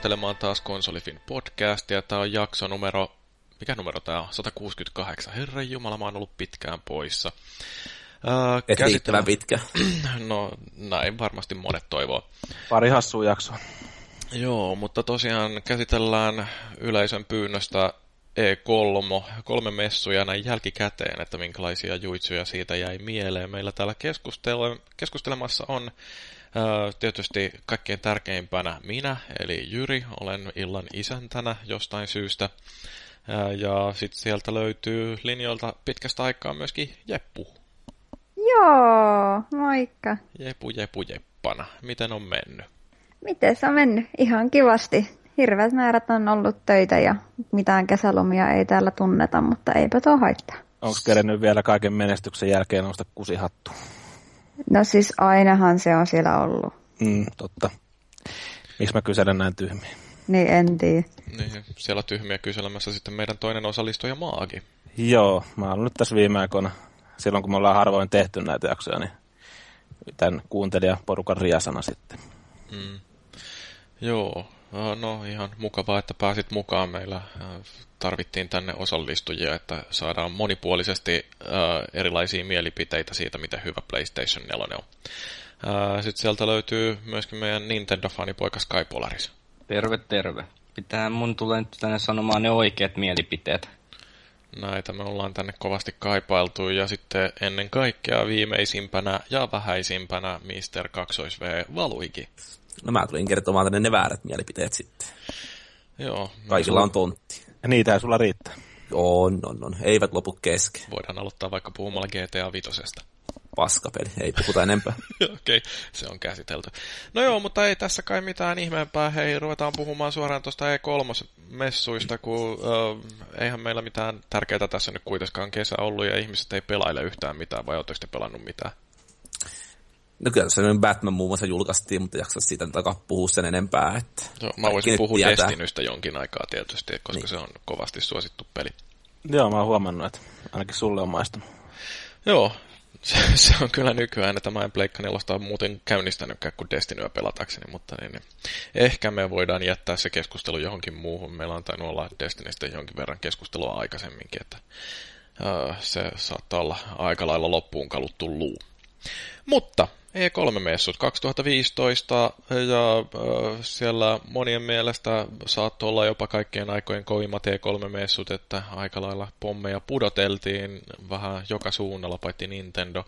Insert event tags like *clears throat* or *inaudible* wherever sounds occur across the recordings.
kuuntelemaan taas Konsolifin podcastia. Tämä on jakso numero, mikä numero tämä on? 168. Herran Jumala, mä oon ollut pitkään poissa. Uh, Et riittävän pitkä. *clears throat* No, näin varmasti monet toivoo. Pari hassua jaksoa. Joo, mutta tosiaan käsitellään yleisön pyynnöstä E3, kolme messuja näin jälkikäteen, että minkälaisia juitsuja siitä jäi mieleen. Meillä täällä keskustelemassa on tietysti kaikkein tärkeimpänä minä, eli Jyri. Olen illan isäntänä jostain syystä. Ja sitten sieltä löytyy linjoilta pitkästä aikaa myöskin Jeppu. Joo, moikka. Jepu, Jepu, Jeppana. Miten on mennyt? Miten se on mennyt? Ihan kivasti. Hirveät määrät on ollut töitä ja mitään kesälomia ei täällä tunneta, mutta eipä tuo haittaa. Onko kerennyt vielä kaiken menestyksen jälkeen nousta kusihattu? No siis ainahan se on siellä ollut. Mm, totta. Miksi mä kyselen näin tyhmiä? Niin, en tiedä. Niin, siellä tyhmiä kyselemässä sitten meidän toinen osallistuja Maagi. Joo, mä oon ollut tässä viime aikoina, silloin kun me ollaan harvoin tehty näitä jaksoja, niin tämän kuuntelijaporukan riasana sitten. Mm. Joo, no ihan mukavaa, että pääsit mukaan. Meillä tarvittiin tänne osallistujia, että saadaan monipuolisesti erilaisia mielipiteitä siitä, miten hyvä PlayStation 4 on. Sitten sieltä löytyy myöskin meidän Nintendo-fanipoika Sky Polaris. Terve, terve. Pitää mun tulee nyt tänne sanomaan ne oikeat mielipiteet. Näitä me ollaan tänne kovasti kaipailtu ja sitten ennen kaikkea viimeisimpänä ja vähäisimpänä Mr. 2V Valuigi. No mä tulin kertomaan tänne ne väärät mielipiteet sitten. Joo. Kaikilla sulla... on tontti. Ja niitä sulla riittää. On, on, on. Eivät lopu kesken. Voidaan aloittaa vaikka puhumalla GTA Vitosesta. Paskapeli, ei puhuta enempää. *laughs* Okei, okay, se on käsitelty. No joo, mutta ei tässä kai mitään ihmeempää. Hei, ruvetaan puhumaan suoraan tuosta E3-messuista, kun äh, eihän meillä mitään tärkeää tässä nyt kuitenkaan kesä ollut ja ihmiset ei pelaile yhtään mitään, vai oletteko te pelannut mitään? No kyllä se Batman muun muassa julkaistiin, mutta jaksa siitä takaa puhua sen enempää. Että Joo, mä voisin puhua tietää. Destinystä jonkin aikaa tietysti, koska niin. se on kovasti suosittu peli. Joo, mä oon huomannut, että ainakin sulle on maistunut. Joo, *laughs* se, se on kyllä nykyään, että mä en Pleikka 4 ole muuten käynnistänytkään kuin Destinyä pelatakseni, mutta niin, niin. ehkä me voidaan jättää se keskustelu johonkin muuhun. Meillä on tainnut olla Destinystä jonkin verran keskustelua aikaisemminkin, että uh, se saattaa olla aika lailla loppuun kaluttu luu. Mutta E3-messut 2015 ja siellä monien mielestä saattoi olla jopa kaikkien aikojen kovimmat E3-messut, että aika lailla pommeja pudoteltiin vähän joka suunnalla, paitsi Nintendo.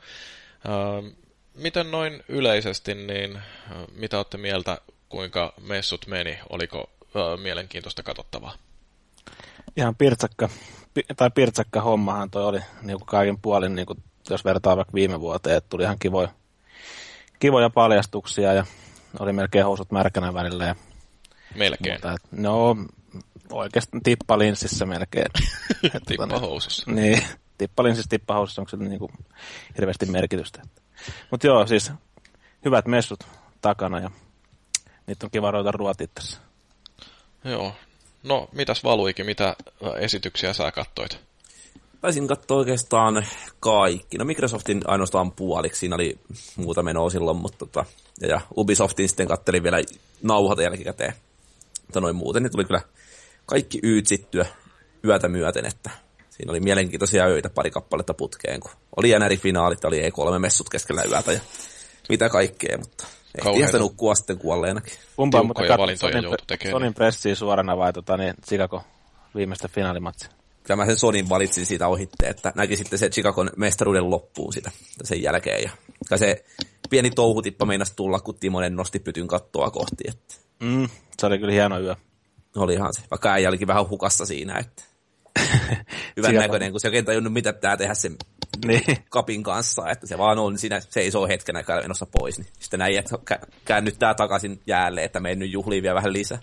Miten noin yleisesti, niin mitä olette mieltä, kuinka messut meni? Oliko mielenkiintoista katsottavaa? Ihan pirtsakka, tai pirtsakka hommahan toi oli niin kuin kaiken puolin, niin kuin, jos vertaa vaikka viime vuoteen, että tuli ihan kivoja kivoja paljastuksia ja oli melkein housut märkänä välillä. Ja, melkein? Mutta, et, no, oikeastaan tippalinssissä melkein. *laughs* tippahousussa. Niin, tippalinssissä tippahousussa onko se niin kuin hirveästi merkitystä. Mutta joo, siis hyvät messut takana ja niitä on kiva ruveta ruotia tässä. Joo. No, mitäs valuikin, mitä esityksiä sä kattoit? Taisin katsoa oikeastaan kaikki. No Microsoftin ainoastaan puoliksi, siinä oli muuta menoa silloin, mutta tota, ja, ja Ubisoftin sitten kattelin vielä nauhata jälkikäteen. Mutta noin muuten, niin tuli kyllä kaikki yytsittyä yötä myöten, että siinä oli mielenkiintoisia öitä pari kappaletta putkeen, kun oli NR-finaalit, oli E3-messut keskellä yötä ja mitä kaikkea, mutta ehtihän sitä nukkua sitten kuolleenakin. Kumpa mutta katsoin Sonin, Sonin pressiä suorana vai tota, niin, Chicago viimeistä finaalimatsia? Kyllä mä sen Sonin valitsin siitä ohitte, että näki sitten se Chicagon mestaruuden loppuun sitä sen jälkeen. Ja se pieni touhutippa meinasi tulla, kun Timonen nosti pytyn kattoa kohti. Että. Mm, se oli kyllä hieno yö. Olihan se, vaikka äijä olikin vähän hukassa siinä, että *laughs* hyvän näköinen, kun se oikein tajunnut, mitä pitää tehdä sen niin. kapin kanssa, että se vaan on siinä seisoo hetken aikaa menossa pois, niin sitten näin, että käännyttää takaisin jäälle, että mennyt juhliin vielä vähän lisää.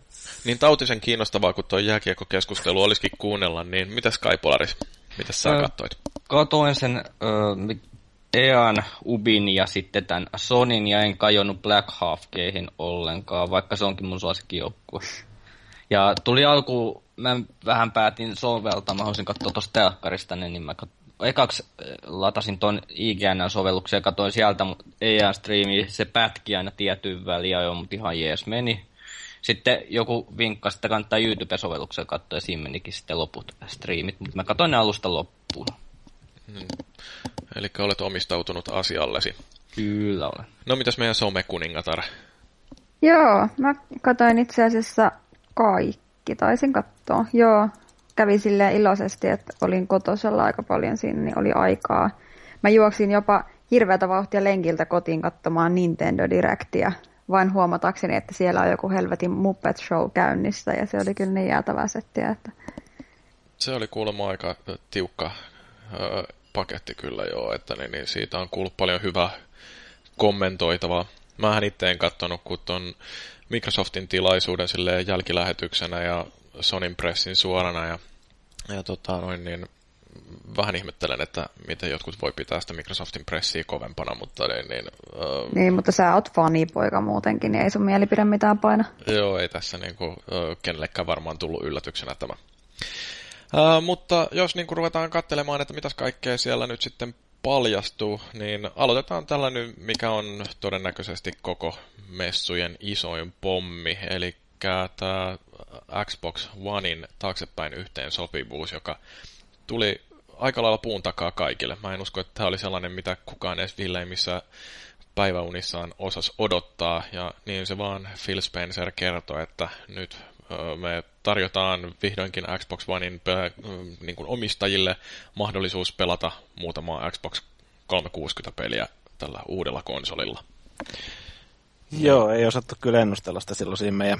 Niin tautisen kiinnostavaa, kun tuo jääkiekkokeskustelu olisikin kuunnella, niin mitä Sky Polaris, mitä sä öö, katsoit? Katoin sen öö, EAN, Ubin ja sitten tämän Sonin ja en kajonnut Black Half ollenkaan, vaikka se onkin mun suosikkijoukkue. Ja tuli alku, mä vähän päätin soveltaa, mä haluaisin katsoa tuosta telkkarista, niin mä kat- ekaksi eh, latasin ton IGN-sovelluksen ja katsoin sieltä, mutta EA-striimi, se pätki aina tiettyyn väliin jo, mutta ihan jees meni. sitten joku vinkka, että kannattaa YouTube-sovelluksen katsoa ja siinä menikin sitten loput striimit, mutta mä katsoin ne alusta loppuun. Hmm. Eli olet omistautunut asiallesi. Kyllä olen. No mitäs meidän somekuningatar? Joo, mä katsoin itse asiassa kaikki, taisin katsoa. Joo, kävi sille iloisesti, että olin kotosella aika paljon siinä, niin oli aikaa. Mä juoksin jopa hirveätä vauhtia lenkiltä kotiin katsomaan Nintendo Directia, vain huomatakseni, että siellä on joku helvetin Muppet Show käynnissä, ja se oli kyllä niin jäätävää settiä, että... Se oli kuulemma aika tiukka ö, paketti kyllä joo, että niin, niin siitä on kuullut paljon hyvää kommentoitavaa. Mähän itse en katsonut, kun ton Microsoftin tilaisuuden jälkilähetyksenä ja Sonin pressin suorana ja, ja tota, noin, niin vähän ihmettelen, että miten jotkut voi pitää sitä Microsoftin pressiä kovempana, mutta niin... Niin, äh, niin mutta sä oot poika muutenkin, niin ei sun mielipide mitään paina. Joo, ei tässä niin kuin, äh, kenellekään varmaan tullut yllätyksenä tämä. Äh, mutta jos niin kuin ruvetaan katselemaan, että mitäs kaikkea siellä nyt sitten paljastuu, niin aloitetaan tällä nyt, mikä on todennäköisesti koko messujen isoin pommi, eli tämä Xbox Onein taaksepäin yhteen sopivuus, joka tuli aika lailla puun takaa kaikille. Mä en usko, että tämä oli sellainen, mitä kukaan edes missä päiväunissaan osas odottaa, ja niin se vaan Phil Spencer kertoi, että nyt me tarjotaan vihdoinkin Xbox Onein niin kuin omistajille mahdollisuus pelata muutamaa Xbox 360-peliä tällä uudella konsolilla. Joo, ei osattu kyllä ennustella sitä silloin siinä meidän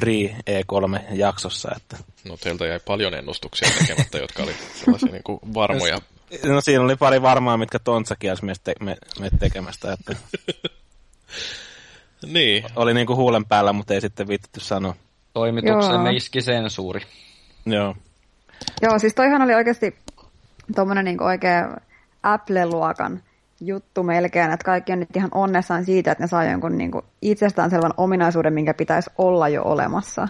Pre-E3-jaksossa. Että... No teiltä jäi paljon ennustuksia tekemättä, jotka oli sellaisia niin kuin varmoja. No siinä oli pari varmaa, mitkä Tontsa kielsi me, te- me, me tekemästä. Että... *laughs* niin. Oli niin kuin huulen päällä, mutta ei sitten viitetty sanoa. Toimituksemme iski sensuuri. Joo. Joo, siis toihan oli oikeasti tuommoinen niin oikein Apple-luokan juttu melkein, että kaikki on nyt ihan onnessaan siitä, että ne saa jonkun niin kuin itsestäänselvän ominaisuuden, minkä pitäisi olla jo olemassa.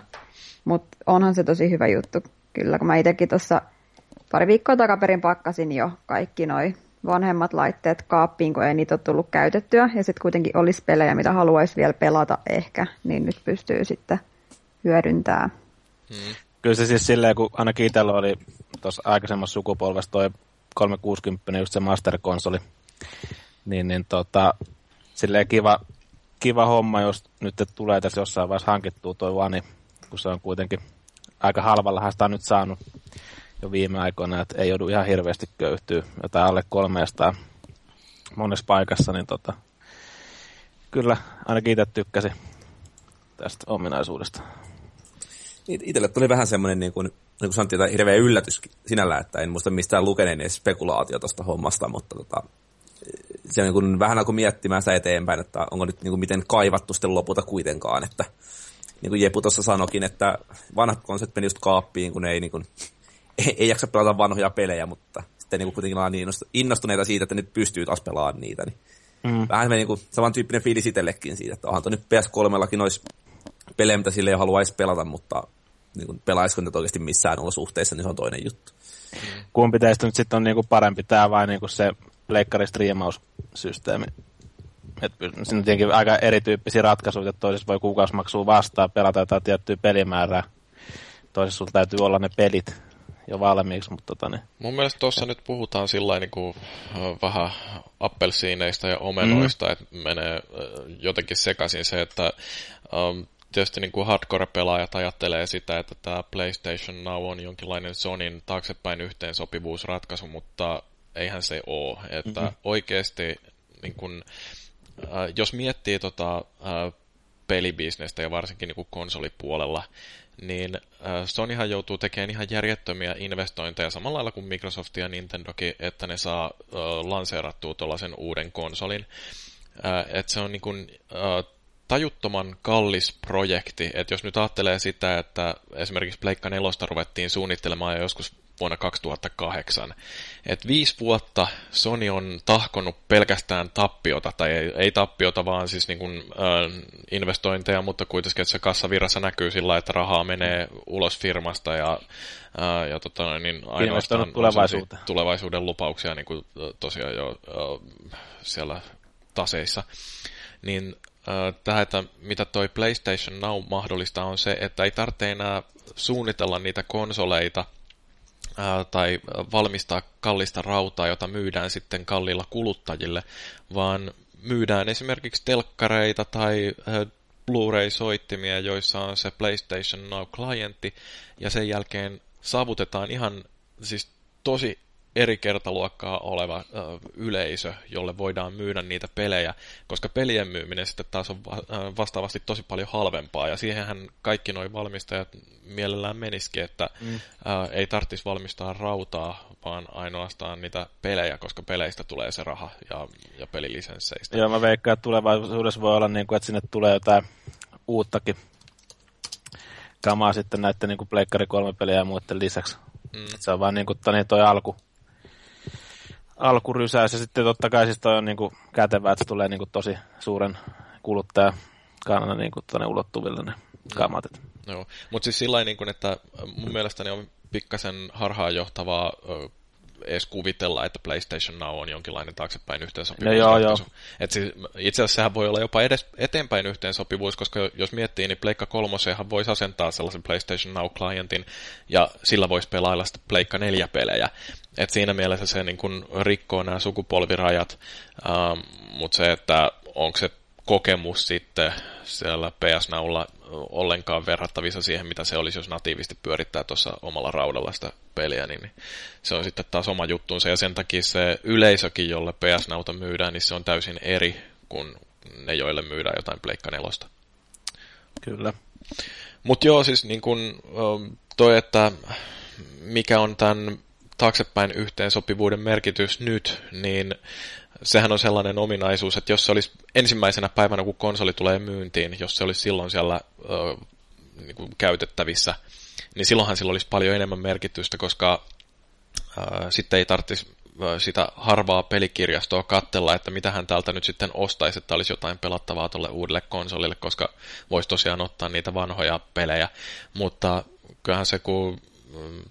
Mutta onhan se tosi hyvä juttu, kyllä, kun mä itsekin tuossa pari viikkoa takaperin pakkasin jo kaikki noi vanhemmat laitteet kaappiin, kun ei niitä ole tullut käytettyä, ja sitten kuitenkin olisi pelejä, mitä haluaisi vielä pelata ehkä, niin nyt pystyy sitten hyödyntää. Hmm. Kyllä se siis silleen, kun ainakin itsellä oli tuossa aikaisemmassa sukupolvessa toi 360, just se Master-konsoli, niin, niin tota, silleen kiva, kiva homma, jos nyt tulee tässä jossain vaiheessa hankittua toi One, kun se on kuitenkin aika halvalla sitä on nyt saanut jo viime aikoina, että ei joudu ihan hirveästi köyhtyä jotain alle 300 monessa paikassa, niin tota, kyllä ainakin itse tykkäsin tästä ominaisuudesta. Itselle tuli vähän semmoinen, niin kuin, niin kuin sanottiin, hirveä yllätys sinällä, että en muista mistään lukeneen spekulaatio tuosta hommasta, mutta tota, se on niin kuin vähän alkoi miettimään sitä eteenpäin, että onko nyt niin kuin miten kaivattu sitten lopulta kuitenkaan, että niin kuin Jepu tuossa sanokin, että vanhat konseptit meni just kaappiin, kun ei, niin kuin, ei, *laughs* ei jaksa pelata vanhoja pelejä, mutta sitten niin kuin kuitenkin ollaan niin innostuneita siitä, että nyt pystyy taas pelaamaan niitä. Niin mm. Vähän niin kuin samantyyppinen fiilis itsellekin siitä, että onhan nyt PS3 olisi pelejä, mitä sille ei haluaisi pelata, mutta niin kuin pelaisiko nyt oikeasti missään olosuhteissa, niin se on toinen juttu. Kumpi teistä nyt sitten on niin kuin parempi, tämä vai niin kuin se pleikkaristriimaussysteemi. Et siinä on tietenkin aika erityyppisiä ratkaisuja, että toisessa voi kuukausimaksua vastaan pelata jotain tiettyä pelimäärää. Toisessa sulla täytyy olla ne pelit jo valmiiksi. Mutta tota, niin. Mun mielestä tuossa nyt puhutaan sillä niin kuin, vähän appelsiineista ja omenoista, mm. että menee jotenkin sekaisin se, että um, tietysti niin kuin hardcore-pelaajat ajattelee sitä, että tämä PlayStation Now on jonkinlainen Sonin taaksepäin yhteensopivuusratkaisu, mutta eihän se ole. Että mm-hmm. oikeasti, niin kun, äh, jos miettii tota, äh, pelibisnestä ja varsinkin niin konsolipuolella, niin äh, Sonyhan joutuu tekemään ihan järjettömiä investointeja samalla lailla kuin Microsoft ja Nintendokin, että ne saa äh, lanseerattua tuollaisen uuden konsolin. Äh, että se on niin kuin, äh, tajuttoman kallis projekti, että jos nyt ajattelee sitä, että esimerkiksi Pleikka 4 ruvettiin suunnittelemaan jo joskus vuonna 2008. Et viisi vuotta Sony on tahkonut pelkästään tappiota, tai ei, ei tappiota, vaan siis niin kuin, äh, investointeja, mutta kuitenkin, että se kassavirrassa näkyy sillä, että rahaa menee ulos firmasta ja, äh, ja tota, niin ainoastaan tulevaisuuden. tulevaisuuden lupauksia niin kuin, tosiaan jo äh, siellä taseissa. Niin tähän, että mitä toi PlayStation Now mahdollistaa on se, että ei tarvitse enää suunnitella niitä konsoleita tai valmistaa kallista rautaa, jota myydään sitten kallilla kuluttajille, vaan myydään esimerkiksi telkkareita tai Blu-ray-soittimia, joissa on se PlayStation Now-klientti, ja sen jälkeen saavutetaan ihan siis tosi eri kertaluokkaa oleva ö, yleisö, jolle voidaan myydä niitä pelejä, koska pelien myyminen sitten taas on va- vastaavasti tosi paljon halvempaa, ja siihenhän kaikki nuo valmistajat mielellään menisikin, että mm. ö, ei tarvitsisi valmistaa rautaa, vaan ainoastaan niitä pelejä, koska peleistä tulee se raha ja, ja pelilisensseistä. Joo, mä veikkaan, että tulevaisuudessa voi olla niin kuin, että sinne tulee jotain uuttakin kamaa sitten näiden niin kuin Pleikkari 3 pelejä ja muiden lisäksi. Mm. Se on vaan niin kuin niin toi alku, alkurysäys ja sitten totta kai siis toi on niin kuin kätevää, että se tulee niin kuin tosi suuren kuluttaja kannan niin kuin tuonne ulottuville ne kamat. Joo, mutta siis sillä niin kuin, että mun mielestäni on pikkasen harhaanjohtavaa edes kuvitella, että PlayStation Now on jonkinlainen taaksepäin yhteensopivuus. No joo, joo. Et siis, itse asiassa sehän voi olla jopa edes eteenpäin yhteensopivuus, koska jos miettii, niin Pleikka 3 voisi asentaa sellaisen PlayStation Now-klientin, ja sillä voisi pelailla sitten Pleikka 4-pelejä. Et siinä mielessä se niin kun rikkoo nämä sukupolvirajat, ähm, mutta se, että onko se kokemus sitten siellä PS Nowlla ollenkaan verrattavissa siihen, mitä se olisi, jos natiivisti pyörittää tuossa omalla raudalla sitä peliä, niin se on sitten taas oma juttuunsa, ja sen takia se yleisökin, jolle PS Nauta myydään, niin se on täysin eri kuin ne, joille myydään jotain Pleikka nelosta. Kyllä. Mutta joo, siis niin kun, toi, että mikä on tämän taaksepäin yhteensopivuuden merkitys nyt, niin sehän on sellainen ominaisuus, että jos se olisi ensimmäisenä päivänä, kun konsoli tulee myyntiin, jos se olisi silloin siellä ö, niin kuin käytettävissä, niin silloinhan sillä olisi paljon enemmän merkitystä, koska ö, sitten ei tarvitsisi sitä harvaa pelikirjastoa katsella, että mitä hän täältä nyt sitten ostaisi, että olisi jotain pelattavaa tuolle uudelle konsolille, koska voisi tosiaan ottaa niitä vanhoja pelejä. Mutta kyllähän se, kun mm,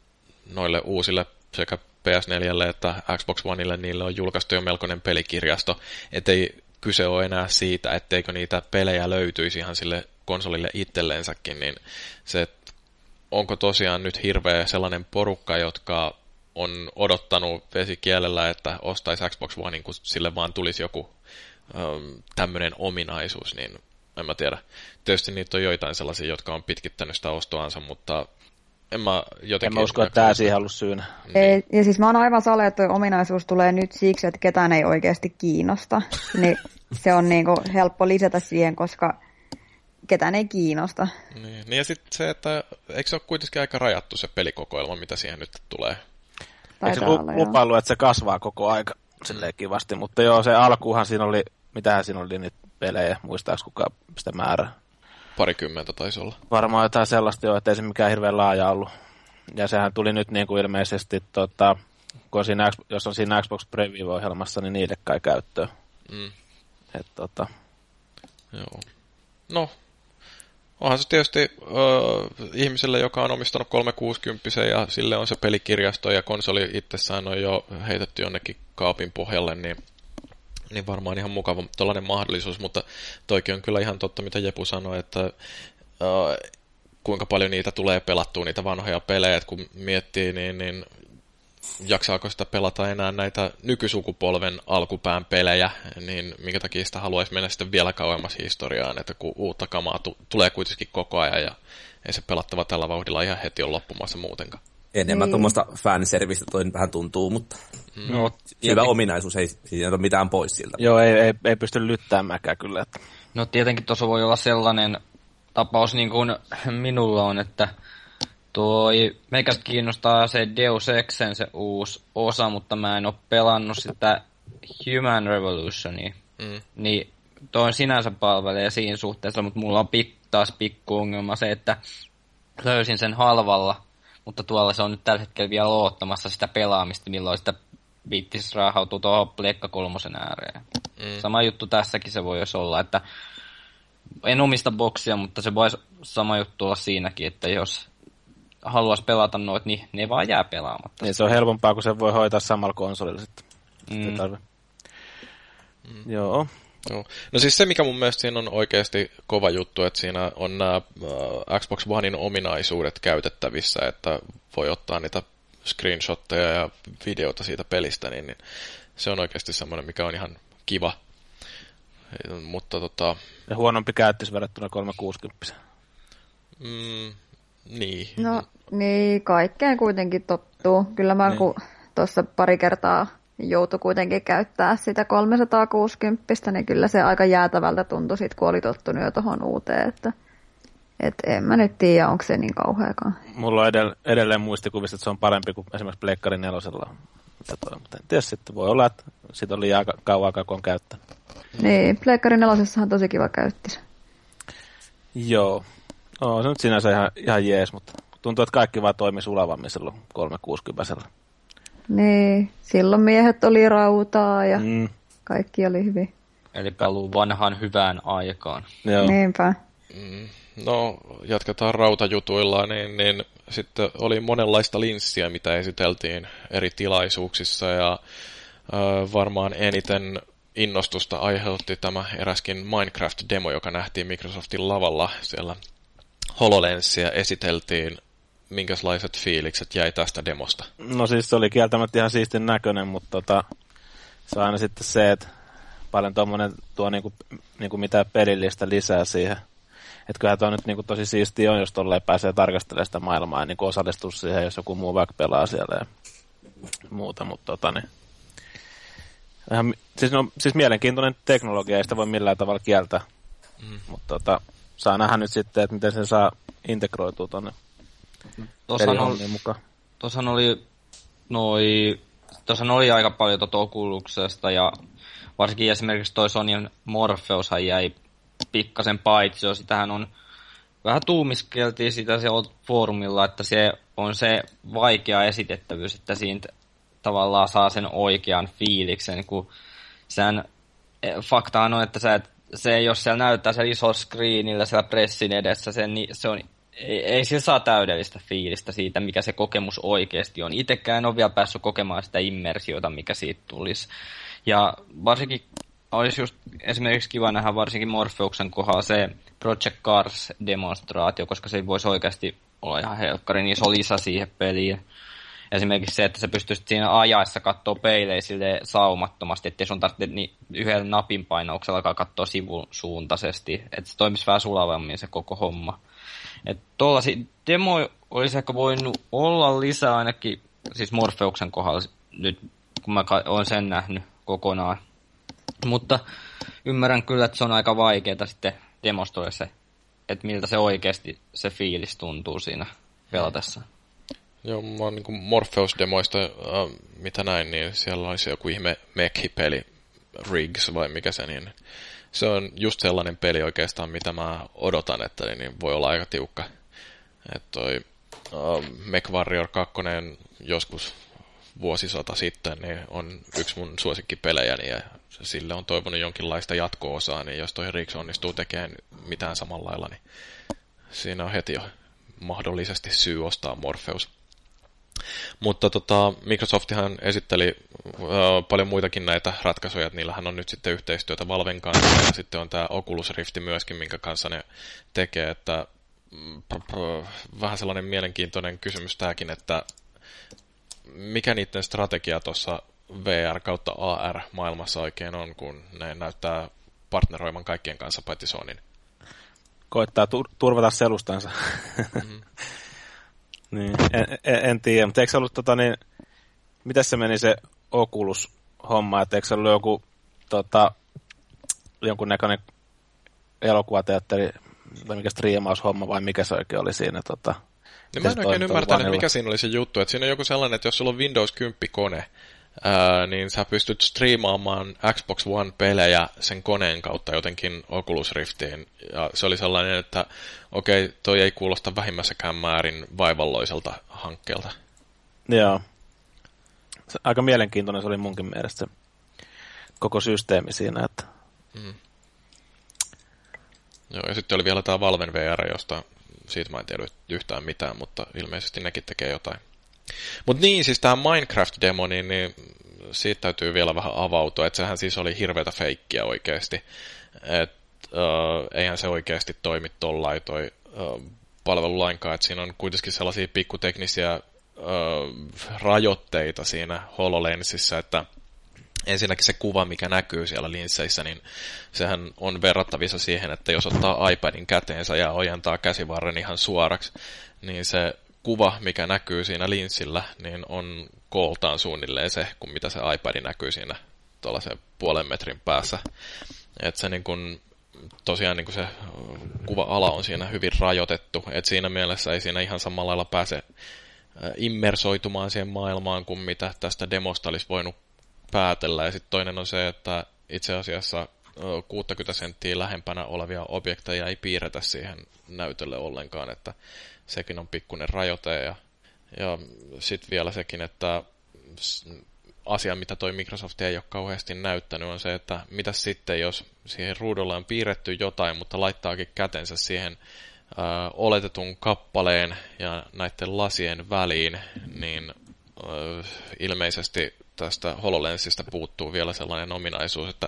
noille uusille sekä PS4 että Xbox Oneille niille on julkaistu jo melkoinen pelikirjasto, ettei kyse ole enää siitä, etteikö niitä pelejä löytyisi ihan sille konsolille itselleensäkin, niin se, onko tosiaan nyt hirveä sellainen porukka, jotka on odottanut vesikielellä, että ostaisi Xbox One, kun sille vaan tulisi joku ähm, tämmöinen ominaisuus, niin en mä tiedä. Tietysti niitä on joitain sellaisia, jotka on pitkittänyt sitä ostoansa, mutta en mä jotenkin... En mä usko, että tämä siihen ollut syynä. Niin. Ei, ja siis mä oon aivan sale, että ominaisuus tulee nyt siksi, että ketään ei oikeasti kiinnosta. niin se on niinku helppo lisätä siihen, koska ketään ei kiinnosta. Niin, niin ja sitten se, että eikö se ole kuitenkin aika rajattu se pelikokoelma, mitä siihen nyt tulee? Eikö se lupailu, että se kasvaa koko aika silleen kivasti, mutta joo, se alkuhan siinä oli, mitähän siinä oli niitä pelejä, muistaaks kukaan sitä määrää? Parikymmentä taisi olla. Varmaan jotain sellaista jo, että ei se mikään hirveän laaja ollut. Ja sehän tuli nyt niin kuin ilmeisesti, tota, kun on siinä, jos on siinä Xbox Preview-ohjelmassa, niin niille kai käyttöön. Mm. Et, tota. Joo. No, onhan se tietysti äh, ihmiselle, joka on omistanut 360 ja sille on se pelikirjasto ja konsoli itsessään on jo heitetty jonnekin kaapin pohjalle, niin niin varmaan ihan mukava tällainen mahdollisuus, mutta toikin on kyllä ihan totta, mitä Jepu sanoi, että äh, kuinka paljon niitä tulee pelattua, niitä vanhoja pelejä, että kun miettii, niin, niin jaksaako sitä pelata enää näitä nykysukupolven alkupään pelejä, niin minkä takia sitä haluaisi mennä sitten vielä kauemmas historiaan, että kun uutta kamaa t- tulee kuitenkin koko ajan ja ei se pelattava tällä vauhdilla ihan heti ole loppumassa muutenkaan enemmän niin. tuommoista fanservistä toi vähän tuntuu, mutta mm. no, hyvä ominaisuus, ei siinä ole mitään pois siltä. Joo, ei, ei, ei pysty lyttäämäänkään kyllä. Että. No tietenkin tuossa voi olla sellainen tapaus niin kuin minulla on, että toi, meikästä kiinnostaa se Deus Exen se uusi osa, mutta mä en ole pelannut sitä Human Revolutionia. Mm. Niin toi sinänsä palvelee siinä suhteessa, mutta mulla on pik, taas pikku ongelma se, että löysin sen halvalla mutta tuolla se on nyt tällä hetkellä vielä luottamassa sitä pelaamista, milloin sitä viittis raahautuu tuohon Pleikka kolmosen ääreen. Mm. Sama juttu tässäkin se voisi olla, että en omista boksia, mutta se voisi sama juttu olla siinäkin, että jos haluaisi pelata noit, niin ne vaan jää pelaamatta. Niin se on helpompaa, kun se voi hoitaa samalla konsolilla sitten. Mm. Mm. Joo. Joo. No siis se, mikä mun mielestä siinä on oikeasti kova juttu, että siinä on nämä äh, Xbox Onein ominaisuudet käytettävissä, että voi ottaa niitä screenshotteja ja videota siitä pelistä, niin, niin se on oikeasti semmoinen, mikä on ihan kiva. Mutta tota... Ja huonompi käyttös verrattuna 360. Mm, niin. No niin, kaikkeen kuitenkin tottuu. Kyllä mä niin. kun tuossa pari kertaa joutui kuitenkin käyttää sitä 360, niin kyllä se aika jäätävältä tuntui sit, kun oli tottunut jo tuohon uuteen, että et en mä nyt tiedä, onko se niin kauheakaan. Mulla on edell- edelleen muistikuvista, että se on parempi kuin esimerkiksi Pleikkari nelosella. Mutta, en tiedä sitten. Voi olla, että siitä on liian kauan aikaa, kun on käyttänyt. Niin, Pleikkari nelosessa on tosi kiva käytti. Joo. No, se nyt sinänsä ihan, ihan jees, mutta tuntuu, että kaikki vaan toimi sulavammin silloin 360 Niin, silloin miehet oli rautaa ja mm. kaikki oli hyvin. Eli paluu vanhaan hyvään aikaan. Joo. Niinpä. Mm. No, jatketaan rautajutuilla, niin, niin sitten oli monenlaista linssiä, mitä esiteltiin eri tilaisuuksissa ja äh, varmaan eniten innostusta aiheutti tämä eräskin Minecraft-demo, joka nähtiin Microsoftin lavalla. Siellä HoloLenssiä esiteltiin. Minkälaiset fiilikset jäi tästä demosta? No siis se oli kieltämättä ihan siistin näköinen, mutta tota, se on aina sitten se, että paljon tuommoinen tuo niinku, niinku mitä pelillistä lisää siihen – että kyllähän tuo nyt niin tosi siistiä on, jos tolleen pääsee tarkastelemaan sitä maailmaa ja niin osallistua siihen, jos joku muu vaikka pelaa siellä ja muuta, mutta tota niin. Ihan, siis, no, siis mielenkiintoinen teknologia, ei sitä voi millään tavalla kieltää. Mm. Mutta tota, saa nähdä nyt sitten, että miten se saa integroitua tuonne oli, mukaan. Tuossahan oli noi, tuossahan oli aika paljon tuota Oculuksesta ja varsinkin esimerkiksi toi Sonyan Morpheushan jäi pikkasen paitsi, jo sitähän on vähän tuumiskeltiin sitä se foorumilla, että se on se vaikea esitettävyys, että siitä tavallaan saa sen oikean fiiliksen, kun sen e, fakta on, että sä et, se, jos siellä näyttää siellä iso screenillä siellä pressin edessä, sen, niin se on, ei, ei sillä saa täydellistä fiilistä siitä, mikä se kokemus oikeasti on. Itsekään en ole vielä päässyt kokemaan sitä immersiota, mikä siitä tulisi. Ja varsinkin olisi just esimerkiksi kiva nähdä varsinkin Morpheuksen kohdalla se Project Cars-demonstraatio, koska se voisi oikeasti olla ihan helkkari iso lisä siihen peliin. Esimerkiksi se, että se pystyisit siinä ajaessa katsoa peilejä sille saumattomasti, ettei sun tarvitse niin yhdellä napin painauksella katsoa sivun suuntaisesti, että se toimisi vähän sulavammin se koko homma. Että demo olisi ehkä voinut olla lisää ainakin, siis Morpheuksen kohdalla nyt, kun mä olen sen nähnyt kokonaan, mutta ymmärrän kyllä, että se on aika vaikeaa sitten demonstroida se, että miltä se oikeasti se fiilis tuntuu siinä pelatessa. Joo, mä oon niin Morpheus-demoista, äh, mitä näin, niin siellä olisi joku ihme mekhi-peli, Riggs vai mikä se, niin se on just sellainen peli oikeastaan, mitä mä odotan, että niin voi olla aika tiukka. Että toi uh, Mech Warrior 2 joskus vuosisata sitten, niin on yksi mun suosikkipelejäni ja sille on toivonut jonkinlaista jatko-osaa, niin jos toi Riggs onnistuu tekemään mitään samalla lailla, niin siinä on heti jo mahdollisesti syy ostaa Morpheus. Mutta tota, Microsoftihan esitteli äh, paljon muitakin näitä ratkaisuja, että niillähän on nyt sitten yhteistyötä Valven kanssa ja sitten on tämä Oculus Rift myöskin, minkä kanssa ne tekee, että mm, vähän sellainen mielenkiintoinen kysymys tämäkin, että mikä niiden strategia tuossa VR kautta AR-maailmassa oikein on, kun ne näyttää partneroiman kaikkien kanssa paitsi Sonin. Koittaa tur- turvata selustansa. Mm-hmm. *laughs* niin, en, en, en tiedä, mutta eikö se ollut, tota, niin, miten se meni se Oculus-homma, että eikö se ollut joku tota, jonkunnäköinen elokuvateatteri, vai mikä striimaushomma, vai mikä se oikein oli siinä tota, niin mä en oikein ymmärtänyt, mikä siinä oli se juttu, että siinä on joku sellainen, että jos sulla on Windows 10 kone, ää, niin sä pystyt striimaamaan Xbox One-pelejä sen koneen kautta jotenkin Oculus Riftiin. Ja se oli sellainen, että okei, okay, toi ei kuulosta vähimmässäkään määrin vaivalloiselta hankkeelta. Joo. Se, aika mielenkiintoinen se oli munkin mielestä se koko systeemi siinä, että... Mm. Joo, ja sitten oli vielä tämä Valven VR, josta siitä mä en tiedä yhtään mitään, mutta ilmeisesti nekin tekee jotain. Mutta niin, siis tämä Minecraft-demo, niin, niin siitä täytyy vielä vähän avautua, että sehän siis oli hirveätä feikkiä oikeasti. Et, uh, eihän se oikeasti toimi tollain toi uh, palvelu lainkaan, että siinä on kuitenkin sellaisia pikkuteknisiä uh, rajoitteita siinä HoloLensissä, että ensinnäkin se kuva, mikä näkyy siellä linsseissä, niin sehän on verrattavissa siihen, että jos ottaa iPadin käteensä ja ojentaa käsivarren ihan suoraksi, niin se kuva, mikä näkyy siinä linssillä, niin on kooltaan suunnilleen se, kuin mitä se iPad näkyy siinä tuollaisen puolen metrin päässä. Et se niin kun, tosiaan niin se kuva-ala on siinä hyvin rajoitettu, että siinä mielessä ei siinä ihan samalla lailla pääse immersoitumaan siihen maailmaan kuin mitä tästä demosta olisi voinut päätellä. Ja sitten toinen on se, että itse asiassa 60 senttiä lähempänä olevia objekteja ei piirretä siihen näytölle ollenkaan, että sekin on pikkuinen rajoite. Ja, ja sitten vielä sekin, että asia, mitä toi Microsoft ei ole kauheasti näyttänyt, on se, että mitä sitten, jos siihen ruudulla on piirretty jotain, mutta laittaakin kätensä siihen ö, oletetun kappaleen ja näiden lasien väliin, niin ö, ilmeisesti tästä HoloLensista puuttuu vielä sellainen ominaisuus, että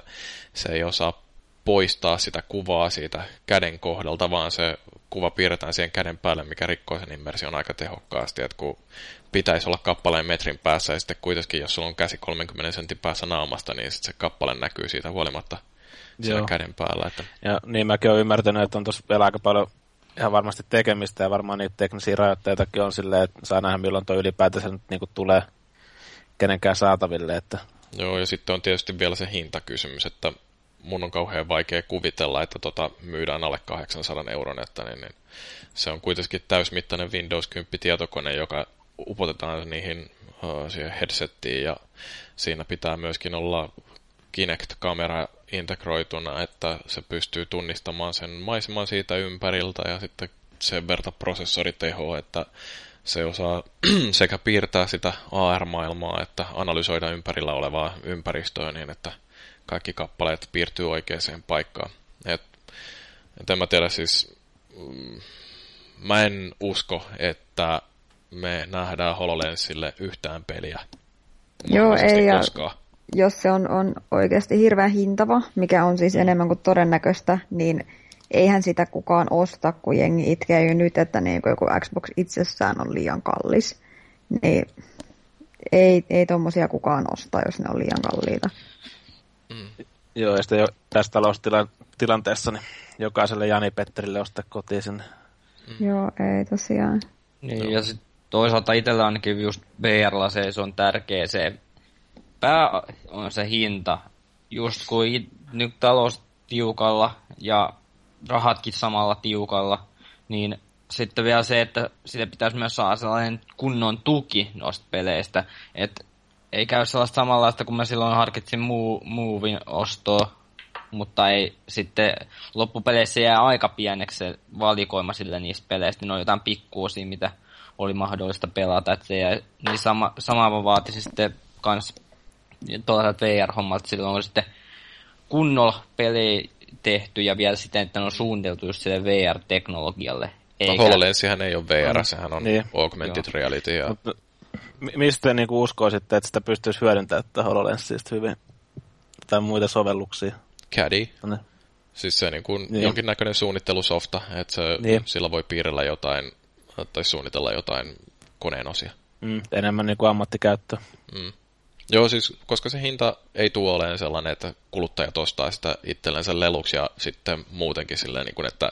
se ei osaa poistaa sitä kuvaa siitä käden kohdalta, vaan se kuva piirretään siihen käden päälle, mikä rikkoo sen immersion aika tehokkaasti, että kun pitäisi olla kappaleen metrin päässä ja sitten kuitenkin, jos sulla on käsi 30 sentin päässä naamasta, niin sitten se kappale näkyy siitä huolimatta siellä käden päällä. Että... Ja niin mäkin olen ymmärtänyt, että on tuossa vielä aika paljon ihan varmasti tekemistä ja varmaan niitä teknisiä rajoitteitakin on silleen, että saa nähdä milloin tuo ylipäätänsä nyt niin tulee kenenkään saataville. Että... Joo, ja sitten on tietysti vielä se hintakysymys, että mun on kauhean vaikea kuvitella, että tota myydään alle 800 euron, että niin, niin se on kuitenkin täysmittainen Windows 10 tietokone, joka upotetaan niihin siihen headsettiin ja siinä pitää myöskin olla Kinect-kamera integroituna, että se pystyy tunnistamaan sen maiseman siitä ympäriltä ja sitten sen verta prosessoriteho, että se osaa *clears throat* sekä piirtää sitä AR-maailmaa, että analysoida ympärillä olevaa ympäristöä niin, että kaikki kappaleet piirtyy oikeaan paikkaan. Et, et en mä tiedä siis, mm, mä en usko, että me nähdään HoloLensille yhtään peliä. Joo, ei. Ja jos se on, on oikeasti hirveän hintava, mikä on siis mm. enemmän kuin todennäköistä, niin eihän sitä kukaan osta, kun jengi itkee jo nyt, että niin joku Xbox itsessään on liian kallis. Niin ei, ei tommosia kukaan osta, jos ne on liian kalliita. Mm. Joo, ja sitten jo tässä taloustilanteessa niin jokaiselle Jani Petterille ostaa kotiin sen. Mm. Joo, ei tosiaan. Niin, no. ja sitten toisaalta itsellä ainakin just VR se on tärkeä se pää on se hinta. Just kun nyt talous tiukalla ja rahatkin samalla tiukalla, niin sitten vielä se, että sille pitäisi myös saada sellainen kunnon tuki noista peleistä, että ei käy sellaista samanlaista, kun mä silloin harkitsin Movin ostoa, mutta ei sitten loppupeleissä jää aika pieneksi se valikoima sille niistä peleistä. Ne on jotain pikkuosia, mitä oli mahdollista pelata. Että se jää, niin sama, sama vaatisi sitten kans tuollaiset VR-hommat, silloin on sitten kunnolla peli tehty ja vielä siten, että ne on suunniteltu just sille VR-teknologialle. No, eikä... No HoloLensihän ei ole VR, mm. sehän on niin. augmented Joo. reality. Ja... mistä te niinku uskoisitte, että sitä pystyisi hyödyntämään että HoloLensista hyvin? Tai muita sovelluksia? Caddy. No. Siis se niin kuin niin. jonkinnäköinen suunnittelusofta, että se, niin. sillä voi piirrellä jotain tai suunnitella jotain koneen osia. Mm, enemmän niin kuin ammattikäyttö. Mm. Joo, siis koska se hinta ei tule olemaan sellainen, että kuluttajat ostaa sitä itsellensä leluksi ja sitten muutenkin silleen, niin kuin, että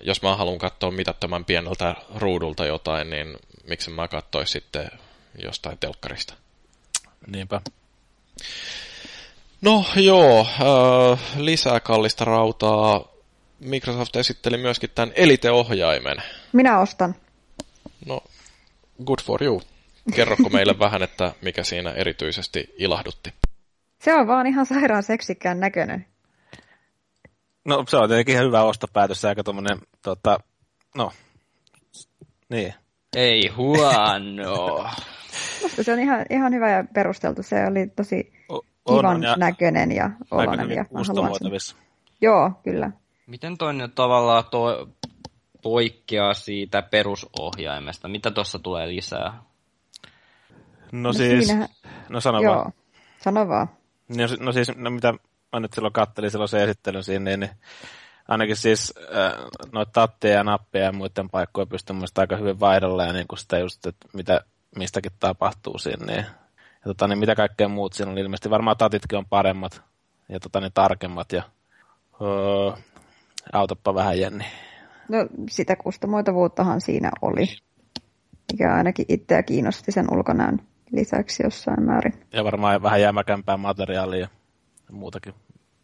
jos mä haluan katsoa mitattoman pieneltä ruudulta jotain, niin miksi mä katsoisin sitten jostain telkkarista. Niinpä. No joo, lisää kallista rautaa. Microsoft esitteli myöskin tämän Elite-ohjaimen. Minä ostan. No, good for you. Kerroko meille *laughs* vähän, että mikä siinä erityisesti ilahdutti? Se on vaan ihan sairaan seksikkään näköinen. No se on tietenkin ihan hyvä ostopäätös, aika tuommoinen, tota, no, niin. Ei huono. Musta se on ihan, ihan hyvä ja perusteltu. Se oli tosi o, kivan ja näköinen ja oloinen. Ja Joo, kyllä. Miten toinen tavallaan to, poikkeaa siitä perusohjaimesta? Mitä tuossa tulee lisää? No, siis, siinähän- no sano Joo, vaan. sano vaan. No, no siis, no mitä mä nyt silloin kattelin silloin se esittelyn siinä, niin, niin ainakin siis äh, noita tatteja ja nappeja ja muiden paikkoja pystyy mun mielestä aika hyvin vaihdolla ja niin kuin sitä just, että mitä mistäkin tapahtuu siinä. Niin, ja tota, niin mitä kaikkea muut siinä on, ilmeisesti varmaan tatitkin on paremmat ja tota, niin tarkemmat ja öö, autoppa vähän Jenni. No sitä kustomoitavuuttahan siinä oli. Mikä ainakin itseä kiinnosti sen ulkonäön lisäksi jossain määrin. Ja varmaan vähän jämäkämpää materiaalia muutakin.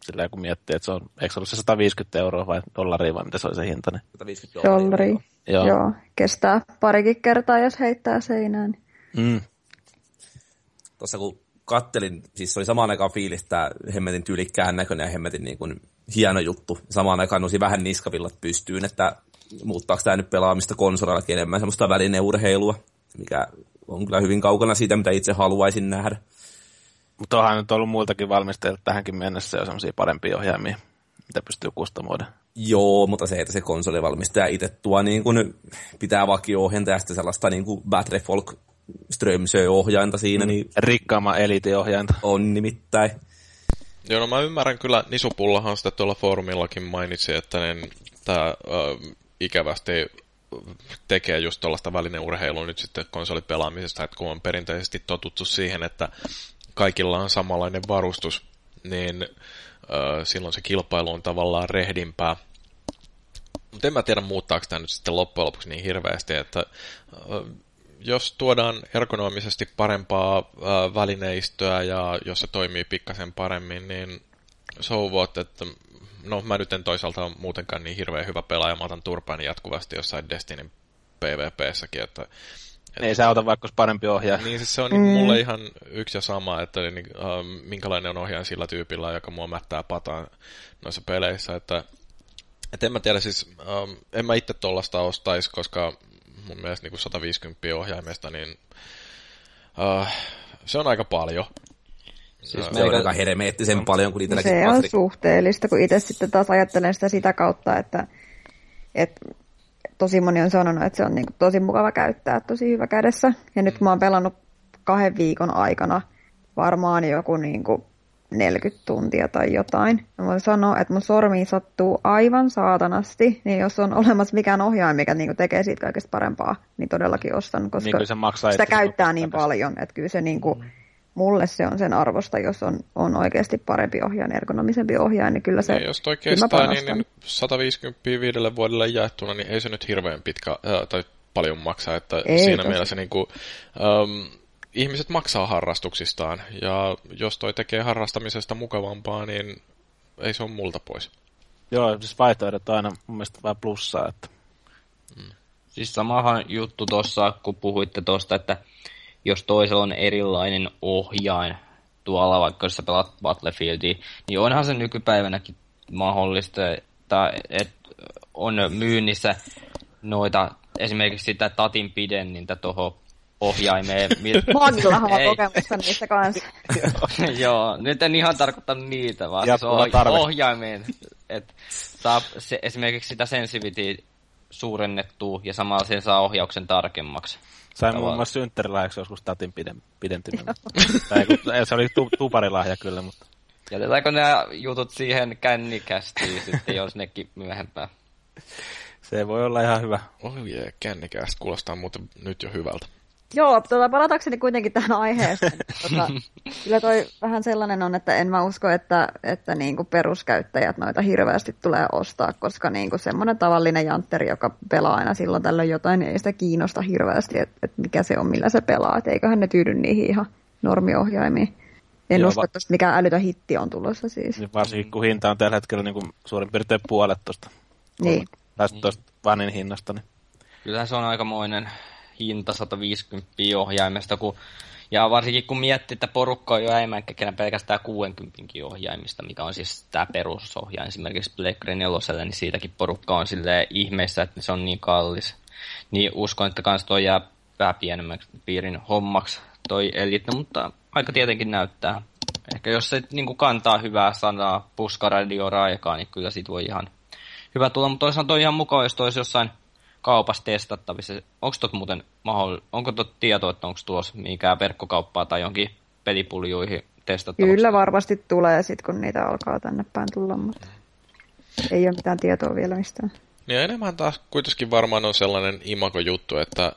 Sillä kun miettii, että se on, eikö se ollut se 150 euroa vai dollaria vai mitä se oli se hinta, niin 150 Dollari. Joo. Joo. Joo. Kestää parikin kertaa, jos heittää seinään. mm. Tuossa kun kattelin, siis se oli samaan aikaan fiilis, että hemmetin tyylikkään näköinen ja hemmetin niin kuin hieno juttu. Samaan aikaan nousi vähän niskavillat pystyyn, että muuttaako tämä nyt pelaamista konsolillakin enemmän semmoista välineurheilua, mikä on kyllä hyvin kaukana siitä, mitä itse haluaisin nähdä. Mutta onhan nyt ollut muiltakin valmistajilta tähänkin mennessä jo semmoisia parempia ohjaimia, mitä pystyy kustomoida. Joo, mutta se, että se konsolivalmistaja itse tuo niin kuin, pitää vakio-ohjainta ja sitten sellaista niin kuin Battle Folk Strömsö-ohjainta siinä, niin Rikkaamman elitiohjainta. on nimittäin. Joo, no mä ymmärrän kyllä, Nisupullahan sitä tuolla foorumillakin mainitsi, että niin, tämä ikävästi tekee just tuollaista välineurheilua nyt sitten konsolipelaamisesta, että kun on perinteisesti totuttu siihen, että kaikilla on samanlainen varustus, niin ö, silloin se kilpailu on tavallaan rehdimpää. Mutta en mä tiedä, muuttaako tämä nyt sitten loppujen lopuksi niin hirveästi, että ö, jos tuodaan ergonomisesti parempaa ö, välineistöä ja jos se toimii pikkasen paremmin, niin so what, että no mä nyt en toisaalta ole muutenkaan niin hirveän hyvä pelaaja, mä otan turpaani jatkuvasti jossain Destinin PvPssäkin, että Ei se auta vaikka olisi parempi ohjaaja. niin siis se on mm. mulle ihan yksi ja sama, että niin, äh, minkälainen on ohjaaja sillä tyypillä, joka mua mättää pataan noissa peleissä, että et en mä tiedä, siis ähm, en mä itse tollasta ostaisi, koska mun mielestä niin 150 ohjaimesta, niin äh, se on aika paljon. Siis Se on aika hermeettisen paljon, kun No itselläkin se on Patrick suhteellista, kun itse sitten taas ajattelen sitä sitä kautta, että, että tosi moni on sanonut, että se on niin kuin tosi mukava käyttää, tosi hyvä kädessä. Ja nyt kun mä oon pelannut kahden viikon aikana varmaan joku niin kuin 40 tuntia tai jotain. Ja voin sanoa, että mun sormiin sattuu aivan saatanasti, niin jos on olemassa mikään ohjaaja, mikä niin kuin tekee siitä kaikesta parempaa, niin todellakin ostan, koska Niin se maksaa sitä käyttää niin takaisin. paljon, että kyllä se niin kuin, mulle se on sen arvosta, jos on, on oikeasti parempi ohjaaja, ergonomisempi ohjaaja, niin kyllä se, Niin, jos toi kestää, niin, niin 150 viidelle vuodelle jaettuna, niin ei se nyt hirveän pitkä äh, tai paljon maksaa, että Ei siinä tosi. mielessä niin kuin, ähm, ihmiset maksaa harrastuksistaan, ja jos toi tekee harrastamisesta mukavampaa, niin ei se ole multa pois. Joo, siis vaihtoehdot on aina mun mielestä vähän plussaa, että Siis samahan juttu tuossa, kun puhuitte tuosta, että jos toisella on erilainen ohjain tuolla, vaikka jos sä pelaat Battlefieldia, niin onhan se nykypäivänäkin mahdollista, että, on myynnissä noita, esimerkiksi sitä tatin pidennintä tuohon ohjaimeen. *laughs* mil- Magillahan on Ei. kokemusta niistä kanssa. *laughs* Joo, nyt en ihan tarkoittanut niitä, vaan siis oh- tarve. ohjaimeen. Että saa se, esimerkiksi sitä sensitivity suurennettua ja samalla sen saa ohjauksen tarkemmaksi. sain muun muassa synttärilahjaksi joskus tatin piden, pidentymän. Tai kun- ei, se oli tu, tuparilahja kyllä, mutta Jätetäänkö nämä jutut siihen kännikästiin *laughs* sitten, jos nekin myöhempään? se voi olla ihan hyvä. Oh yeah, kännikästä kuulostaa muuten nyt jo hyvältä. Joo, tuota, palatakseni kuitenkin tähän aiheeseen. *laughs* Tota, kyllä toi vähän sellainen on, että en mä usko, että, että niinku peruskäyttäjät noita hirveästi tulee ostaa, koska niinku semmoinen tavallinen jantteri, joka pelaa aina silloin tällöin jotain, niin ei sitä kiinnosta hirveästi, että, että mikä se on, millä se pelaa. Et eiköhän ne tyydy niihin ihan normiohjaimiin. En Joo, usko, että mikään älytön hitti on tulossa siis. Niin varsinkin kun hinta on tällä hetkellä niin kuin suurin piirtein puolet tuosta. Niin. Tai tuosta vanin hinnasta. Niin. Kyllähän se on aikamoinen hinta 150 ohjaimesta, kun, ja varsinkin kun miettii, että porukka on jo äimänkäkenä pelkästään 60 ohjaimista, mikä on siis tämä perusohjain esimerkiksi Black 4, niin siitäkin porukka on sille ihmeessä, että se on niin kallis. Niin uskon, että kans toi jää vähän pienemmäksi piirin hommaksi toi Elite, mutta aika tietenkin näyttää. Ehkä jos se niin kantaa hyvää sanaa puskaradio raikaa, niin kyllä siitä voi ihan hyvä tulla, mutta toisaalta on ihan mukava, jos toisi jossain kaupassa testattavissa. Onko tot muuten mahdoll... onko tot tieto, että onko tuossa mikään verkkokauppaa tai jonkin pelipuljuihin testattavaksi? Kyllä varmasti tulee sit, kun niitä alkaa tänne päin tulla, mutta ei ole mitään tietoa vielä mistään. Niin enemmän taas kuitenkin varmaan on sellainen imago-juttu, että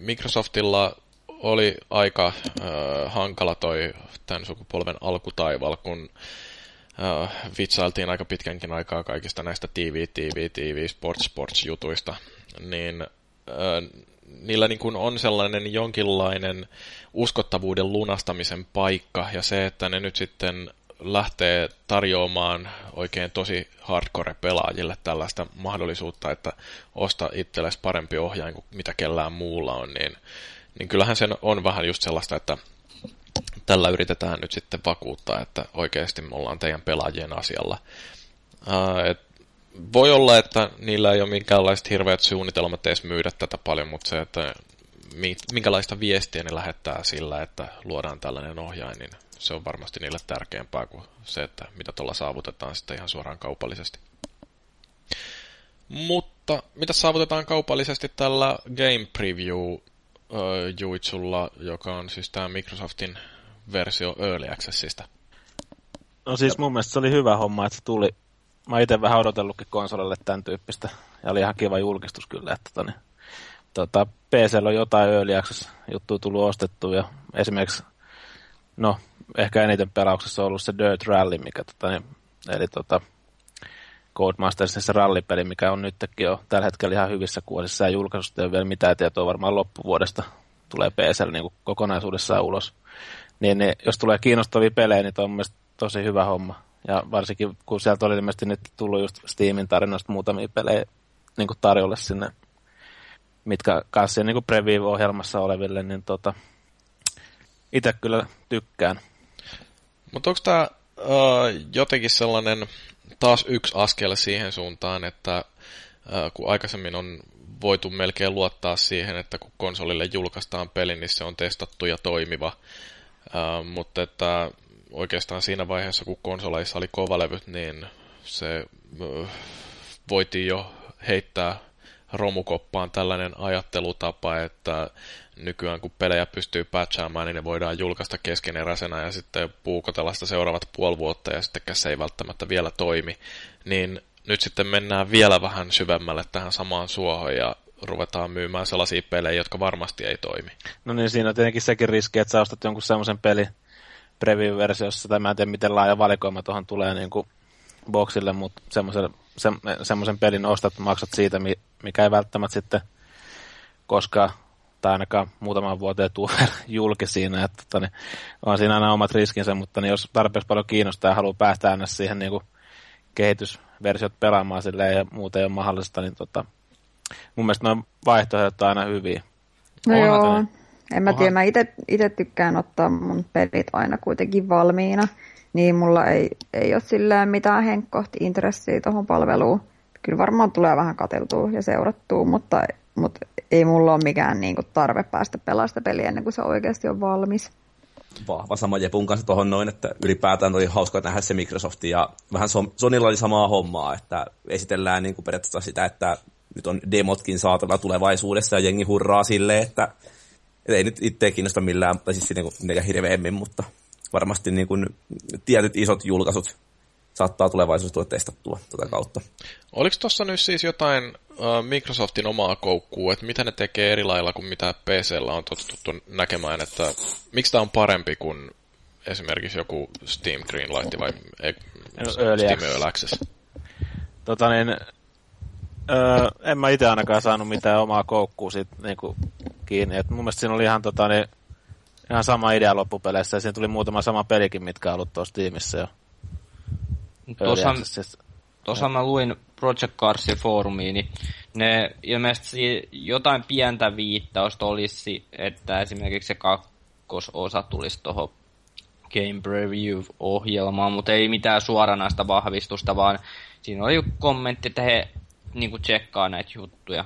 Microsoftilla oli aika äh, hankala toi tämän sukupolven alkutaival, kun äh, vitsailtiin aika pitkänkin aikaa kaikista näistä TV, TV, TV, sports, sports jutuista, niin äh, niillä niin kuin on sellainen jonkinlainen uskottavuuden lunastamisen paikka, ja se, että ne nyt sitten lähtee tarjoamaan oikein tosi hardcore-pelaajille tällaista mahdollisuutta, että osta itsellesi parempi ohjain kuin mitä kellään muulla on, niin, niin kyllähän se on vähän just sellaista, että tällä yritetään nyt sitten vakuuttaa, että oikeasti me ollaan teidän pelaajien asialla. Uh, et voi olla, että niillä ei ole minkäänlaiset hirveät suunnitelmat edes myydä tätä paljon, mutta se, että minkälaista viestiä ne lähettää sillä, että luodaan tällainen ohjain, niin se on varmasti niille tärkeämpää kuin se, että mitä tuolla saavutetaan sitten ihan suoraan kaupallisesti. Mutta mitä saavutetaan kaupallisesti tällä Game Preview juitsulla, joka on siis tämä Microsoftin versio Early Accessista? No siis mun mielestä se oli hyvä homma, että se tuli. Mä itse vähän odotellutkin konsolille tämän tyyppistä. Ja oli ihan kiva julkistus kyllä, että tota, niin, tota, PCllä on jotain Early Access juttuja tullut ostettua. Ja esimerkiksi, no ehkä eniten pelauksessa on ollut se Dirt Rally, mikä tota, niin, eli tota, Codemastersin se rallipeli, mikä on nytkin jo tällä hetkellä ihan hyvissä kuosissa ja julkaisusta ei ole vielä mitään tietoa varmaan loppuvuodesta tulee PCL niin kokonaisuudessaan ulos. Niin, niin, jos tulee kiinnostavia pelejä, niin on mielestäni tosi hyvä homma. Ja varsinkin kun sieltä oli ilmeisesti nyt tullut just Steamin tarinoista muutamia pelejä niin tarjolle sinne, mitkä kanssa niin preview-ohjelmassa oleville, niin tota, itse kyllä tykkään. Mutta onko tämä uh, jotenkin sellainen taas yksi askel siihen suuntaan, että uh, kun aikaisemmin on voitu melkein luottaa siihen, että kun konsolille julkaistaan peli, niin se on testattu ja toimiva. Uh, mutta että oikeastaan siinä vaiheessa, kun konsoleissa oli kovalevyt, niin se uh, voitiin jo heittää romukoppaan tällainen ajattelutapa, että nykyään kun pelejä pystyy patchaamaan, niin ne voidaan julkaista keskeneräisenä ja sitten puukotella sitä seuraavat puoli vuotta ja sitten se ei välttämättä vielä toimi. Niin nyt sitten mennään vielä vähän syvemmälle tähän samaan suohon ja ruvetaan myymään sellaisia pelejä, jotka varmasti ei toimi. No niin, siinä on tietenkin sekin riski, että sä ostat jonkun semmoisen peli preview-versiossa, tai mä en tiedä miten laaja valikoima tuohon tulee niin kuin boxille, mutta semmoisen, se, semmoisen pelin ostat, maksat siitä, mikä ei välttämättä sitten koskaan tai ainakaan muutaman vuoteen tuu *laughs* julki siinä, että tota, niin, on siinä aina omat riskinsä, mutta niin jos tarpeeksi paljon kiinnostaa ja haluaa päästä aina siihen niin kuin kehitysversiot pelaamaan silleen ja muuten ei ole mahdollista, niin tota, mun mielestä nuo vaihtoehdot on aina hyviä. No Onhan joo, ne, en mä tiedä, mä itse tykkään ottaa mun pelit aina kuitenkin valmiina, niin mulla ei, ei ole silleen mitään henkkohti intressiä tuohon palveluun. Kyllä varmaan tulee vähän kateltua ja seurattua, mutta mutta ei mulla ole mikään niinku tarve päästä pelaamaan peliä ennen kuin se oikeasti on valmis. Vahva sama Jepun kanssa tuohon noin, että ylipäätään oli hauska nähdä se Microsoft ja vähän Sonilla oli samaa hommaa, että esitellään niin kuin periaatteessa sitä, että nyt on demotkin saatavilla tulevaisuudessa ja jengi hurraa silleen, että ei nyt itse kiinnosta millään, tai siis niin hirveämmin, mutta varmasti niin kuin tietyt isot julkaisut saattaa tulevaisuudessa tulla testattua tätä kautta. Oliko tuossa nyt siis jotain uh, Microsoftin omaa koukkuu, että mitä ne tekee eri lailla kuin mitä PCllä on totuttu näkemään, että miksi tämä on parempi kuin esimerkiksi joku Steam Greenlight vai e, Steam Early Access? Tota niin, öö, en mä itse ainakaan saanut mitään omaa koukkuu siitä niinku, kiinni. Et mun mielestä siinä oli ihan, tota, niin, ihan sama idea loppupeleissä ja siinä tuli muutama sama pelikin, mitkä on ollut tuossa tiimissä jo. Tuossa, tuossa mä luin Project Carsin foorumiin, niin ne ilmeisesti jotain pientä viittausta olisi, että esimerkiksi se kakkososa tulisi tuohon Game Preview-ohjelmaan, mutta ei mitään suoranaista vahvistusta, vaan siinä oli kommentti, että he niinku tsekkaa näitä juttuja,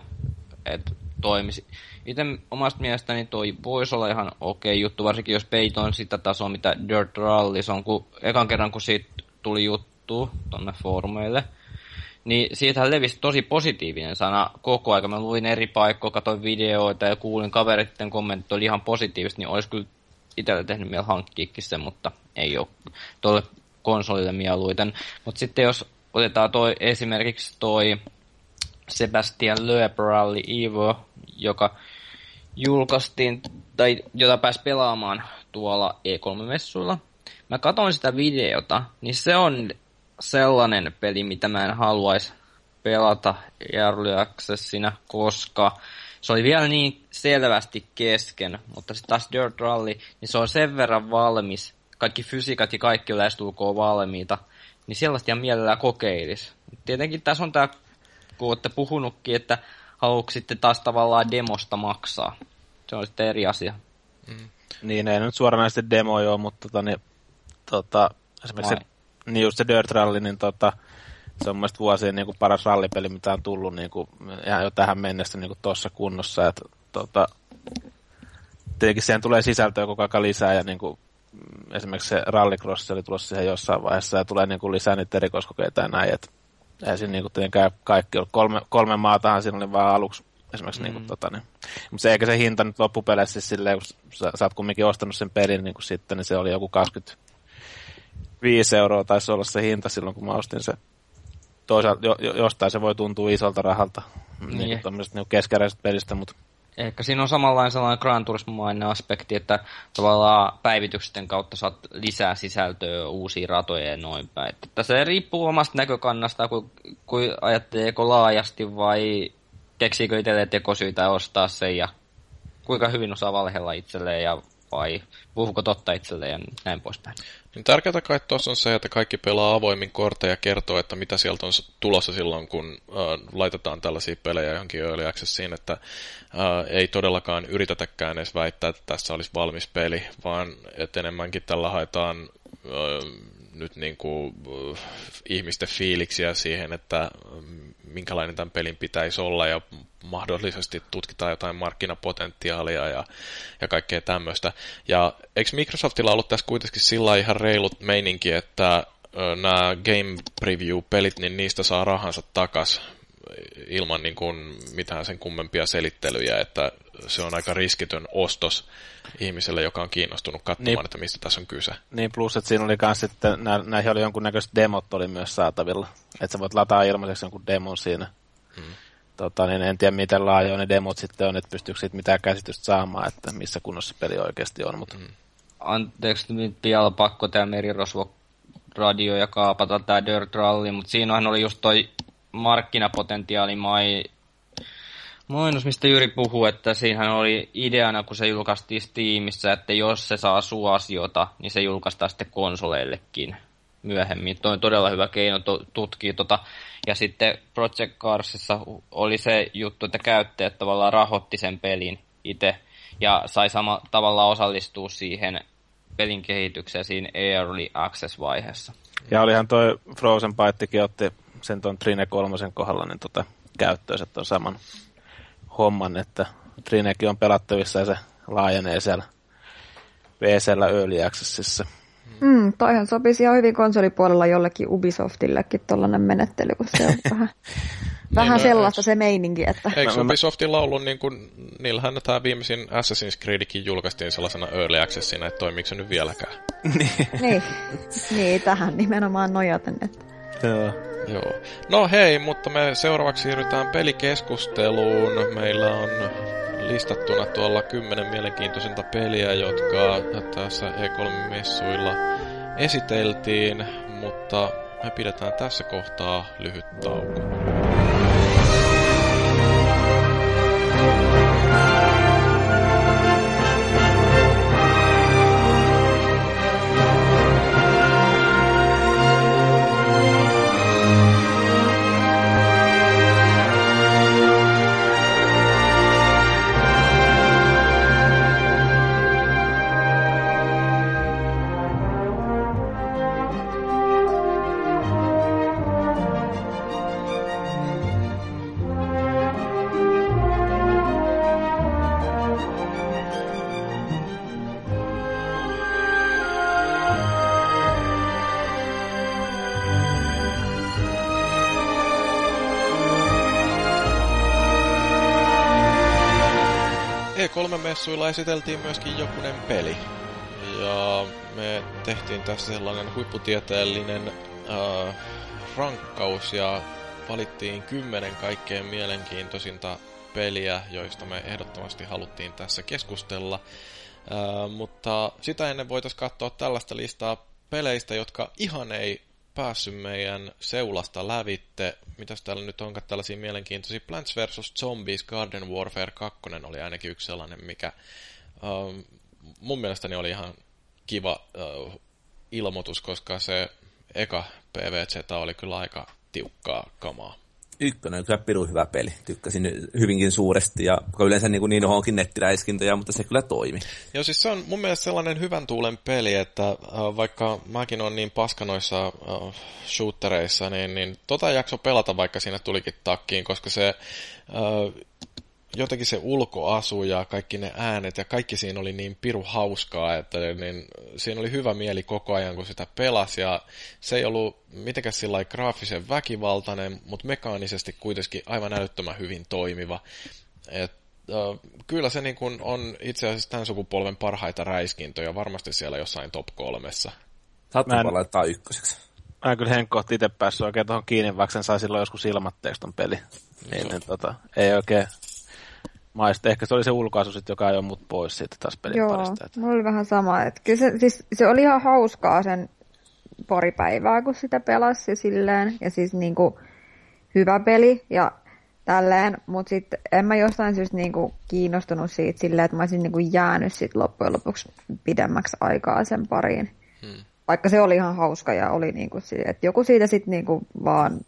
että toimisi. Itse omasta mielestäni toi voisi olla ihan okei okay juttu, varsinkin jos peiton sitä tasoa, mitä Dirt Rally on, kun ekan kerran kun siitä tuli juttu tonne foorumeille, niin siitähän levisi tosi positiivinen sana koko aika. Mä luin eri paikkoja, katsoin videoita ja kuulin kaveritten kommentit oli ihan positiivista, niin olisi kyllä itsellä tehnyt vielä hankkiikin sen, mutta ei ole tuolle konsolille mieluiten. Mutta sitten jos otetaan toi, esimerkiksi toi Sebastian Loeb Rally Evo, joka julkaistiin, tai jota pääsi pelaamaan tuolla E3-messuilla. Mä katsoin sitä videota, niin se on sellainen peli, mitä mä en haluaisi pelata Early Accessina, koska se oli vielä niin selvästi kesken, mutta sitten taas Dirt Rally, niin se on sen verran valmis, kaikki fysiikat ja kaikki lähestulkoon valmiita, niin sellaista ihan mielellään kokeilis. Tietenkin tässä on tämä, kun olette puhunutkin, että haluaisitte taas tavallaan demosta maksaa. Se on sitten eri asia. Mm. Niin, ei nyt suoranaisesti demo joo, mutta tota, niin, tota, esimerkiksi se, niin just se Dirt Rally, niin tota, se on mielestäni vuosien niin kuin paras rallipeli, mitä on tullut niin kuin, ihan jo tähän mennessä niin tuossa kunnossa. Et, tota, tietenkin siihen tulee sisältöä koko ajan lisää ja niin kuin, esimerkiksi se rallycross oli tulossa siihen jossain vaiheessa ja tulee niin kuin lisää niitä erikoiskokeita ja näin. Et, ei siinä niin kuin, tietenkään kaikki ollut. Kolme, kolme maatahan siinä oli vaan aluksi esimerkiksi. Mm. Niin kuin, tota, niin. Mutta se eikä se hinta nyt loppupeleissä siis silleen, kun sä, sä oot kumminkin ostanut sen pelin niin kuin sitten, niin se oli joku 25 euroa taisi olla se hinta silloin, kun mä ostin se. Toisaalta jo, jostain se voi tuntua isolta rahalta, niin, niin tämmöisestä niin keskeräisestä pelistä, mutta Ehkä siinä on samanlainen sellainen Gran Turismo-mainen aspekti, että tavallaan päivitysten kautta saat lisää sisältöä uusia ratoja ja noin päin. Että tässä riippuu omasta näkökannasta, kun, kun ajatteleeko laajasti vai keksiikö itselleen tekosyitä ostaa sen ja kuinka hyvin osaa valhella itselleen ja vai puhuuko totta itselleen ja näin poispäin. Niin tärkeää kai tuossa on se, että kaikki pelaa avoimin korteja ja kertoo, että mitä sieltä on tulossa silloin, kun äh, laitetaan tällaisia pelejä johonkin early accessiin, että äh, ei todellakaan yritetäkään edes väittää, että tässä olisi valmis peli, vaan että enemmänkin tällä haetaan äh, nyt niin kuin, uh, ihmisten fiiliksiä siihen, että minkälainen tämän pelin pitäisi olla ja mahdollisesti tutkitaan jotain markkinapotentiaalia ja, ja kaikkea tämmöistä. Ja eikö Microsoftilla ollut tässä kuitenkin sillä ihan reilut meininki, että nämä Game Preview-pelit, niin niistä saa rahansa takas ilman niin kuin mitään sen kummempia selittelyjä, että se on aika riskitön ostos ihmiselle, joka on kiinnostunut katsomaan, niin, että mistä tässä on kyse. Niin, plus että siinä oli myös sitten, nä, näihin oli jonkunnäköiset demot oli myös saatavilla, että sä voit lataa ilmaiseksi jonkun demon siinä. Hmm. Tota, niin en tiedä, miten laajoja ne demot sitten on, että pystyykö siitä mitään käsitystä saamaan, että missä kunnossa peli oikeasti on. Mutta... Hmm. Anteeksi, nyt vielä pakko tämä merirosvo radio ja kaapata tämä Dirt Rally, mutta siinähän oli just toi markkinapotentiaali mai, mainos, mistä Jyri puhuu, että siinähän oli ideana, kun se julkaistiin Steamissa, että jos se saa suosiota, niin se julkaistaan sitten konsoleillekin myöhemmin. Tuo on todella hyvä keino tutkia tota. Ja sitten Project Carsissa oli se juttu, että käyttäjät tavallaan rahoitti sen pelin itse ja sai sama tavalla osallistua siihen pelin kehitykseen siinä Early Access-vaiheessa. Ja olihan toi Frozen Bytekin otti sen tuon Trine 3 kohdalla niin tota, käyttöön se on saman homman, että Trinekin on pelattavissa ja se laajenee siellä PCllä Early Accessissa. Mm, toihan sopisi ihan hyvin konsolipuolella jollekin Ubisoftillekin tollainen menettely, kun se on vähän, *laughs* vähän niin, sellaista se meininki. Että... Eikö Ubisoftilla ollut, niin kuin, niillähän tämä viimeisin Assassin's Creedkin julkaistiin sellaisena Early Accessina, että toimiiko se nyt vieläkään? *laughs* niin, niin, tähän nimenomaan nojaten. Että... Joo. Joo. No hei, mutta me seuraavaksi siirrytään pelikeskusteluun. Meillä on listattuna tuolla kymmenen mielenkiintoisinta peliä, jotka tässä E3-messuilla esiteltiin, mutta me pidetään tässä kohtaa lyhyt tauko. E3-messuilla esiteltiin myöskin jokunen peli. Ja me tehtiin tässä sellainen huipputieteellinen äh, rankkaus ja valittiin kymmenen kaikkein mielenkiintoisinta peliä, joista me ehdottomasti haluttiin tässä keskustella. Äh, mutta sitä ennen voitaisiin katsoa tällaista listaa peleistä, jotka ihan ei päässyt meidän seulasta lävitte. Mitäs täällä nyt onkaan tällaisia mielenkiintoisia? Plants vs. Zombies Garden Warfare 2 oli ainakin yksi sellainen, mikä uh, mun mielestäni oli ihan kiva uh, ilmoitus, koska se eka PVZ oli kyllä aika tiukkaa kamaa ykkönen kyllä pirun hyvä peli. Tykkäsin hyvinkin suuresti ja yleensä niin, kuin niin onkin nettiräiskintöjä, mutta se kyllä toimi. Joo, siis se on mun mielestä sellainen hyvän tuulen peli, että äh, vaikka mäkin on niin paskanoissa äh, shootereissa, niin, niin tota jakso pelata, vaikka siinä tulikin takkiin, koska se äh, jotenkin se ulkoasu ja kaikki ne äänet ja kaikki siinä oli niin piru hauskaa, että niin, siinä oli hyvä mieli koko ajan, kun sitä pelasi ja se ei ollut mitenkään sillä graafisen väkivaltainen, mutta mekaanisesti kuitenkin aivan älyttömän hyvin toimiva. Et, äh, kyllä se niin kun on itse asiassa tämän sukupolven parhaita räiskintöjä varmasti siellä jossain top kolmessa. Saattaa en... laittaa ykköseksi. Mä en kyllä Henkko itse päässyt oikein tuohon kiinni, vaikka sen sai silloin joskus ilmatteeksi ton peli. Niin, niin, tota, ei oikein maista. Ehkä se oli se ulkoasu sit, joka ajoi mut pois siitä taas pelin Joo, parista. Että... oli vähän sama. Että kyllä se, siis, se oli ihan hauskaa sen pari päivää, kun sitä pelasi silleen. Ja siis niinku hyvä peli ja tälleen, mutta sitten en mä jostain syystä niinku kiinnostunut siitä silleen, että mä olisin niinku jäänyt sit loppujen lopuksi pidemmäksi aikaa sen pariin. Hmm. Vaikka se oli ihan hauska ja oli niinku, että joku siitä sitten niinku vaan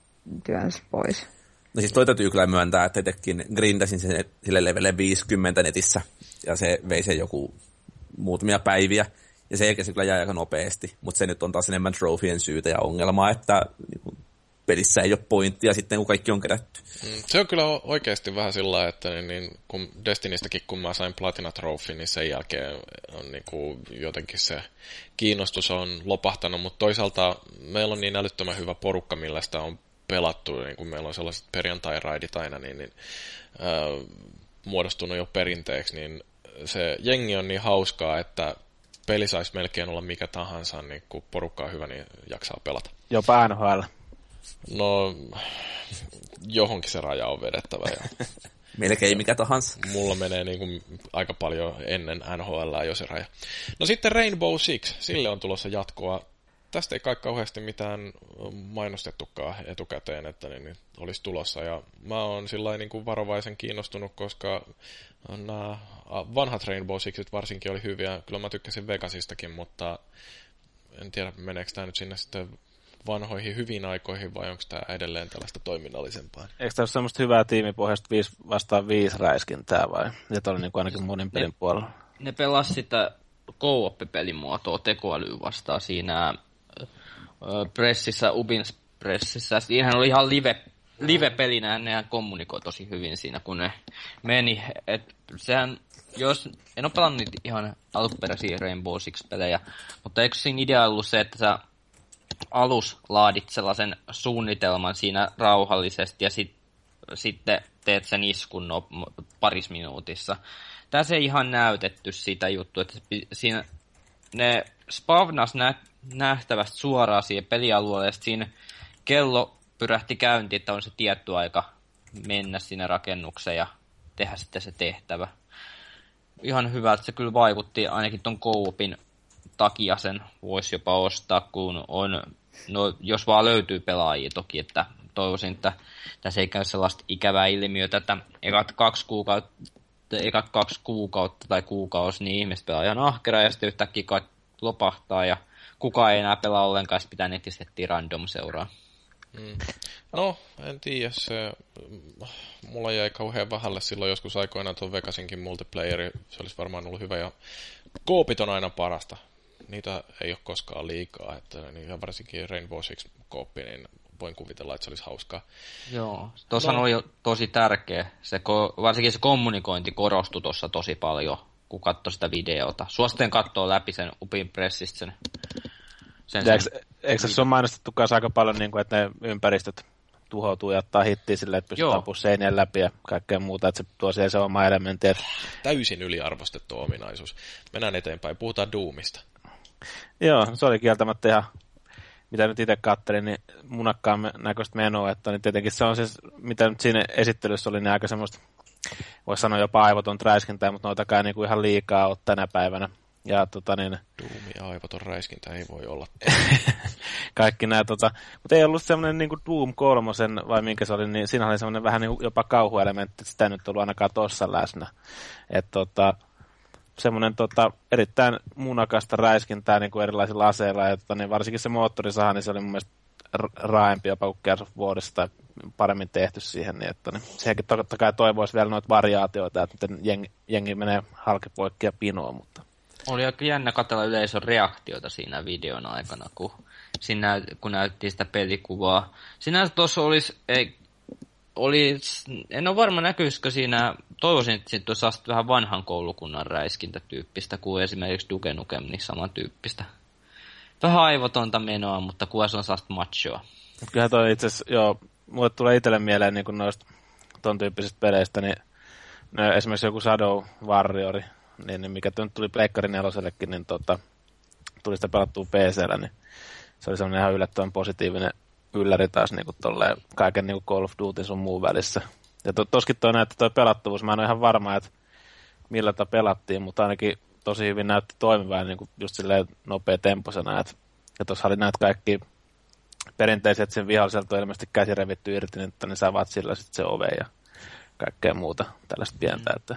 työns pois. No siis toi täytyy kyllä myöntää, että itsekin grindasin sen sille levelle 50 netissä, ja se vei sen joku muutamia päiviä, ja se se kyllä jäi aika nopeasti, mutta se nyt on taas enemmän trofien syytä ja ongelma, että niin pelissä ei ole pointtia sitten, kun kaikki on kerätty. Mm, se on kyllä oikeasti vähän sillä että niin, niin, kun Destinistäkin, kun mä sain Platina niin sen jälkeen on niin kuin, jotenkin se kiinnostus on lopahtanut, mutta toisaalta meillä on niin älyttömän hyvä porukka, millä sitä on pelattu, niin kun meillä on sellaiset perjantai-raidit aina, niin, niin äh, muodostunut jo perinteeksi, niin se jengi on niin hauskaa, että peli saisi melkein olla mikä tahansa, niin kun porukka on hyvä, niin jaksaa pelata. Jopa NHL. No, johonkin se raja on vedettävä. Ja *laughs* Melkein mikä tahansa. Mulla menee niin kuin aika paljon ennen NHL jo se raja. No sitten Rainbow Six, sille on tulossa jatkoa tästä ei kai kauheasti mitään mainostettukaan etukäteen, että niin, niin olisi tulossa. Ja mä oon sillä niin kuin varovaisen kiinnostunut, koska nämä vanhat Rainbow Sixit varsinkin oli hyviä. Kyllä mä tykkäsin Vegasistakin, mutta en tiedä meneekö tämä nyt sinne sitten vanhoihin hyviin aikoihin vai onko tämä edelleen tällaista toiminnallisempaa? Eikö tämä ole semmoista hyvää tiimipohjasta 5 vastaan 5 räiskintää vai? Ja oli niin kuin ainakin monin pelin ne, puolella. Ne pelasi sitä co-op-pelimuotoa tekoälyä vastaan siinä pressissä, Ubin pressissä. Siihen oli ihan live, live-pelinä, nehän kommunikoi tosi hyvin siinä, kun ne meni. Et sehän, jos, en ole pelannut ihan alkuperäisiä Rainbow Six-pelejä, mutta eikö siinä idea ollut se, että sä alus laadit sellaisen suunnitelman siinä rauhallisesti ja sit, sitten teet sen iskun no, paris minuutissa. Tässä ei ihan näytetty sitä juttua, että siinä ne spavnas nä- nähtävästi suoraan siihen pelialueelle, ja siinä kello pyrähti käyntiin, että on se tietty aika mennä sinne rakennukseen ja tehdä sitten se tehtävä. Ihan hyvältä se kyllä vaikutti, ainakin ton koupin takia sen voisi jopa ostaa, kun on, no jos vaan löytyy pelaajia toki, että toivoisin, että tässä ei käy sellaista ikävää ilmiötä, että ekat kaksi kuukautta, ekat kaksi kuukautta tai kuukausi, niin ihmiset pelaa ihan ahkera ja sitten yhtäkkiä lopahtaa ja kukaan ei enää pelaa ollenkaan, sitten pitää netistä random seuraa. Mm. No, en tiedä, se, mulla jäi kauhean vähälle silloin joskus aikoinaan tuon Vegasinkin multiplayeri, se olisi varmaan ollut hyvä, ja koopit on aina parasta. Niitä ei ole koskaan liikaa, että niin varsinkin Rainbow Six kooppi, niin voin kuvitella, että se olisi hauskaa. Joo, tuossa no. oli jo tosi tärkeä, se, varsinkin se kommunikointi korostui tuossa tosi paljon, kun katsoi sitä videota. Suosittelen katsoa läpi sen Upin Pressistä sen sen, eikö, eikö se ole mainostettu kanssa aika paljon, niin kuin, että ne ympäristöt tuhoutuu ja ottaa hittiä silleen, että pystyy ampumaan seinien läpi ja kaikkea muuta, että se tuo siihen se oma elementti. Täysin yliarvostettu ominaisuus. Mennään eteenpäin. Puhutaan Doomista. joo, se oli kieltämättä ihan, mitä nyt itse kattelin, niin munakkaan näköistä menoa, että niin tietenkin se on siis, mitä nyt siinä esittelyssä oli, niin aika semmoista, voisi sanoa jopa aivoton räiskintää, mutta noitakaan niin kuin ihan liikaa ole tänä päivänä. Ja tota niin, Doom aivoton räiskintä ei voi olla. *laughs* kaikki nämä, tota, mutta ei ollut semmoinen niin Doom kolmosen, vai minkä se oli, niin siinä oli semmoinen vähän niin jopa kauhuelementti, että sitä ei nyt ollut ainakaan tossa läsnä. Että tota, semmoinen tota, erittäin munakasta räiskintää niin kuin erilaisilla aseilla, ja tota, niin varsinkin se moottorisaha, niin se oli mun mielestä raaempi jopa kuin Gears of Warissa, tai paremmin tehty siihen, niin että niin, siihenkin totta kai toivoisi vielä noita variaatioita, että miten jengi, jengi menee halkipoikki ja pinoon, mutta Oli aika jännä katsella yleisön reaktioita siinä videon aikana, kun, siinä, kun näyttiin sitä pelikuvaa. Siinä tuossa olisi, ei, oli, en ole varma näkyisikö siinä, toivoisin, että olisi asti vähän vanhan koulukunnan räiskintätyyppistä, kuin esimerkiksi Duke Nukem, niin samantyyppistä. Vähän aivotonta menoa, mutta kuva se on saasta machoa. Kyllähän toi itse asiassa, joo, mulle tulee itselle mieleen niin noista ton tyyppisistä peleistä, niin no, esimerkiksi joku Shadow Warrior, niin, niin mikä nyt tuli Pleikkari nelosellekin, niin tota, tuli sitä pelattua PCllä, niin se oli semmoinen ihan yllättävän positiivinen ylläri taas niin kuin tolleen kaiken niin kuin Call of Duty sun muun välissä. Ja to, toskin toi näytti toi pelattavuus, mä en ole ihan varma, että millä tätä pelattiin, mutta ainakin tosi hyvin näytti toimivan niin kuin just silleen nopea temposena, että ja tuossa oli näitä kaikki perinteiset sen viholliselta on ilmeisesti käsi revitty irti, niin, että ne saavat sillä sitten se ove ja kaikkea muuta tällaista pientä. Että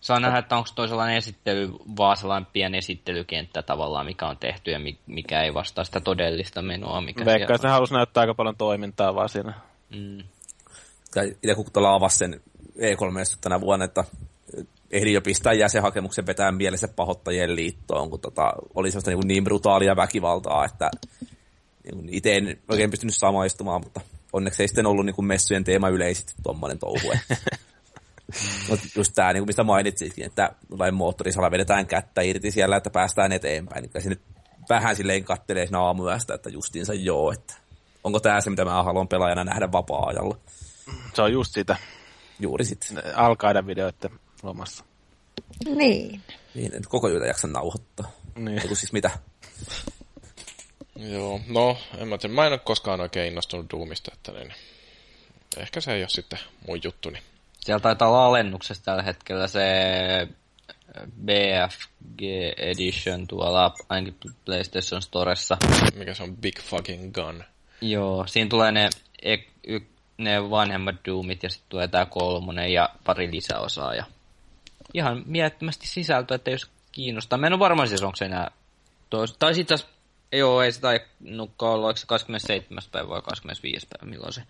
Saa nähdä, että onko toi sellainen esittely, vaan sellainen pieni esittelykenttä tavallaan, mikä on tehty ja mi- mikä ei vastaa sitä todellista menoa. Mikä Veikkaan, että ne halusi näyttää aika paljon toimintaa vaan siinä. Mm. itse kun tuolla avasi sen E3 tänä vuonna, että ehdin jo pistää jäsenhakemuksen vetää mielessä pahoittajien liittoon, kun tota, oli sellaista niin, niin brutaalia väkivaltaa, että niin itse en oikein pystynyt samaistumaan, mutta onneksi ei sitten ollut niin kuin messujen teema yleisesti tuommoinen touhu. *laughs* Mutta just tämä, niin kuin mistä mainitsitkin, että vain moottorisalla vedetään kättä irti siellä, että päästään eteenpäin. Niin se nyt vähän silleen kattelee siinä aamuyöstä, että justiinsa joo, että onko tämä se, mitä mä haluan pelaajana nähdä vapaa-ajalla. Se on just sitä Juuri sitten. alkaiden videoiden lomassa. Niin. Niin, en koko yötä jaksa nauhoittaa. Niin. Eiku siis mitä? *laughs* Joo, no, en mä tiedä. Mä en ole koskaan oikein innostunut Doomista, että niin, ehkä se ei ole sitten mun juttuni. Siellä taitaa olla alennuksessa tällä hetkellä se BFG Edition tuolla ainakin PlayStation Storessa. Mikä se on Big Fucking Gun. Joo, siinä tulee ne, ek, y, ne vanhemmat Doomit ja sitten tulee tää kolmonen ja pari lisäosaa. Ja ihan miettimästi sisältöä, että jos kiinnostaa. Mä en ole varma siis, onko se enää tai sitten taas, joo, ei se tainnutkaan olla, oliko se 27. päivä vai 25. päivä, milloin se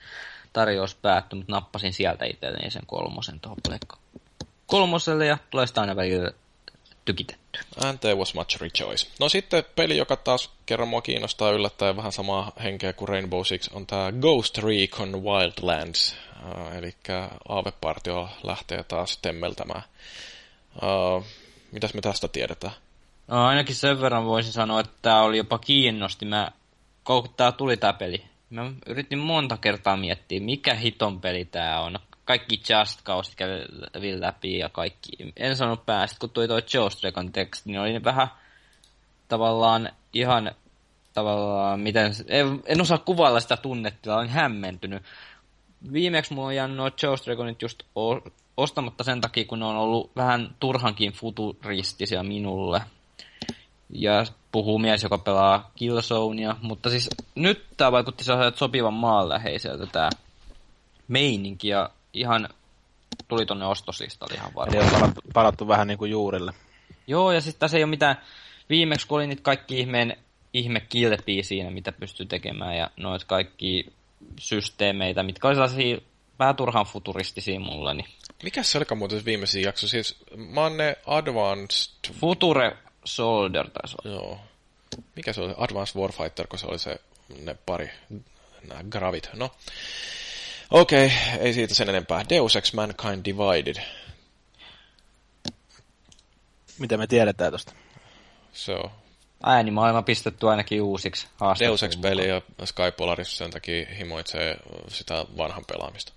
tarjous päättyi, mutta nappasin sieltä itselleni sen kolmosen tuohon Pleikka kolmoselle ja tulee sitä aina välillä tykitetty. And there was much rejoice. No sitten peli, joka taas kerran mua kiinnostaa yllättäen vähän samaa henkeä kuin Rainbow Six, on tämä Ghost Recon Wildlands. Uh, eli aavepartio lähtee taas temmeltämään. Uh, mitäs me tästä tiedetään? No, ainakin sen verran voisin sanoa, että tämä oli jopa kiinnosti. Mä, kun tuli tää peli, mä yritin monta kertaa miettiä, mikä hiton peli tää on. Kaikki Just Cause kävin läpi ja kaikki. En sanonut päästä, kun tuli toi Ghost Recon teksti, niin oli vähän tavallaan ihan tavallaan, miten, en, en osaa kuvailla sitä tunnettilaa, olen hämmentynyt. Viimeksi mulla on jäänyt nuo Reconit just ostamatta sen takia, kun ne on ollut vähän turhankin futuristisia minulle. Ja puhuu mies, joka pelaa Killzonea, mutta siis nyt tää vaikutti sellaiselta sopivan maanläheiseltä tää meininki ja ihan tuli tonne ostoslistalle ihan varmaan. Eli on palattu, palattu vähän niin kuin juurille. Joo, ja sitten tässä ei ole mitään, viimeksi kun oli niitä kaikki ihmeen ihme kilpiä siinä, mitä pystyy tekemään, ja noita kaikki systeemeitä, mitkä oli sellaisia vähän turhan futuristisia mulle, niin Mikä se olikaan muuten viimeisin jakso? Siis mä oon ne Advanced... Future Soldier taisi olla. Joo. Mikä se oli? Advanced Warfighter, kun se oli se ne pari, nämä gravit. No, okei, okay, ei siitä sen enempää. Deus Ex Mankind Divided. Mitä me tiedetään tosta? Se on äänimaailma pistetty ainakin uusiksi Deus Ex-peli ja Sky Polaris sen takia himoitsee sitä vanhan pelaamista.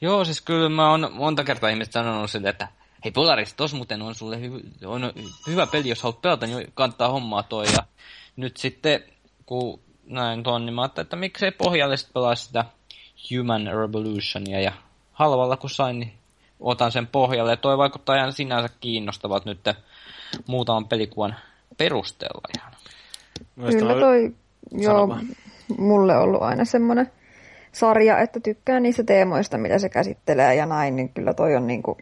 Joo, siis kyllä mä oon monta kertaa ihmiset sanonut sille, että hei Polaris, tos muuten on sulle hy- on hyvä peli, jos haluat pelata, niin kannattaa hommaa toi. Ja nyt sitten, kun näin ton, niin mä ajattelin, että miksei pohjalle sitten pelaa sitä Human Revolutionia ja halvalla kun sain, niin otan sen pohjalle. Ja toi vaikuttaa ihan sinänsä kiinnostavat nyt muutaman pelikuvan perusteella ihan. Kyllä toi, joo, mulle on ollut aina semmoinen sarja, että tykkään niistä teemoista, mitä se käsittelee ja näin, niin kyllä toi on niinku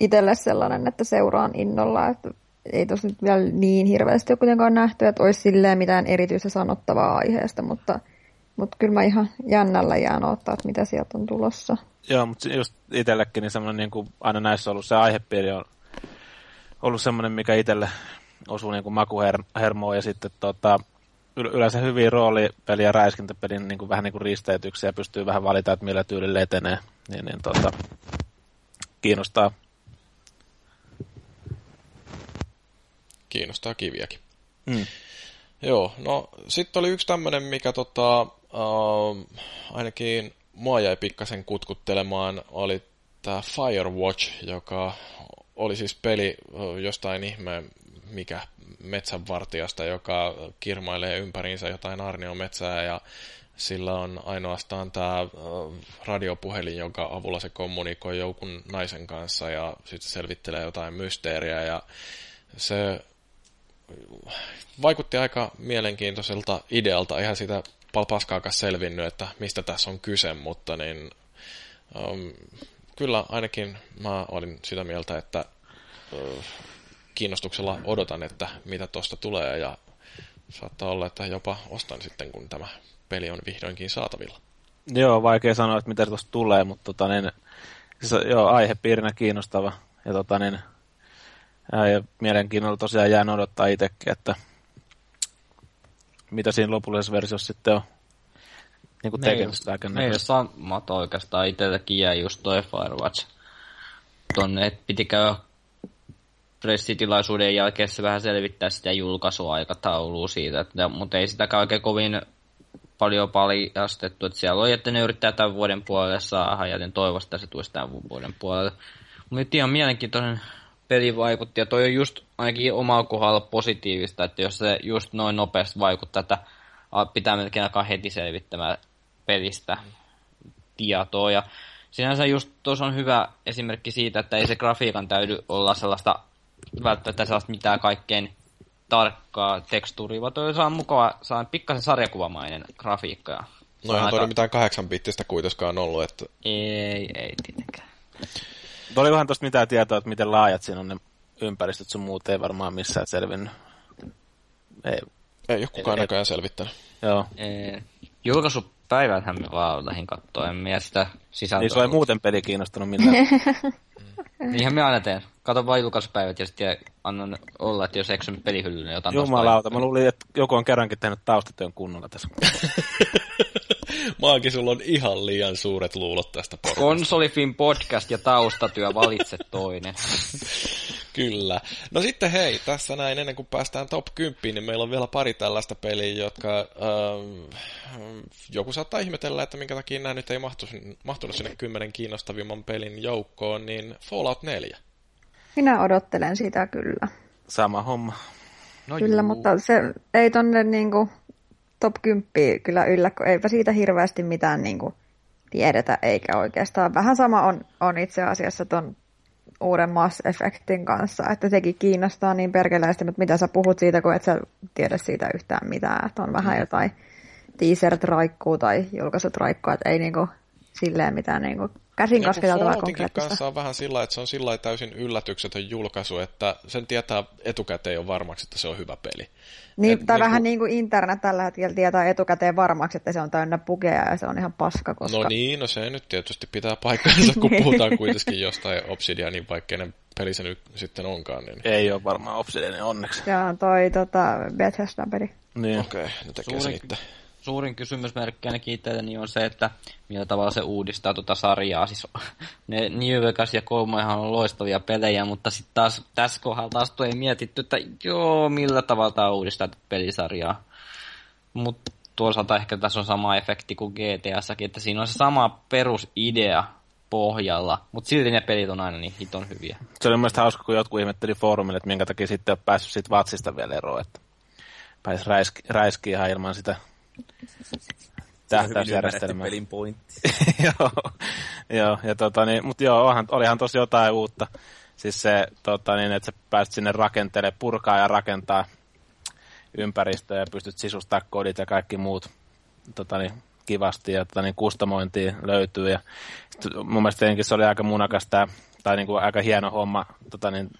itselle sellainen, että seuraan innolla, että ei tosi vielä niin hirveästi ole kuitenkaan nähty, että olisi silleen mitään erityistä sanottavaa aiheesta, mutta, mutta kyllä mä ihan jännällä jään ottaa, että mitä sieltä on tulossa. Joo, mutta just itsellekin niin semmoinen niin kuin aina näissä on ollut se aihepiiri on ollut semmoinen, mikä itselle osuu niin kuin makuhermoon ja sitten tota, yleensä hyviä roolipeli- ja räiskintäpelin niin kuin vähän niin kuin risteytyksiä pystyy vähän valita, että millä tyylillä etenee, niin, niin tota, kiinnostaa. Kiinnostaa kiviäkin. Mm. Joo, no sitten oli yksi tämmöinen, mikä tota, äh, ainakin mua jäi pikkasen kutkuttelemaan, oli tämä Firewatch, joka oli siis peli jostain ihme mikä metsänvartijasta, joka kirmailee ympäriinsä jotain arniometsää ja sillä on ainoastaan tämä radiopuhelin, jonka avulla se kommunikoi joukun naisen kanssa ja sitten selvittelee jotain mysteeriä ja se vaikutti aika mielenkiintoiselta idealta. Eihän sitä paskaakaan selvinnyt, että mistä tässä on kyse, mutta niin, um, kyllä ainakin mä olin sitä mieltä, että uh, kiinnostuksella odotan, että mitä tuosta tulee ja saattaa olla, että jopa ostan sitten, kun tämä peli on vihdoinkin saatavilla. Joo, vaikea sanoa, että mitä tuosta tulee, mutta tota, niin, siis, joo, aihepiirinä kiinnostava. Ja, tota, niin, ja mielenkiinnolla tosiaan jään odottaa itsekin, että mitä siinä lopullisessa versiossa sitten on niin kuin tekemistä. Meillä samat oikeastaan itselläkin jää just toi Firewatch tonne, että piti käydä pressitilaisuuden jälkeen se vähän selvittää sitä julkaisuaikataulua siitä, että, mutta ei sitä oikein kovin paljon paljastettu, että siellä on, että ne yrittää tämän vuoden puolelle saada, ja toivosta, se tulisi tämän vuoden puolelle. Mutta nyt ihan mielenkiintoinen peli vaikutti, ja toi on just ainakin omalla kohdalla positiivista, että jos se just noin nopeasti vaikuttaa, että pitää melkein alkaa heti selvittämään pelistä tietoa, ja sinänsä just tuossa on hyvä esimerkki siitä, että ei se grafiikan täydy olla sellaista välttämättä sellaista mitään kaikkein tarkkaa tekstuuria, vaan toi on mukava, saa pikkasen sarjakuvamainen grafiikka. No eihän aika... mitään kahdeksan bittistä kuitenkaan ollut, että... Ei, ei tietenkään. Oli vähän tuosta mitään tietoa, että miten laajat siinä on ne ympäristöt sun muut, ei varmaan missään selvinnyt. Ei, ei ole kukaan ei, näköjään selvittänyt. Joo. Ei, julkaisupäivänhän me vaan lähdin katsoa, en minä sitä sisältöä. Ei sua ei muuten peli kiinnostanut millään. *laughs* Niinhän me aina teen. Kato vain julkaisupäivät ja sitten annan olla, että jos eksyn pelihyllyyn, niin otan Jumalauta, mä luulin, että joku on kerrankin tehnyt taustatyön kunnolla tässä. *laughs* Maankin sulla on ihan liian suuret luulot tästä porukasta. Konsolifin podcast ja taustatyö, valitse toinen. *laughs* Kyllä. No sitten hei, tässä näin ennen kuin päästään top 10, niin meillä on vielä pari tällaista peliä, jotka ähm, joku saattaa ihmetellä, että minkä takia nämä nyt ei mahtunut, mahtunut sinne kymmenen kiinnostavimman pelin joukkoon, niin Fallout 4. Minä odottelen sitä kyllä. Sama homma. No kyllä, juu. mutta se ei tonne niinku top 10 kyllä yllä, kun eipä siitä hirveästi mitään niinku tiedetä, eikä oikeastaan. Vähän sama on, on itse asiassa ton uuden Mass Effectin kanssa, että sekin kiinnostaa niin perkeleesti, mutta mitä sä puhut siitä, kun et sä tiedä siitä yhtään mitään, että on vähän mm. jotain teaserit raikkuu tai julkaisut raikkuu, että ei niinku silleen mitään niinku käsin niin kosketeltavaa konkreettista. kanssa on vähän sillä että se on sillä täysin yllätyksetön julkaisu, että sen tietää etukäteen jo varmaksi, että se on hyvä peli. Niin, Et, tai niin vähän niin kuin internet tällä hetkellä tietää etukäteen varmaksi, että se on täynnä pukeja ja se on ihan paska. Koska... No niin, no se nyt tietysti pitää paikkansa, kun *laughs* puhutaan kuitenkin jostain Obsidianin, vaikka ne peli se nyt sitten onkaan. Niin... Ei ole varmaan Obsidianin onneksi. Se on toi tota, Bethesda-peli. Niin. Okei, okay, ne tekee Suurin... sen itse. Suurin kysymysmerkki ainakin itselleni on se, että millä tavalla se uudistaa tuota sarjaa. Siis ne New Vegas ja Kolmoihan on loistavia pelejä, mutta sitten taas tässä kohdalla taas ei mietitty, että joo, millä tavalla tämä uudistaa pelisarjaa. Mutta toisaalta ehkä tässä on sama efekti kuin GTAssakin, että siinä on se sama perusidea pohjalla, mutta silti ne pelit on aina niin hiton hyviä. Se oli mielestäni hauska, kun jotkut ihmetteli foorumille, että minkä takia sitten on päässyt siitä vatsista vielä eroon, että pääsi räiski, räiskiä ilman sitä tähtäysjärjestelmää. pelin pointti. *laughs* joo, joo, ja tota, niin, mutta joo, onhan, olihan tosi jotain uutta. Siis se, tota, niin, että sä pääset sinne rakentelemaan, purkaa ja rakentaa ympäristöä ja pystyt sisustamaan kodit ja kaikki muut tota, niin, kivasti ja tota, niin, kustomointia löytyy. Ja sit, mun mielestä se oli aika munakas tää, tai niin kuin, aika hieno homma, tota, niin,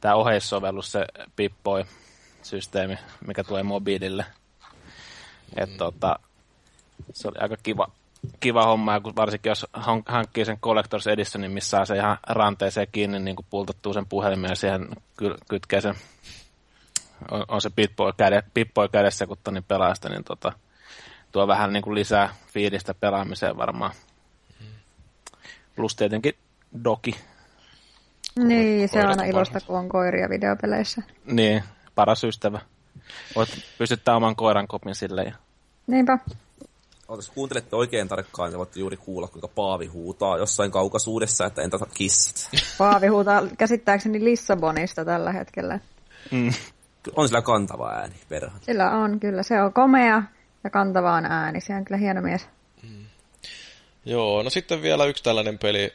tämä oheissovellus, se Pippoi-systeemi, mikä tulee mobiilille. Et, tota, se oli aika kiva, kiva homma, kun varsinkin jos hankkii sen Collectors Editionin, missä saa se ihan ranteeseen kiinni, niin kuin pultattuu sen puhelimen ja siihen ky- kytkee sen, on, on se Pitboy, käde, Pitboy kädessä, kun Toni pelaa sitä, niin tota, tuo vähän niin kuin lisää fiilistä pelaamiseen varmaan. Plus tietenkin doki. Niin, se on aina ilosta, kun on koiria videopeleissä. Niin, paras ystävä. Voit pystyttää oman koiran kopin silleen. Ja... Niinpä. Ootas, kuuntelette oikein tarkkaan, ja voitte juuri kuulla, kuinka Paavi huutaa jossain kaukaisuudessa, että entä kissat. Paavi huutaa käsittääkseni Lissabonista tällä hetkellä. Mm. On sillä kantava ääni, perhän. Sillä on, kyllä. Se on komea ja kantava on ääni. Se on kyllä hieno mies. Mm. Joo, no sitten vielä yksi tällainen peli,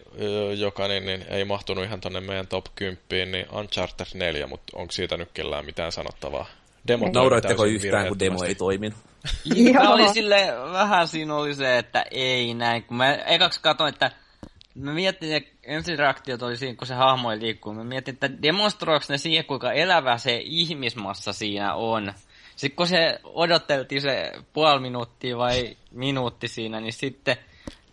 joka niin, niin ei mahtunut ihan tonne meidän top 10, niin Uncharted 4, mutta onko siitä nyt kellään mitään sanottavaa? Demo Nauroitteko yhtään, kun demo ei toiminut? *laughs* Joo. oli sille vähän siinä oli se, että ei näin. Kun mä ekaksi katsoin, että mä mietin, että ensireaktiot oli siinä, kun se hahmo ei liikkuu. Mä mietin, että demonstroiko ne siihen, kuinka elävä se ihmismassa siinä on. Sitten kun se odotteltiin se puoli minuuttia vai minuutti siinä, niin sitten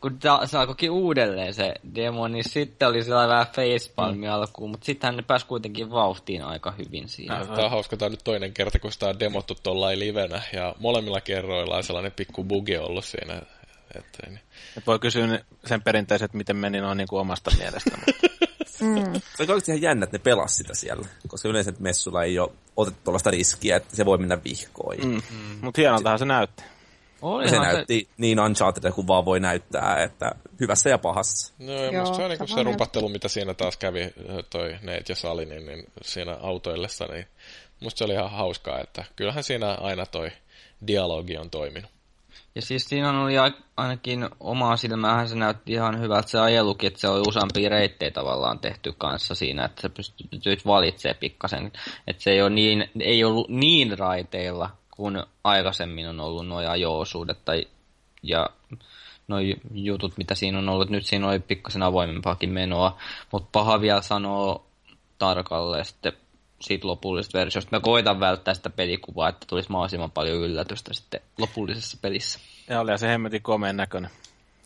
kun ta- se alkoikin uudelleen se demo, niin sitten oli sellainen vähän facepalmi mm. alkuun, mutta sittenhän ne pääsi kuitenkin vauhtiin aika hyvin siinä. Tämä on hauska, tämä on nyt toinen kerta, kun sitä on demottu tuolla livenä, ja molemmilla kerroilla on sellainen pikku bugi ollut siinä. Että, niin. Et voi kysyä sen perinteiset, miten meni noin niin kuin omasta mielestä. *laughs* mm. Se on oikeasti ihan jännä, että ne pelas sitä siellä, koska yleensä messulla ei ole otettu tuollaista riskiä, että se voi mennä vihkoon. Mm. Mm. Mutta hienoltahan se näytti. Oli se näytti se... niin Uncharted kuin vaan voi näyttää, että hyvässä ja pahassa. No ja Joo, se on niin se rupattelu, mitä siinä taas kävi toi Nate ja Sali, niin, niin siinä autoillessa, niin musta se oli ihan hauskaa, että kyllähän siinä aina toi dialogi on toiminut. Ja siis siinä oli ainakin omaa silmäähän se näytti ihan hyvältä se ajelukin, että se oli useampia reittejä tavallaan tehty kanssa siinä, että sä pystyt valitsemaan pikkasen. Että se ei, ole niin, ei ollut niin raiteilla kun aikaisemmin on ollut nuo ajo-osuudet tai, ja nuo jutut, mitä siinä on ollut. Nyt siinä oli pikkasen avoimempaakin menoa, mutta paha vielä sanoo tarkalleen sitten siitä lopullisesta versiosta. Mä koitan välttää sitä pelikuvaa, että tulisi mahdollisimman paljon yllätystä sitten lopullisessa pelissä. Ja oli se hemmetin komeen näköinen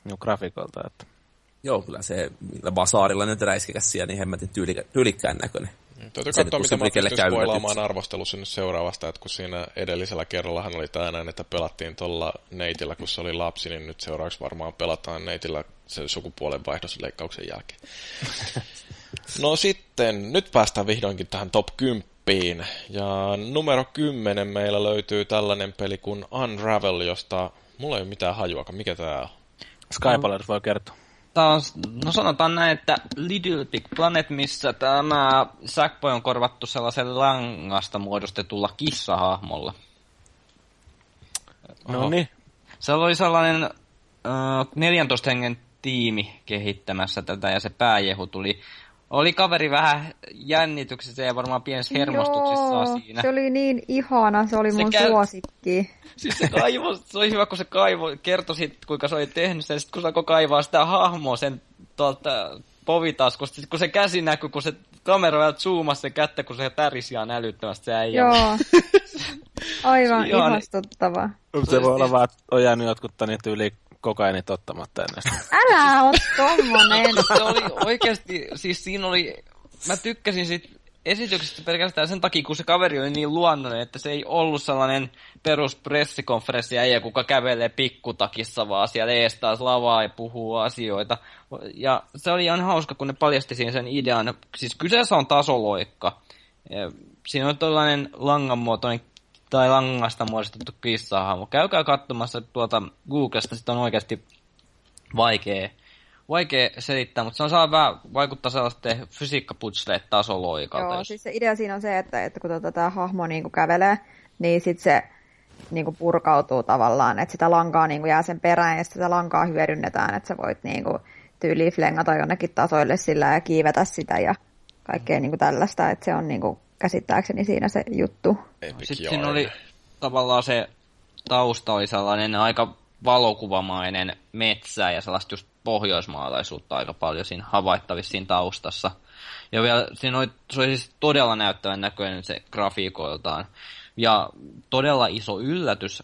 niin grafiikolta. Että... Joo, kyllä se basaarilla nyt räiskekäs siellä, niin hemmetin tyylikkään näköinen. Täytyy katsoa, mitä mä pystyn spoilaamaan arvostelussa nyt seuraavasta, että kun siinä edellisellä kerrallahan oli tämä näin, että pelattiin tuolla neitillä, kun se oli lapsi, niin nyt seuraavaksi varmaan pelataan neitillä sen sukupuolenvaihdosleikkauksen jälkeen. *laughs* no sitten, nyt päästään vihdoinkin tähän top 10. Ja numero 10 meillä löytyy tällainen peli kuin Unravel, josta mulla ei ole mitään hajuakaan. Mikä tää on? Skypalers voi kertoa taas, no sanotaan näin, että Little Big Planet, missä tämä Sackboy on korvattu sellaisella langasta muodostetulla kissahahmolla. No niin. Se oli sellainen uh, 14 hengen tiimi kehittämässä tätä ja se pääjehu tuli oli kaveri vähän jännityksessä ja varmaan pienessä hermostuksessa Joo, siinä. se oli niin ihana, se oli se mun käy... suosikki. *laughs* Siis se kaivo, se oli hyvä, kun se kaivo kertoi sit, kuinka se oli tehnyt sen, sit kun se alkoi kaivaa sitä hahmoa sen tuolta povitaskusta, sit kun se käsi näkyi, kun se kamera vähän zoomasi se kättä, kun se tärisi ihan älyttömästi se äijä. Joo. *laughs* Aivan ihastuttava. Se voi olla vaan, että on jäänyt jotkut yli kokainit ottamatta ennen *laughs* Älä oo tommonen! se oli oikeasti, siis siinä oli, mä tykkäsin sit esityksestä pelkästään sen takia, kun se kaveri oli niin luonnollinen, että se ei ollut sellainen perus pressikonferenssi äijä, kuka kävelee pikkutakissa, vaan siellä ees taas lavaa ja puhuu asioita. Ja se oli ihan hauska, kun ne paljasti siihen sen idean. Siis kyseessä on tasoloikka. Siinä on tällainen langanmuotoinen tai langasta muodostettu kissahahmo. Käykää katsomassa tuota Googlesta, sitä on oikeasti vaikea vaikea selittää, mutta se on saa vähän vaikuttaa sellaisten fysiikkaputsleet tasoloikalta. Joo, jos... siis se idea siinä on se, että, että kun tota, tämä hahmo niin kuin kävelee, niin sitten se niin kuin purkautuu tavallaan, että sitä lankaa niin kuin jää sen perään ja sitä lankaa hyödynnetään, että sä voit niin kuin, tyyliin flengata jonnekin tasoille sillä ja kiivetä sitä ja kaikkea niin kuin tällaista, että se on niin kuin, käsittääkseni siinä se juttu. Sitten siinä oli tavallaan se tausta oli sellainen aika valokuvamainen metsä ja sellaista just pohjoismaalaisuutta aika paljon siinä havaittavissa siinä taustassa. Ja vielä siinä oli, se oli siis todella näyttävän näköinen se grafiikoiltaan. Ja todella iso yllätys.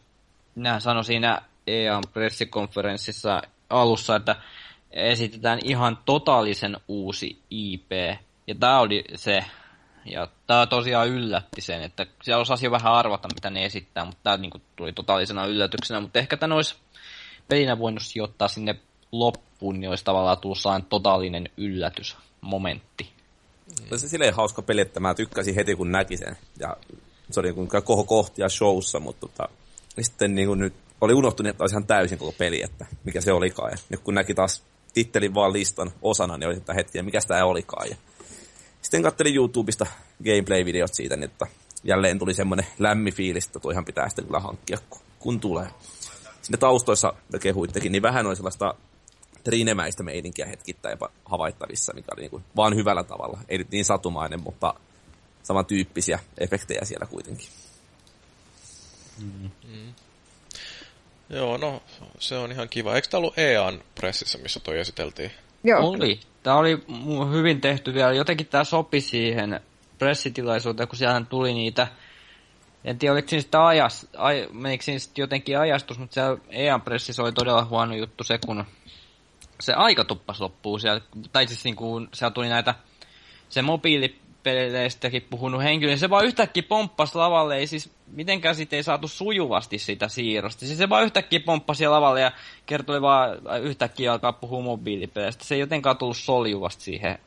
Minä sanoin siinä EAN pressikonferenssissa alussa, että esitetään ihan totaalisen uusi IP. Ja tämä oli se, ja tämä tosiaan yllätti sen, että siellä osasi jo vähän arvata, mitä ne esittää, mutta tämä niinku tuli totaalisena yllätyksenä. Mutta ehkä tämä olisi pelinä voinut sijoittaa sinne loppuun, niin olisi tavallaan tullut totaalinen yllätysmomentti. Mm. Se silleen hauska peli, että mä tykkäsin heti kun näki sen. Ja se oli niin koho kohtia showssa, mutta tota, sitten niin kuin nyt oli unohtunut, että ihan täysin koko peli, että mikä se olikaan. Ja nyt kun näki taas tittelin vaan listan osana, niin oli että hetki, mikä sitä olikaan. Ja sitten katselin YouTubesta gameplay-videot siitä, niin että jälleen tuli semmoinen lämmi fiilis, että toihan pitää sitten kyllä hankkia, kun, kun tulee. Sinne taustoissa kehuittekin, niin vähän oli sellaista trinemäistä meininkiä hetkittäin jopa havaittavissa, mikä oli niin kuin vaan hyvällä tavalla. Ei nyt niin satumainen, mutta samantyyppisiä efektejä siellä kuitenkin. Mm. Mm. Joo, no se on ihan kiva. Eikö tämä ollut EAN pressissä, missä toi esiteltiin? Joo. Oli. Tämä oli hyvin tehty vielä. Jotenkin tämä sopi siihen pressitilaisuuteen, kun siellä tuli niitä en tiedä, oliko siinä sitä ajas, ai, menikö siinä sitten jotenkin ajastus, mutta siellä EAN pressissä oli todella huono juttu se, kun se aika tuppas loppuu siellä, tai siis niin kuin, siellä tuli näitä, se mobiilipeleistäkin puhunut henkilö, niin se vaan yhtäkkiä pomppasi lavalle, ei siis mitenkään siitä ei saatu sujuvasti sitä siirrosta. Siis se vaan yhtäkkiä pomppasi lavalle ja kertoi vaan yhtäkkiä alkaa puhua mobiilipeleistä. Se ei jotenkaan tullut soljuvasti siihen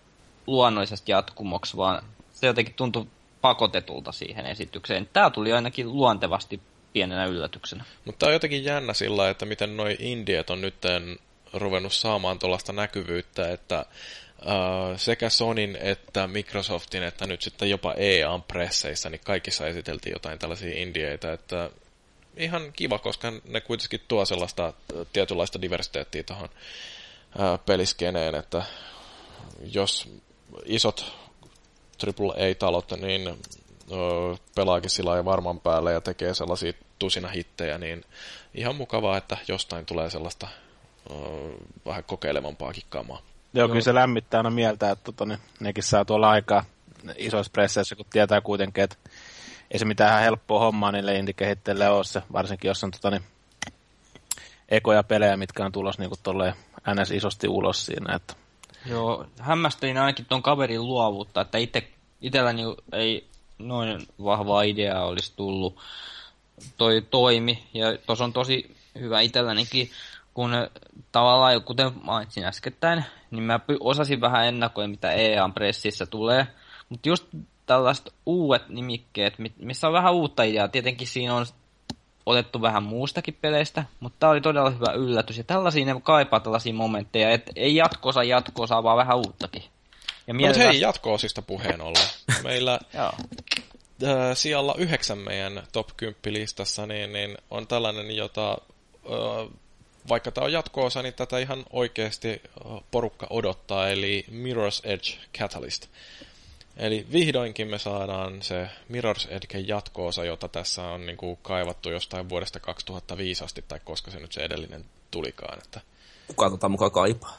luonnollisesti jatkumoksi, vaan se jotenkin tuntui pakotetulta siihen esitykseen. Tämä tuli ainakin luontevasti pienenä yllätyksenä. Mutta on jotenkin jännä sillä, että miten noi indiet on nyt ruvennut saamaan tuollaista näkyvyyttä, että Uh, sekä Sonin että Microsoftin, että nyt sitten jopa EAN presseissä, niin kaikissa esiteltiin jotain tällaisia indieitä, että ihan kiva, koska ne kuitenkin tuo sellaista tietynlaista diversiteettiä tuohon uh, peliskeneen, että jos isot AAA-talot, niin pelaakin sillä varman päälle ja tekee sellaisia tusina hittejä, niin ihan mukavaa, että jostain tulee sellaista vähän kokeilevampaakin kamaa. Joo, kyllä se lämmittää aina mieltä, että tota, ne, nekin saa tuolla aikaa isoissa presseissä, kun tietää kuitenkin, että ei se mitään helppoa hommaa niille indie ole se, varsinkin jos on tota, niin, ekoja pelejä, mitkä on tulossa niin tolleen ns. isosti ulos siinä. Että. Joo, hämmästelin ainakin tuon kaverin luovuutta, että itse, itselläni ei noin vahvaa ideaa olisi tullut toi toimi, ja tuossa on tosi hyvä itsellänikin kun tavallaan, kuten mainitsin äskettäin, niin mä osasin vähän ennakoida, mitä EAN pressissä tulee. Mutta just tällaiset uudet nimikkeet, missä on vähän uutta ideaa. Tietenkin siinä on otettu vähän muustakin peleistä, mutta tämä oli todella hyvä yllätys. Ja tällaisia ne kaipaa tällaisia momentteja, että ei jatkoosa jatkoosa, vaan vähän uuttakin. Ja no, mutta hei, jatko-osista puheen ollen. Meillä *laughs* äh, sijalla yhdeksän meidän top 10 listassa niin, niin on tällainen, jota äh, vaikka tämä on jatko-osa, niin tätä ihan oikeasti porukka odottaa, eli Mirror's Edge Catalyst. Eli vihdoinkin me saadaan se Mirror's Edge jatko-osa, jota tässä on niin kuin kaivattu jostain vuodesta 2005 asti, tai koska se nyt se edellinen tulikaan. Että... Kuka tota mukaan kaipaa?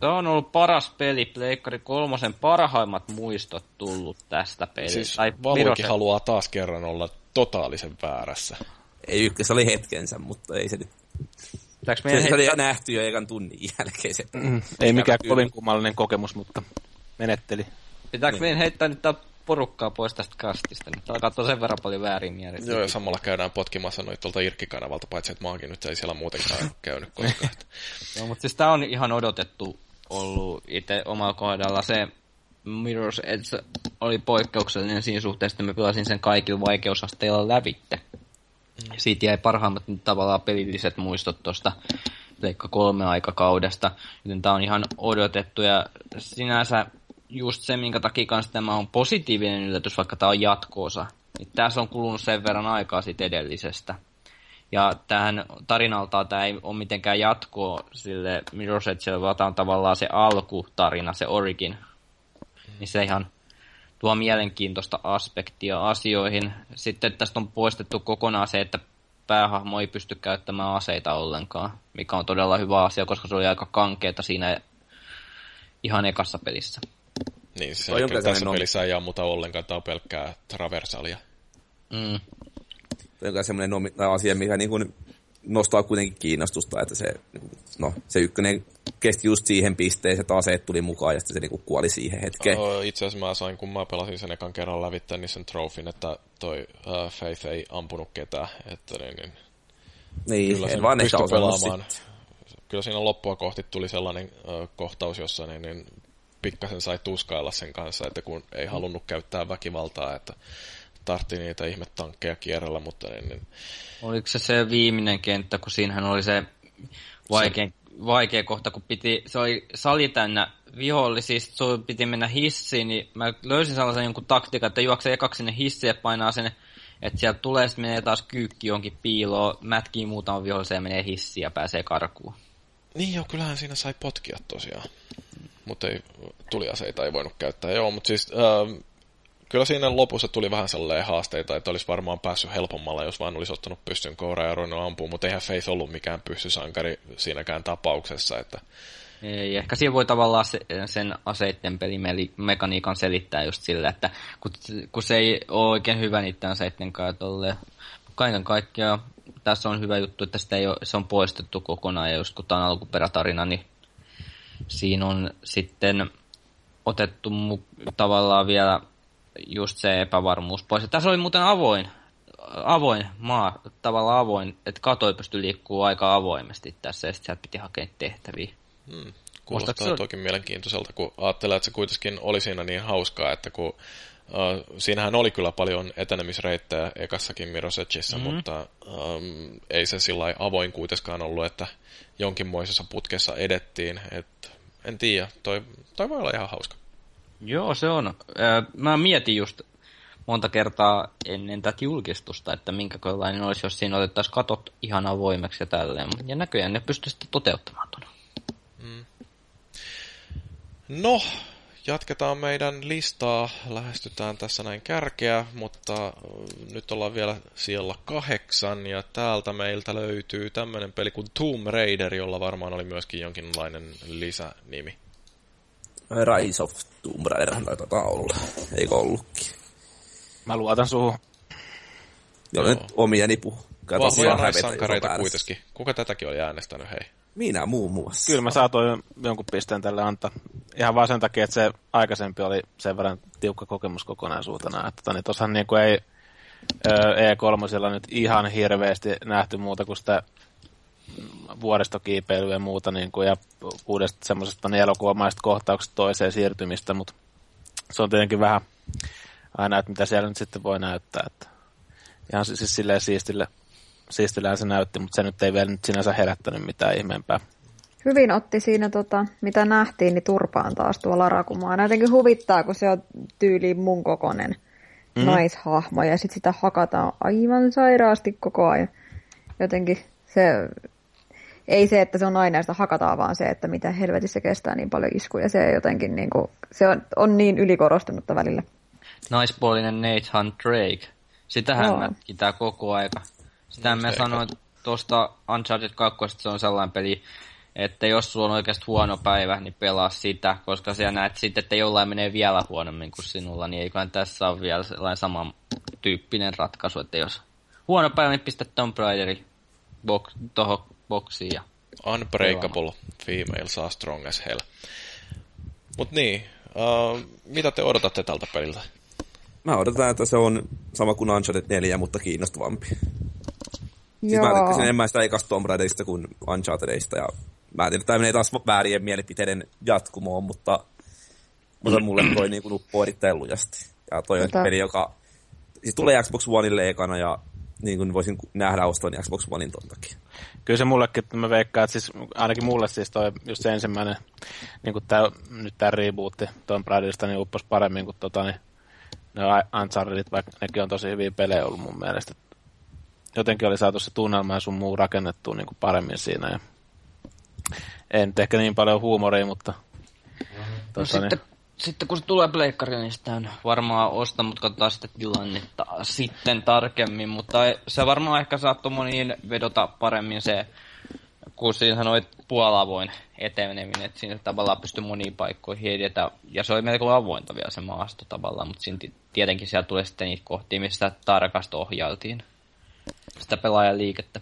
Tämä on ollut paras peli, Pleikkari kolmosen parhaimmat muistot tullut tästä pelistä. Siis tai Valuikin haluaa taas kerran olla totaalisen väärässä. Ei ykkös oli hetkensä, mutta ei se nyt meidän se, heittää... oli nähty jo ekan tunnin jälkeen. Se, mm, ei mikään kovin kummallinen kokemus, mutta menetteli. Pitääkö niin. meidän heittää nyt porukkaa pois tästä kastista. Nyt alkaa katsoa sen verran paljon väärin mielessä. Joo, ja samalla käydään potkimassa noita tuolta Irkki-kanavalta, paitsi että maakin nyt ei siellä muutenkaan käynyt koskaan. *laughs* Joo, mutta siis tää on ihan odotettu ollut itse omalla kohdalla. Se Mirror's Edge oli poikkeuksellinen siinä suhteessa, että mä pelasin sen kaikilla vaikeusasteilla lävitte. Mm. Siitä jäi parhaimmat tavallaan pelilliset muistot tuosta Pleikka kolme aikakaudesta, joten tämä on ihan odotettu ja sinänsä just se, minkä takia kanssa tämä on positiivinen yllätys, vaikka tämä on jatkoosa. Niin tässä on kulunut sen verran aikaa siitä edellisestä. Ja tähän tarinalta tämä ei ole mitenkään jatkoa sille Mirror's Edgelle, vaan tämä on tavallaan se alkutarina, se origin. Niin se ihan tuo mielenkiintoista aspektia asioihin. Sitten tästä on poistettu kokonaan se, että päähahmo ei pysty käyttämään aseita ollenkaan, mikä on todella hyvä asia, koska se oli aika kankeeta siinä ihan ekassa pelissä. Niin, se on tässä on... pelissä ei ammuta ollenkaan, tämä on pelkkää traversalia. Mm. Tämä on semmoinen asia, mikä niin kuin nostaa kuitenkin kiinnostusta, että se, no, se ykkönen kesti just siihen pisteeseen, että aseet tuli mukaan ja sitten se niinku kuoli siihen hetkeen. Oh, itse asiassa mä sain, kun mä pelasin sen ekan kerran lävittää, niin sen trofin, että toi uh, Faith ei ampunut ketään. Että niin, niin, niin kyllä en vaan ehkä pelaamaan. Sit. Kyllä siinä loppua kohti tuli sellainen uh, kohtaus, jossa niin, niin pikkasen sai tuskailla sen kanssa, että kun ei halunnut käyttää väkivaltaa, että tartti niitä ihmetankkeja kierrellä, mutta niin, niin... Oliko se se viimeinen kenttä, kun siinähän oli se vaikein, se... vaikea kohta, kun piti, se oli sali täynnä vihollisista, sun piti mennä hissiin, niin mä löysin sellaisen jonkun taktiikan, että juoksee ekaksi sinne hissiin ja painaa sen, että sieltä tulee, sitten menee taas kyykki jonkin piiloon, mätkii muutama vihollisen ja menee hissiin ja pääsee karkuun. Niin joo, kyllähän siinä sai potkia tosiaan. Mutta ei, tuliaseita ei voinut käyttää. Joo, mutta siis äh, kyllä siinä lopussa tuli vähän sellainen haasteita, että olisi varmaan päässyt helpommalla, jos vaan olisi ottanut pystyn koura ja ruvennut ampua, mutta eihän Faith ollut mikään pyssysankari siinäkään tapauksessa. Että... Ei, ehkä siinä voi tavallaan se, sen aseitten pelimekaniikan selittää just sillä, että kun, kun se ei ole oikein hyvä niiden aseitten kanssa, kaiken kaikkiaan tässä on hyvä juttu, että sitä ei ole, se on poistettu kokonaan, ja just kun tämä on alkuperätarina, niin siinä on sitten otettu mu- tavallaan vielä just se epävarmuus pois. Ja tässä oli muuten avoin, avoin maa, tavallaan avoin, että katoi pystyi liikkuu aika avoimesti tässä, ja sitten sieltä piti hakea tehtäviä. Hmm. Kuulostaa se... toki mielenkiintoiselta, kun ajattelee, että se kuitenkin oli siinä niin hauskaa, että kun Uh, siinähän oli kyllä paljon etenemisreittejä ekassakin Mirosechissa, mm-hmm. mutta um, ei se sillä avoin kuitenkaan ollut, että jonkinmoisessa putkessa edettiin. Et, en tiedä, toi, toi voi olla ihan hauska. Joo, se on. Mä mietin just monta kertaa ennen tätä julkistusta, että minkälainen olisi, jos siinä otettaisiin katot ihan avoimeksi ja tälleen. Ja näköjään ne pystyy sitten toteuttamaan tuon. Mm. No, jatketaan meidän listaa. Lähestytään tässä näin kärkeä, mutta nyt ollaan vielä siellä kahdeksan ja täältä meiltä löytyy tämmöinen peli kuin Tomb Raider, jolla varmaan oli myöskin jonkinlainen lisänimi. Rise of Tomb Raider taitaa olla, eikö ollutkin? Mä luotan suhun. Joo, nyt omia nipu. Vahvoja sankareita kuitenkin. Kuka tätäkin oli äänestänyt, hei? Minä muun muassa. Kyllä mä saatoin jonkun pisteen tälle antaa. Ihan vaan sen takia, että se aikaisempi oli sen verran tiukka kokemus kokonaisuutena. Että niin tosiaan niin kuin ei E3 nyt ihan hirveästi nähty muuta kuin sitä vuoristokiipeilyä ja muuta, niin kuin, ja uudesta semmoisesta niin elokuvamaista kohtauksesta toiseen siirtymistä, mutta se on tietenkin vähän aina, että mitä siellä nyt sitten voi näyttää. Että ihan siis silleen siistille, siistillään se näytti, mutta se nyt ei vielä nyt sinänsä herättänyt mitään ihmeempää. Hyvin otti siinä, tota, mitä nähtiin, niin turpaan taas tuo Lara, kun mua jotenkin huvittaa, kun se on tyyliin mun kokonen mm. naishahmo, ja sitten sitä hakataan aivan sairaasti koko ajan. Jotenkin se ei se, että se on aina sitä hakataan, vaan se, että mitä helvetissä kestää niin paljon iskuja. Se jotenkin niin kuin, se on, on niin ylikorostunutta välillä. Naispuolinen Nathan Drake. Sitähän oh. mätkitään koko aika. Sitä mä sanoin tuosta Uncharted 2, että se on sellainen peli, että jos sulla on oikeasti huono päivä, niin pelaa sitä, koska siellä näet sitten, että jollain menee vielä huonommin kuin sinulla, niin eiköhän tässä ole vielä sellainen saman tyyppinen ratkaisu, että jos huono päivä, niin pistä Tomb Raideri tuohon boksiin. Ja... Unbreakable female saa strong as hell. Mut niin, uh, mitä te odotatte tältä peliltä? mä odotan, että se on sama kuin Uncharted 4, mutta kiinnostavampi. Siis Joo. mä tykkäsin enemmän sitä ekasta Tomb Raiderista kuin Unchartedista, ja mä en tiedä, tämä menee taas väärien mielipiteiden jatkumoon, mutta, mutta mulle toi niin uppoo erittäin lujasti. Ja toi on peli, joka siis tulee Xbox Oneille ekana, ja niin kuin voisin nähdä oston Xbox Onein ton takia. Kyllä se mullekin, että mä veikkaan, että siis ainakin mulle siis toi just se ensimmäinen, niin kuin tää, nyt tää rebootti Tomb Raiderista, niin uppos paremmin kuin tota, niin, ne Unchartedit, vaikka nekin on tosi hyviä pelejä ollut mun mielestä. Jotenkin oli saatu se tunnelma ja sun muu rakennettua niin kuin paremmin siinä. Ja nyt ehkä niin paljon huumoria, mutta... No Tota, niin, sitten kun se tulee pleikkariin, niin sitä on varmaan osta, mutta katsotaan sitten tilannetta sitten tarkemmin. Mutta se varmaan ehkä saattoi moniin vedota paremmin se, kun siinä sanoit puolavoin eteneminen, että siinä tavallaan pystyy moniin paikkoihin edetä. Ja se oli melko avointa vielä se maasto tavallaan, mutta siinä ti- tietenkin sieltä tulee sitten niitä kohtia, missä tarkasti ohjailtiin sitä pelaajan liikettä.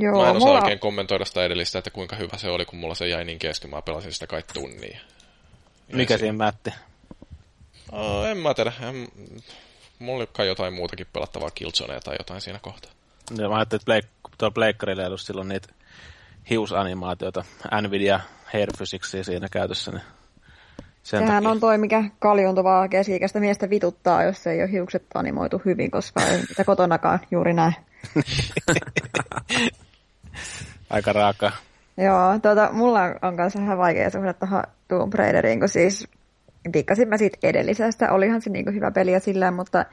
Joo, Mä en osaa mulla, oikein kommentoida sitä edellistä, että kuinka hyvä se oli, kun mulla se jäi niin kesken. Mä pelasin sitä kai tunnia. Mikä siinä mätti? Oh, en mä tiedä. En... Mulla oli kai jotain muutakin pelattavaa Killzonea tai jotain siinä kohtaa. Ja mä ajattelin, että Blake, tuolla Blakerilla ei ollut silloin niitä hiusanimaatioita, Nvidia Hair Physicsia siinä käytössä, niin sen sehän takia. on toi, mikä kaljuntuvaa keski-ikäistä miestä vituttaa, jos ei ole hiukset animoitu hyvin, koska ei kotonakaan juuri näe. *laughs* aika raakaa. Joo, tuota, mulla on kanssa vähän vaikea suhde tuohon Tomb Raideriin, kun siis dikkasin mä siitä edellisestä. Olihan se niinku hyvä peli ja silleen, mutta,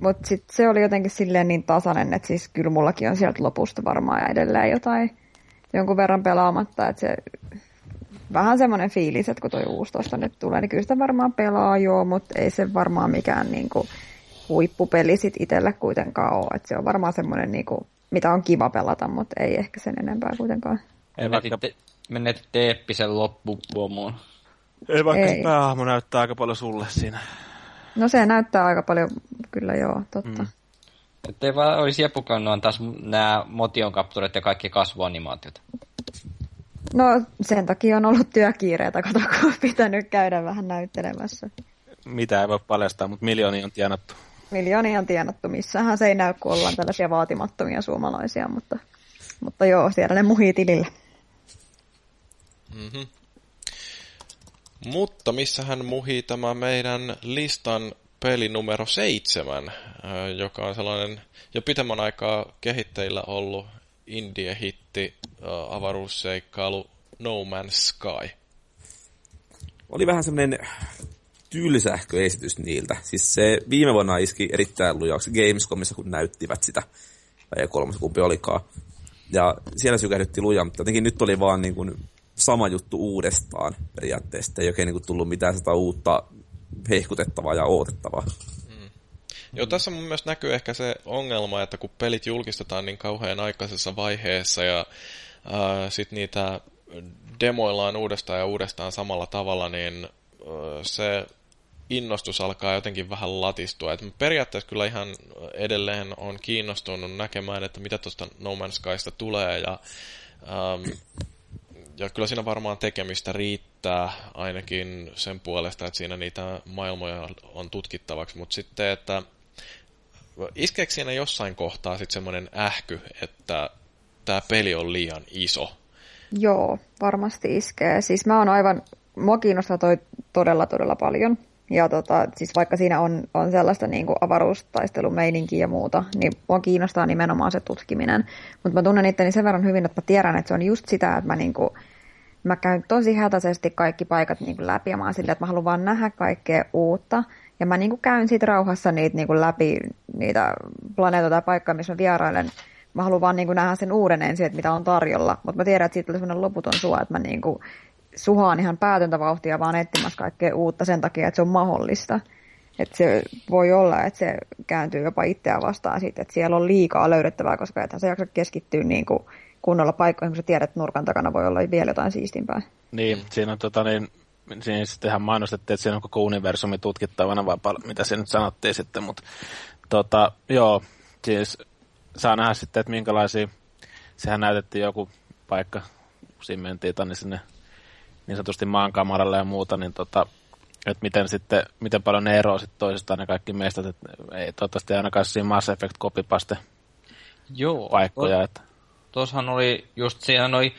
mutta sit se oli jotenkin silleen niin tasainen, että siis kyllä mullakin on sieltä lopusta varmaan ja edelleen jotain jonkun verran pelaamatta, että se vähän semmoinen fiilis, että kun toi uusi tosta nyt tulee, niin kyllä sitä varmaan pelaa joo, mutta ei se varmaan mikään niinku huippupeli sit itselle kuitenkaan ole. Et se on varmaan semmoinen, niinku, mitä on kiva pelata, mutta ei ehkä sen enempää kuitenkaan. Ei vaikka, Menetitte, menetitte eeppisen loppupuomuun. ei vaikka ei. päähahmo näyttää aika paljon sulle siinä. No se näyttää aika paljon, kyllä joo, totta. Mm. Että ei vaan olisi jepukannut antaa nämä motion capturet ja kaikki kasvuanimaatiot. No sen takia on ollut työkiireitä, kato, kun on pitänyt käydä vähän näyttelemässä. Mitä ei voi paljastaa, mutta miljoonia on tienattu. Miljoonia on tienattu, missähän se ei näy, kun ollaan tällaisia vaatimattomia suomalaisia, mutta, mutta joo, siellä ne muhii tilillä. Mm-hmm. Mutta missähän muhii tämä meidän listan peli numero seitsemän, äh, joka on sellainen jo pitemmän aikaa kehitteillä ollut indie-hitti, äh, avaruusseikkailu No Man's Sky. Oli vähän semmoinen tylsähköesitys niiltä. Siis se viime vuonna iski erittäin lujaksi Gamescomissa, kun näyttivät sitä. Tai kolmas kumpi olikaan. Ja siellä sykähdytti luja, mutta jotenkin nyt oli vaan niin kuin sama juttu uudestaan periaatteessa. Ei oikein niin kuin tullut mitään sitä uutta hehkutettavaa ja odotettavaa. Joo, tässä mun mielestä näkyy ehkä se ongelma, että kun pelit julkistetaan niin kauhean aikaisessa vaiheessa ja äh, sitten niitä demoillaan uudestaan ja uudestaan samalla tavalla, niin äh, se innostus alkaa jotenkin vähän latistua. Et periaatteessa kyllä ihan edelleen on kiinnostunut näkemään, että mitä tuosta No Man's Skysta tulee ja ähm, ja kyllä siinä varmaan tekemistä riittää ainakin sen puolesta, että siinä niitä maailmoja on tutkittavaksi, mutta sitten, että iskeekö siinä jossain kohtaa sitten semmoinen ähky, että tämä peli on liian iso? Joo, varmasti iskee. Siis mä oon aivan, mua kiinnostaa toi todella todella paljon. Ja tota, siis vaikka siinä on, on sellaista niin kuin avaruustaistelumeininkiä ja muuta, niin mua kiinnostaa nimenomaan se tutkiminen. Mutta mä tunnen itteni sen verran hyvin, että mä tiedän, että se on just sitä, että mä, niin kuin, mä käyn tosi hätäisesti kaikki paikat niin kuin läpi ja mä oon silleen, että mä haluan vaan nähdä kaikkea uutta. Ja mä niin kuin käyn siitä rauhassa niitä niin kuin läpi, niitä planeetoita tai paikkaa, missä mä vierailen. Mä haluan vaan niin kuin nähdä sen uuden ensin, että mitä on tarjolla. Mutta mä tiedän, että siitä tulee sellainen loputon sua, että mä niin kuin suhaan ihan päätöntä vauhtia vaan etsimässä kaikkea uutta sen takia, että se on mahdollista. Että se voi olla, että se kääntyy jopa itseään vastaan siitä, että siellä on liikaa löydettävää, koska ethän se jaksa keskittyä niin kuin kunnolla paikkoihin, kun sä tiedät, että nurkan takana voi olla vielä jotain siistimpää. Niin, siinä on tota niin, siinä sittenhän mainostettiin, että siinä on koko universumi tutkittavana, vai pal- mitä se nyt sanottiin sitten, mutta tota, joo, siis saa nähdä sitten, että minkälaisia, sehän näytettiin joku paikka, siinä mentiin tonne sinne niin sanotusti maankamaralle ja muuta, niin tota, että miten, sitten, miten paljon ne eroavat sitten toisistaan ne kaikki meistä, että ei toivottavasti ainakaan siinä Mass Effect copypaste Joo. paikkoja. Että. Tuossahan oli just siinä oli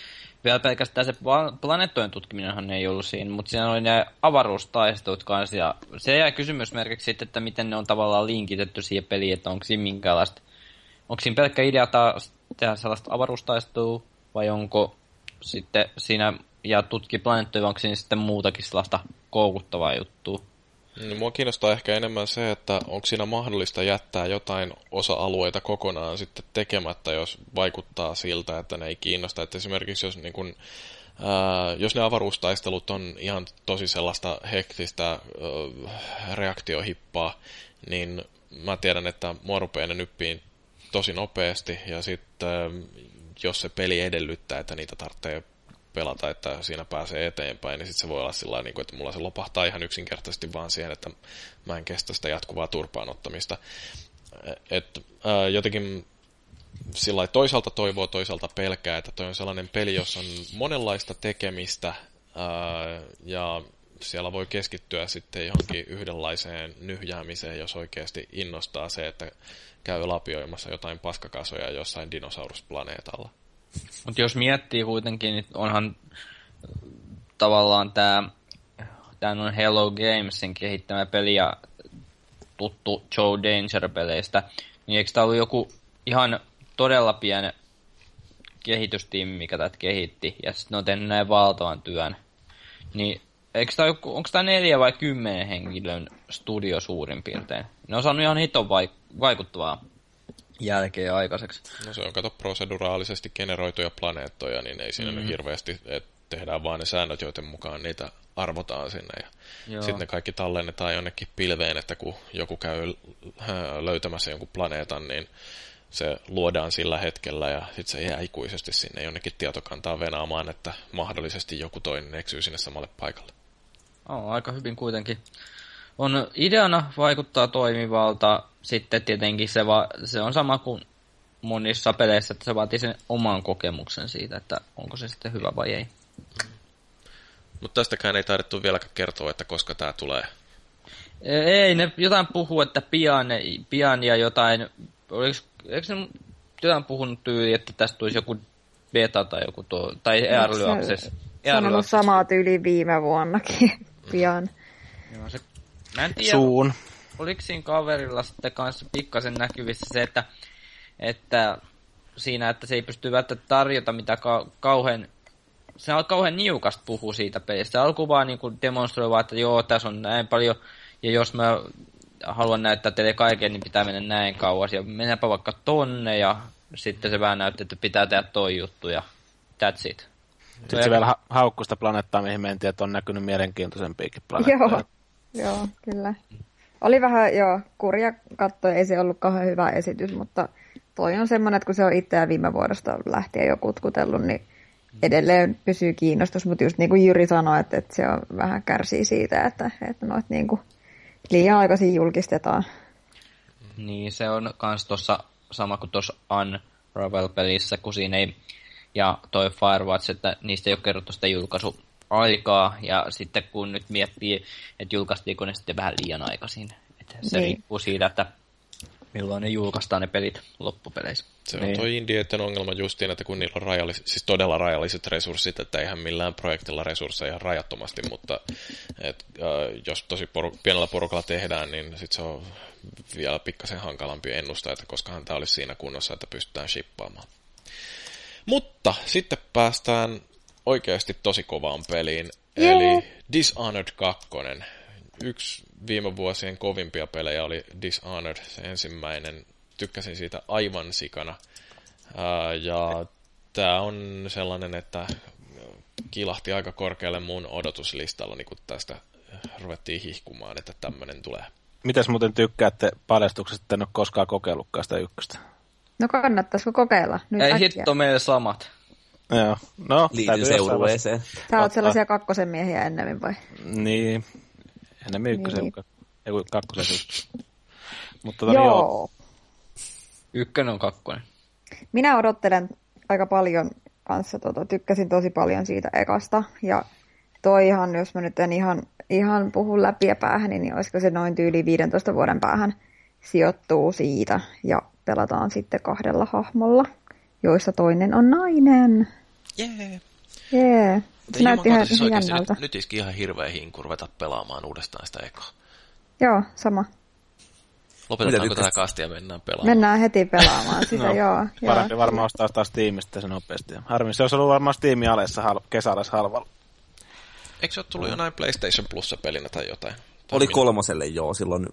vielä pelkästään se planeettojen tutkiminenhan ei ollut siinä, mutta siinä oli ne avaruustaistelut kanssa, ja se jää kysymysmerkiksi sitten, että miten ne on tavallaan linkitetty siihen peliin, että onko siinä minkälaista, onko siinä pelkkä idea taas tehdä sellaista avaruustaistelua, vai onko sitten siinä, ja tutki planeettoja, onko sitten muutakin sellaista koukuttavaa juttua? Niin, mua kiinnostaa ehkä enemmän se, että onko siinä mahdollista jättää jotain osa-alueita kokonaan sitten tekemättä, jos vaikuttaa siltä, että ne ei kiinnosta. Että esimerkiksi jos, niin kun, ää, jos ne avaruustaistelut on ihan tosi sellaista hektistä ää, reaktiohippaa, niin mä tiedän, että mua rupeaa ne nyppiin tosi nopeasti, ja sitten jos se peli edellyttää, että niitä tarvitsee pelata, että siinä pääsee eteenpäin, niin sitten se voi olla sillä niin että mulla se lopahtaa ihan yksinkertaisesti vaan siihen, että mä en kestä sitä jatkuvaa turpaanottamista. Et, ää, jotenkin sillä toisaalta toivoo, toisaalta pelkää, että toi on sellainen peli, jossa on monenlaista tekemistä ää, ja siellä voi keskittyä sitten johonkin yhdenlaiseen nyhjäämiseen, jos oikeasti innostaa se, että käy lapioimassa jotain paskakasoja jossain dinosaurusplaneetalla. Mutta jos miettii kuitenkin, niin onhan tavallaan tämä tämä on Hello Gamesin kehittämä peli ja tuttu Joe Danger-peleistä, niin eikö tämä ollut joku ihan todella pieni kehitystiimi, mikä tätä kehitti, ja sitten ne on tehnyt näin valtavan työn. Niin eikö tämä, onko tämä neljä vai kymmenen henkilön studio suurin piirtein? Ne on saanut ihan hito vaikuttavaa jälkeen aikaiseksi. No se on, kato, proseduraalisesti generoituja planeettoja, niin ei siinä mm. nyt hirveästi, että tehdään vaan ne säännöt, joiden mukaan niitä arvotaan sinne. Ja sitten ne kaikki tallennetaan jonnekin pilveen, että kun joku käy äh, löytämässä jonkun planeetan, niin se luodaan sillä hetkellä ja sitten se jää ikuisesti sinne jonnekin tietokantaan venaamaan, että mahdollisesti joku toinen eksyy sinne samalle paikalle. Oh, aika hyvin kuitenkin. On ideana vaikuttaa toimivalta, sitten tietenkin se, va, se on sama kuin monissa peleissä, että se vaatii sen oman kokemuksen siitä, että onko se sitten hyvä vai ei. Mutta tästäkään ei taidettu vielä kertoa, että koska tämä tulee. Ei, ne jotain puhuu, että pian, pian ja jotain, oliko, eikö ne jotain puhunut tyyli, että tästä tulisi joku beta tai joku tuo, tai early access. Sanonut samaa tyyli viime vuonnakin *laughs* pian. Joo, se, mä en tiedä, Suun oliko siinä kaverilla sitten kanssa pikkasen näkyvissä se, että, että siinä, että se ei pysty välttämättä tarjota mitä ka- kauhean se on kauhean niukasta puhua siitä pelistä. Alku vaan niin demonstroi vaan, että joo, tässä on näin paljon, ja jos mä haluan näyttää teille kaiken, niin pitää mennä näin kauas, ja mennäpä vaikka tonne, ja sitten se vähän näytti, että pitää tehdä toi juttu, ja that's it. Sitten se vielä ha- haukkusta planeettaa, mihin mentiin, että on näkynyt mielenkiintoisempiakin planeettoja. Joo, joo, kyllä. Oli vähän, joo, kurja katto, ei se ollut kauhean hyvä esitys, mutta toi on semmoinen, että kun se on itseään viime vuodesta lähtien jo kutkutellut, niin edelleen pysyy kiinnostus, mutta just niin kuin Jyri sanoi, että, että se on vähän kärsii siitä, että, että noit niin kuin liian aikaisin julkistetaan. Niin, se on kans tuossa sama kuin tuossa Unravel-pelissä, kun siinä ei, ja toi Firewatch, että niistä ei ole kerrottu sitä julkaisu aikaa, ja sitten kun nyt miettii, että julkaistiinko ne sitten vähän liian aikaisin. Että se niin. riippuu siitä, että milloin ne julkaistaan ne pelit loppupeleissä. Se on niin. toi indieiden ongelma justiin, että kun niillä on rajallis, siis todella rajalliset resurssit, että eihän millään projektilla resursseja ihan rajattomasti, mutta et, äh, jos tosi poru- pienellä porukalla tehdään, niin sit se on vielä pikkasen hankalampi ennustaa, että koskahan tämä olisi siinä kunnossa, että pystytään shippaamaan. Mutta sitten päästään oikeasti tosi kovaan peliin. Yeah. Eli Dishonored 2. Yksi viime vuosien kovimpia pelejä oli Dishonored, se ensimmäinen. Tykkäsin siitä aivan sikana. Ja tämä on sellainen, että kilahti aika korkealle mun odotuslistalla, niin kun tästä ruvettiin hihkumaan, että tämmöinen tulee. Mitäs muuten tykkäätte paljastuksesta, että en ole koskaan kokeillutkaan sitä ykköstä? No kannattaisiko kokeilla? Nyt Ei äkkiä. hitto meille samat. Joo, no. Liity seurueeseen. Sä oot sellaisia kakkosen miehiä ennemmin vai? Niin, ennemmin ykkösen, niin. ei kakkosen siis. Mutta tota, joo. joo. Ykkönen on kakkonen. Minä odottelen aika paljon kanssa, tota, tykkäsin tosi paljon siitä ekasta ja toihan, jos mä nyt en ihan, ihan puhu läpi ja päähän, niin olisiko se noin tyyli 15 vuoden päähän sijoittuu siitä ja pelataan sitten kahdella hahmolla, joissa toinen on nainen. Jee. Jee. Se näytti ihan siis oikeasti jännältä. nyt, nyt iski ihan hirveä hinku ruveta pelaamaan uudestaan sitä ekaa. Joo, sama. Lopetetaanko tykkäsit? kastia ja mennään pelaamaan? Mennään heti pelaamaan *laughs* sitä, joo. joo. Parempi varmaan ostaa taas tiimistä se nopeasti. Harmi, se olisi ollut varmaan Steamin alessa hal- kesäalessa halvalla. Eikö se ole tullut jonain PlayStation Plussa pelinä tai jotain? Tai Oli minä- kolmoselle joo silloin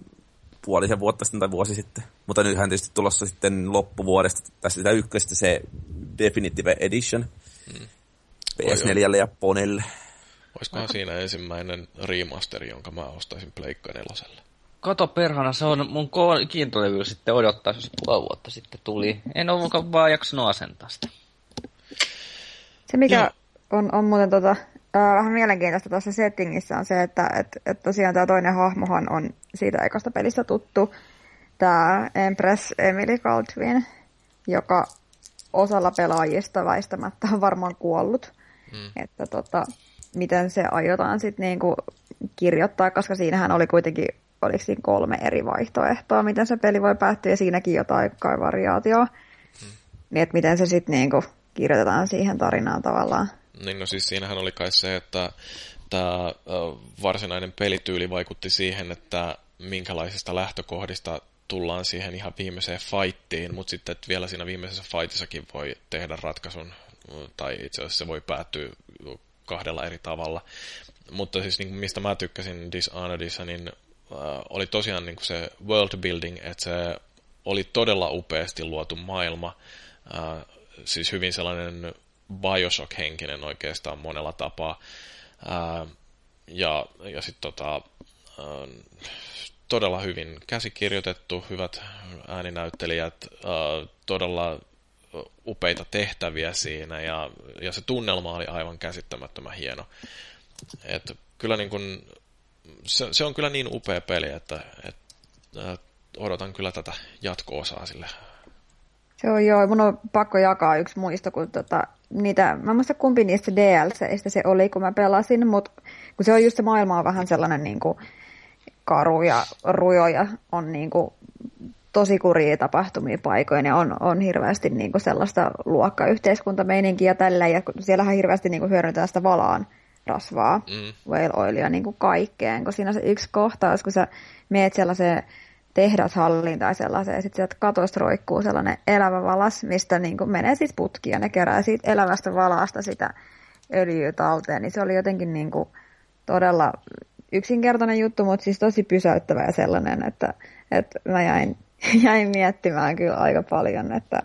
puolisen vuotta sitten tai vuosi sitten. Mutta nythän tietysti tulossa sitten loppuvuodesta tässä sitä ykköstä se Definitive Edition. Mm. PS4 ja Ponelle. Olisikohan siinä ensimmäinen remasteri, jonka mä ostaisin Pleikka neloselle? Kato perhana, se on mun kiintolevy sitten odottaa, jos puoli vuotta sitten tuli. En ole vaan jaksanut asentaa sitä. Se mikä Joo. on, on muuten tota, vähän mielenkiintoista tuossa settingissä on se, että et, et tosiaan tämä toinen hahmohan on siitä ekasta pelistä tuttu. Tämä Empress Emily Caldwin, joka osalla pelaajista väistämättä on varmaan kuollut. Mm. Että tota, miten se aiotaan sitten niinku kirjoittaa, koska siinähän oli kuitenkin oliko siinä kolme eri vaihtoehtoa, miten se peli voi päättyä, ja siinäkin jotain kai variaatioa. Niin, että miten se sitten niinku kirjoitetaan siihen tarinaan tavallaan. Niin no siis siinähän oli kai se, että tämä varsinainen pelityyli vaikutti siihen, että minkälaisista lähtökohdista tullaan siihen ihan viimeiseen fightiin, mutta sitten että vielä siinä viimeisessä fightissakin voi tehdä ratkaisun, tai itse asiassa se voi päättyä kahdella eri tavalla. Mutta siis niin mistä mä tykkäsin Dishonoredissa, niin äh, oli tosiaan niin kuin se world building, että se oli todella upeasti luotu maailma, äh, siis hyvin sellainen Bioshock-henkinen oikeastaan monella tapaa. Ää, ja ja sitten tota, todella hyvin käsikirjoitettu, hyvät ääninäyttelijät, ää, todella upeita tehtäviä siinä ja, ja se tunnelma oli aivan käsittämättömän hieno. Et kyllä niin kun, se, se on kyllä niin upea peli, että et, odotan kyllä tätä jatko-osaa sille Se on joo, mun on pakko jakaa yksi muisto, kun tota, niitä, mä en muista kumpi niistä DLCistä se oli, kun mä pelasin, mutta kun se on just se maailma on vähän sellainen niin kuin karu ja rujo ja on niin kuin tosi kurjia tapahtumia paikoin ja on, on hirveästi niin kuin sellaista luokkayhteiskuntameininkiä ja tällä ja siellähän hirveästi niin kuin hyödynnetään sitä valaan rasvaa, Mm. whale oilia niin kuin kaikkeen, kun siinä on se yksi kohtaus, kun sä meet sellaiseen tehdashalliin tai sellaiseen, ja sitten sieltä katosta roikkuu sellainen elävä valas, mistä niin kuin menee siis putki, ja ne kerää siitä elävästä valasta sitä öljyä talteen, niin se oli jotenkin niin kuin todella yksinkertainen juttu, mutta siis tosi pysäyttävä ja sellainen, että, että mä jäin, *laughs* jäin miettimään kyllä aika paljon, että,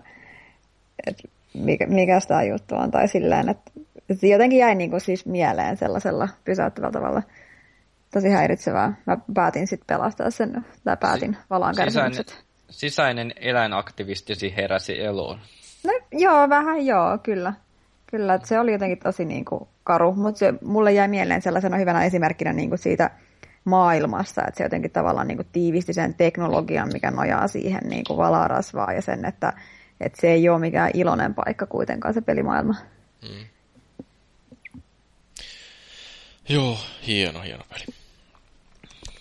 että mikä, mikä tämä juttu on, tai silleen, että, että jotenkin jäi niin kuin siis mieleen sellaisella pysäyttävällä tavalla tosi häiritsevää. Mä päätin sitten pelastaa sen, tai päätin valaan Sisäinen, sisäinen eläinaktivistisi heräsi eloon. No joo, vähän joo, kyllä. Kyllä, että se oli jotenkin tosi niin kuin karu, mutta se mulle jäi mieleen sellaisena hyvänä esimerkkinä niin kuin siitä maailmassa, että se jotenkin tavallaan niin kuin tiivisti sen teknologian, mikä nojaa siihen niin kuin valarasvaa ja sen, että, että se ei ole mikään iloinen paikka kuitenkaan se pelimaailma. Mm. Joo, hieno, hieno peli.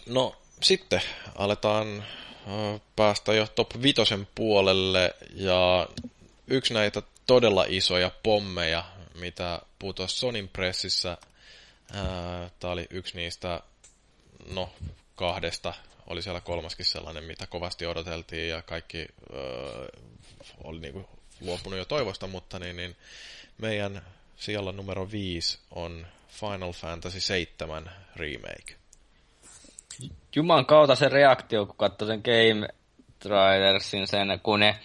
No, sitten aletaan päästä jo top vitosen puolelle, ja yksi näitä todella isoja pommeja, mitä putosi Sonin pressissä, tämä oli yksi niistä, no, kahdesta, oli siellä kolmaskin sellainen, mitä kovasti odoteltiin, ja kaikki äh, oli niinku luopunut jo toivosta, mutta niin, niin meidän siellä numero 5 on Final Fantasy 7 Remake. Juman kautta se reaktio, kun katsoi sen Game Trailersin sen, kun ne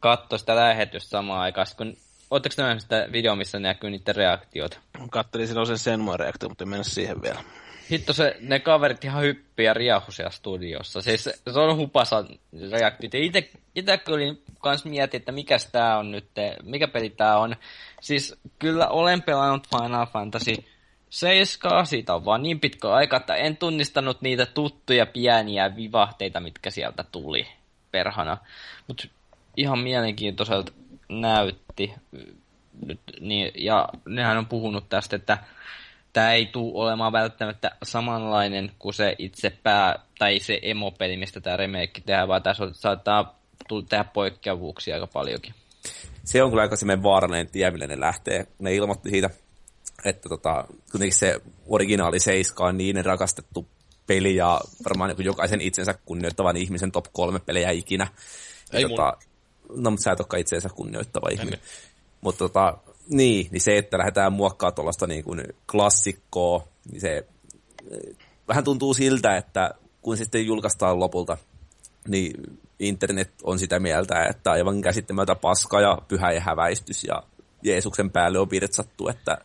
katsoi sitä lähetystä samaan aikaan. Kun, Oletteko te nähneet sitä videoa, missä näkyy niiden reaktiot? Kattelin silloin sen Senmua reaktio, mutta en mennä siihen vielä. Hitto se, ne kaverit ihan hyppiä ja riahu siellä studiossa. Siis se, se on hupasa reaktiot. Ja ite, ite olin kans mietin, että mikä tää on nyt, mikä peli tää on. Siis kyllä olen pelannut Final Fantasy 7, siitä on vaan niin pitkä aika, että en tunnistanut niitä tuttuja pieniä vivahteita, mitkä sieltä tuli perhana. Mutta ihan mielenkiintoiselta näytti. Nyt, niin, ja nehän on puhunut tästä, että tämä ei tule olemaan välttämättä samanlainen kuin se itse pää, tai se emopeli, mistä tämä remake tehdään, vaan tässä saattaa tehdä poikkeavuuksia aika paljonkin. Se on kyllä aika semmoinen vaarallinen tie, millä ne lähtee. Ne ilmoitti siitä, että tota, kuitenkin se originaali Seiska on niin rakastettu peli ja varmaan niin jokaisen itsensä kunnioittavan ihmisen top kolme pelejä ikinä. Ei tota, No, mutta sä et olekaan itseensä kunnioittava ihminen. Mutta tota, niin, niin se, että lähdetään muokkaamaan tuollaista niin kuin klassikkoa, niin se eh, vähän tuntuu siltä, että kun sitten julkaistaan lopulta, niin internet on sitä mieltä, että aivan käsittämättä paska ja pyhä ja häväistys ja Jeesuksen päälle on virtsattu, että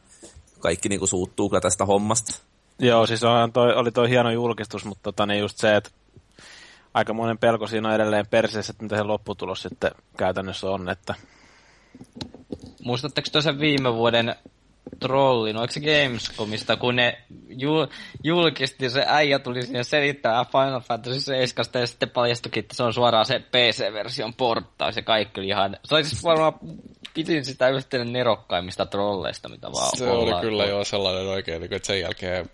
kaikki niin kuin suuttuu kyllä tästä hommasta. Joo, siis on toi, oli toi hieno julkistus, mutta tota, niin just se, että aikamoinen pelko siinä on edelleen perseessä, että mitä se lopputulos sitten käytännössä on. Että... Muistatteko tuossa viime vuoden trollin, oliko se Gamescomista, kun ne jul, julkisti, se äijä tuli sinne selittää Final Fantasy 7 ja sitten paljastukin, että se on suoraan se PC-version porttaus ja kaikki oli ihan... Se oli siis varmaan, pitin sitä yhtenä nerokkaimmista trolleista, mitä vaan Se oli kyllä jo sellainen oikein, että sen jälkeen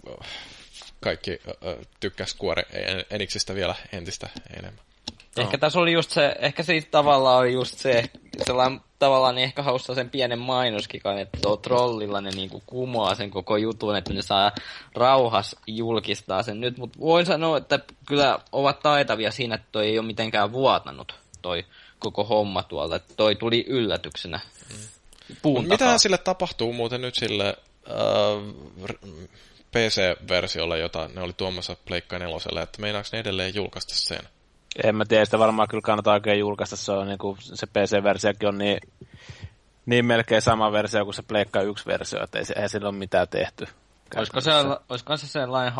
kaikki tykkäs kuore Eniksistä vielä entistä enemmän. Ehkä tässä oli just se, ehkä siitä tavallaan oli just se, sellainen tavallaan niin ehkä haustaa sen pienen mainoskikan, että tuo trollilla ne niinku kumoaa sen koko jutun, että ne saa rauhas julkistaa sen nyt, mutta voin sanoa, että kyllä ovat taitavia siinä, että toi ei ole mitenkään vuotanut toi koko homma tuolta, että toi tuli yllätyksenä. Mm. Mitä sille tapahtuu muuten nyt sille äh, PC-versiolle, jota ne oli tuomassa Pleikka neloselle, että meinaako ne edelleen julkaista sen? En mä tiedä, sitä varmaan kyllä kannattaa oikein julkaista, se, on, niin kuin, se PC-versiokin on niin, niin melkein sama versio kuin se Pleikka 1-versio, että ei, ei sillä ole mitään tehty. Olisiko se, olisiko se sellainen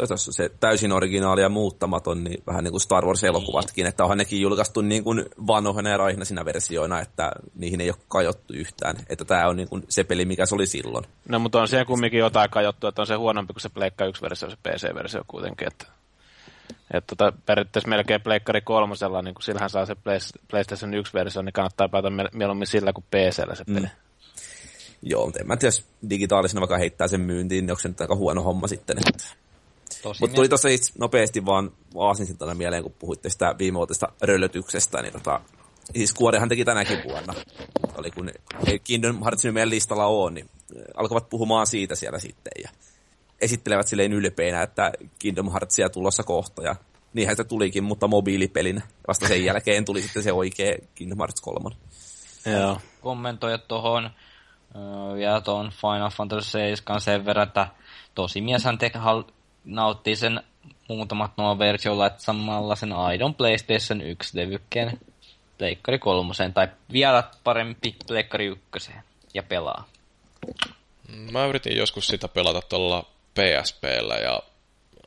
harha-informaatio? Tuossa se täysin originaali ja muuttamaton, niin vähän niin kuin Star Wars-elokuvatkin, että onhan nekin julkaistu niin kuin vanhoina ja raihnaisina versioina, että niihin ei ole kajottu yhtään. Että tämä on niin kuin se peli, mikä se oli silloin. No, mutta on siellä kumminkin jotain kajottu, että on se huonompi kuin se Pleikka 1-versio, se PC-versio kuitenkin, että että tota, periaatteessa melkein Pleikkari kolmosella, niin kun sillähän saa se PlayStation 1-versio, niin kannattaa päätä mieluummin sillä kuin PCllä se peli. Mm. Joo, mutta en mä tiedä, jos digitaalisena vaikka heittää sen myyntiin, niin onko se nyt aika huono homma sitten. Että... Mutta tuli tuossa nopeasti vaan aasinsiltana mieleen, kun puhuitte sitä viimevuotista röllötyksestä, niin tota, siis Kuorehan teki tänäkin vuonna. Oli kun Kingdom Heartsin meidän listalla on, niin alkavat puhumaan siitä siellä sitten. Ja esittelevät silleen ylpeinä, että Kingdom Heartsia tulossa kohta. Ja niinhän se tulikin, mutta mobiilipelin. Vasta sen jälkeen tuli sitten se oikea Kingdom Hearts 3. Joo. Kommentoida tuohon vielä tuon Final Fantasy 7 sen verran, että tosimieshän te nauttii sen muutamat nuo versiolla, että samalla sen aidon PlayStation 1-levykkeen Pleikkari kolmoseen, tai vielä parempi Pleikkari ykköseen, ja pelaa. Mä yritin joskus sitä pelata tuolla PSPllä ja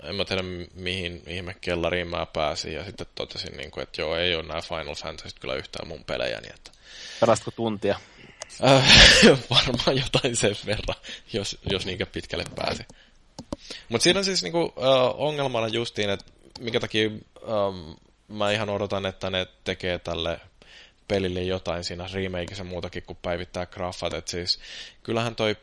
en mä tiedä mihin ihme kellariin mä pääsin ja sitten totesin, niin kuin, että joo, ei ole nämä Final Fantasy kyllä yhtään mun pelejä. Niin että... Pelasitko tuntia? Äh, *laughs* varmaan jotain sen verran, jos, jos niinkä pitkälle pääsi. Mutta siinä on siis niinku, äh, ongelmana justiin, että minkä takia ähm, mä ihan odotan, että ne tekee tälle pelille jotain siinä remakeissa muutakin kuin päivittää graffat. Et siis, kyllähän toi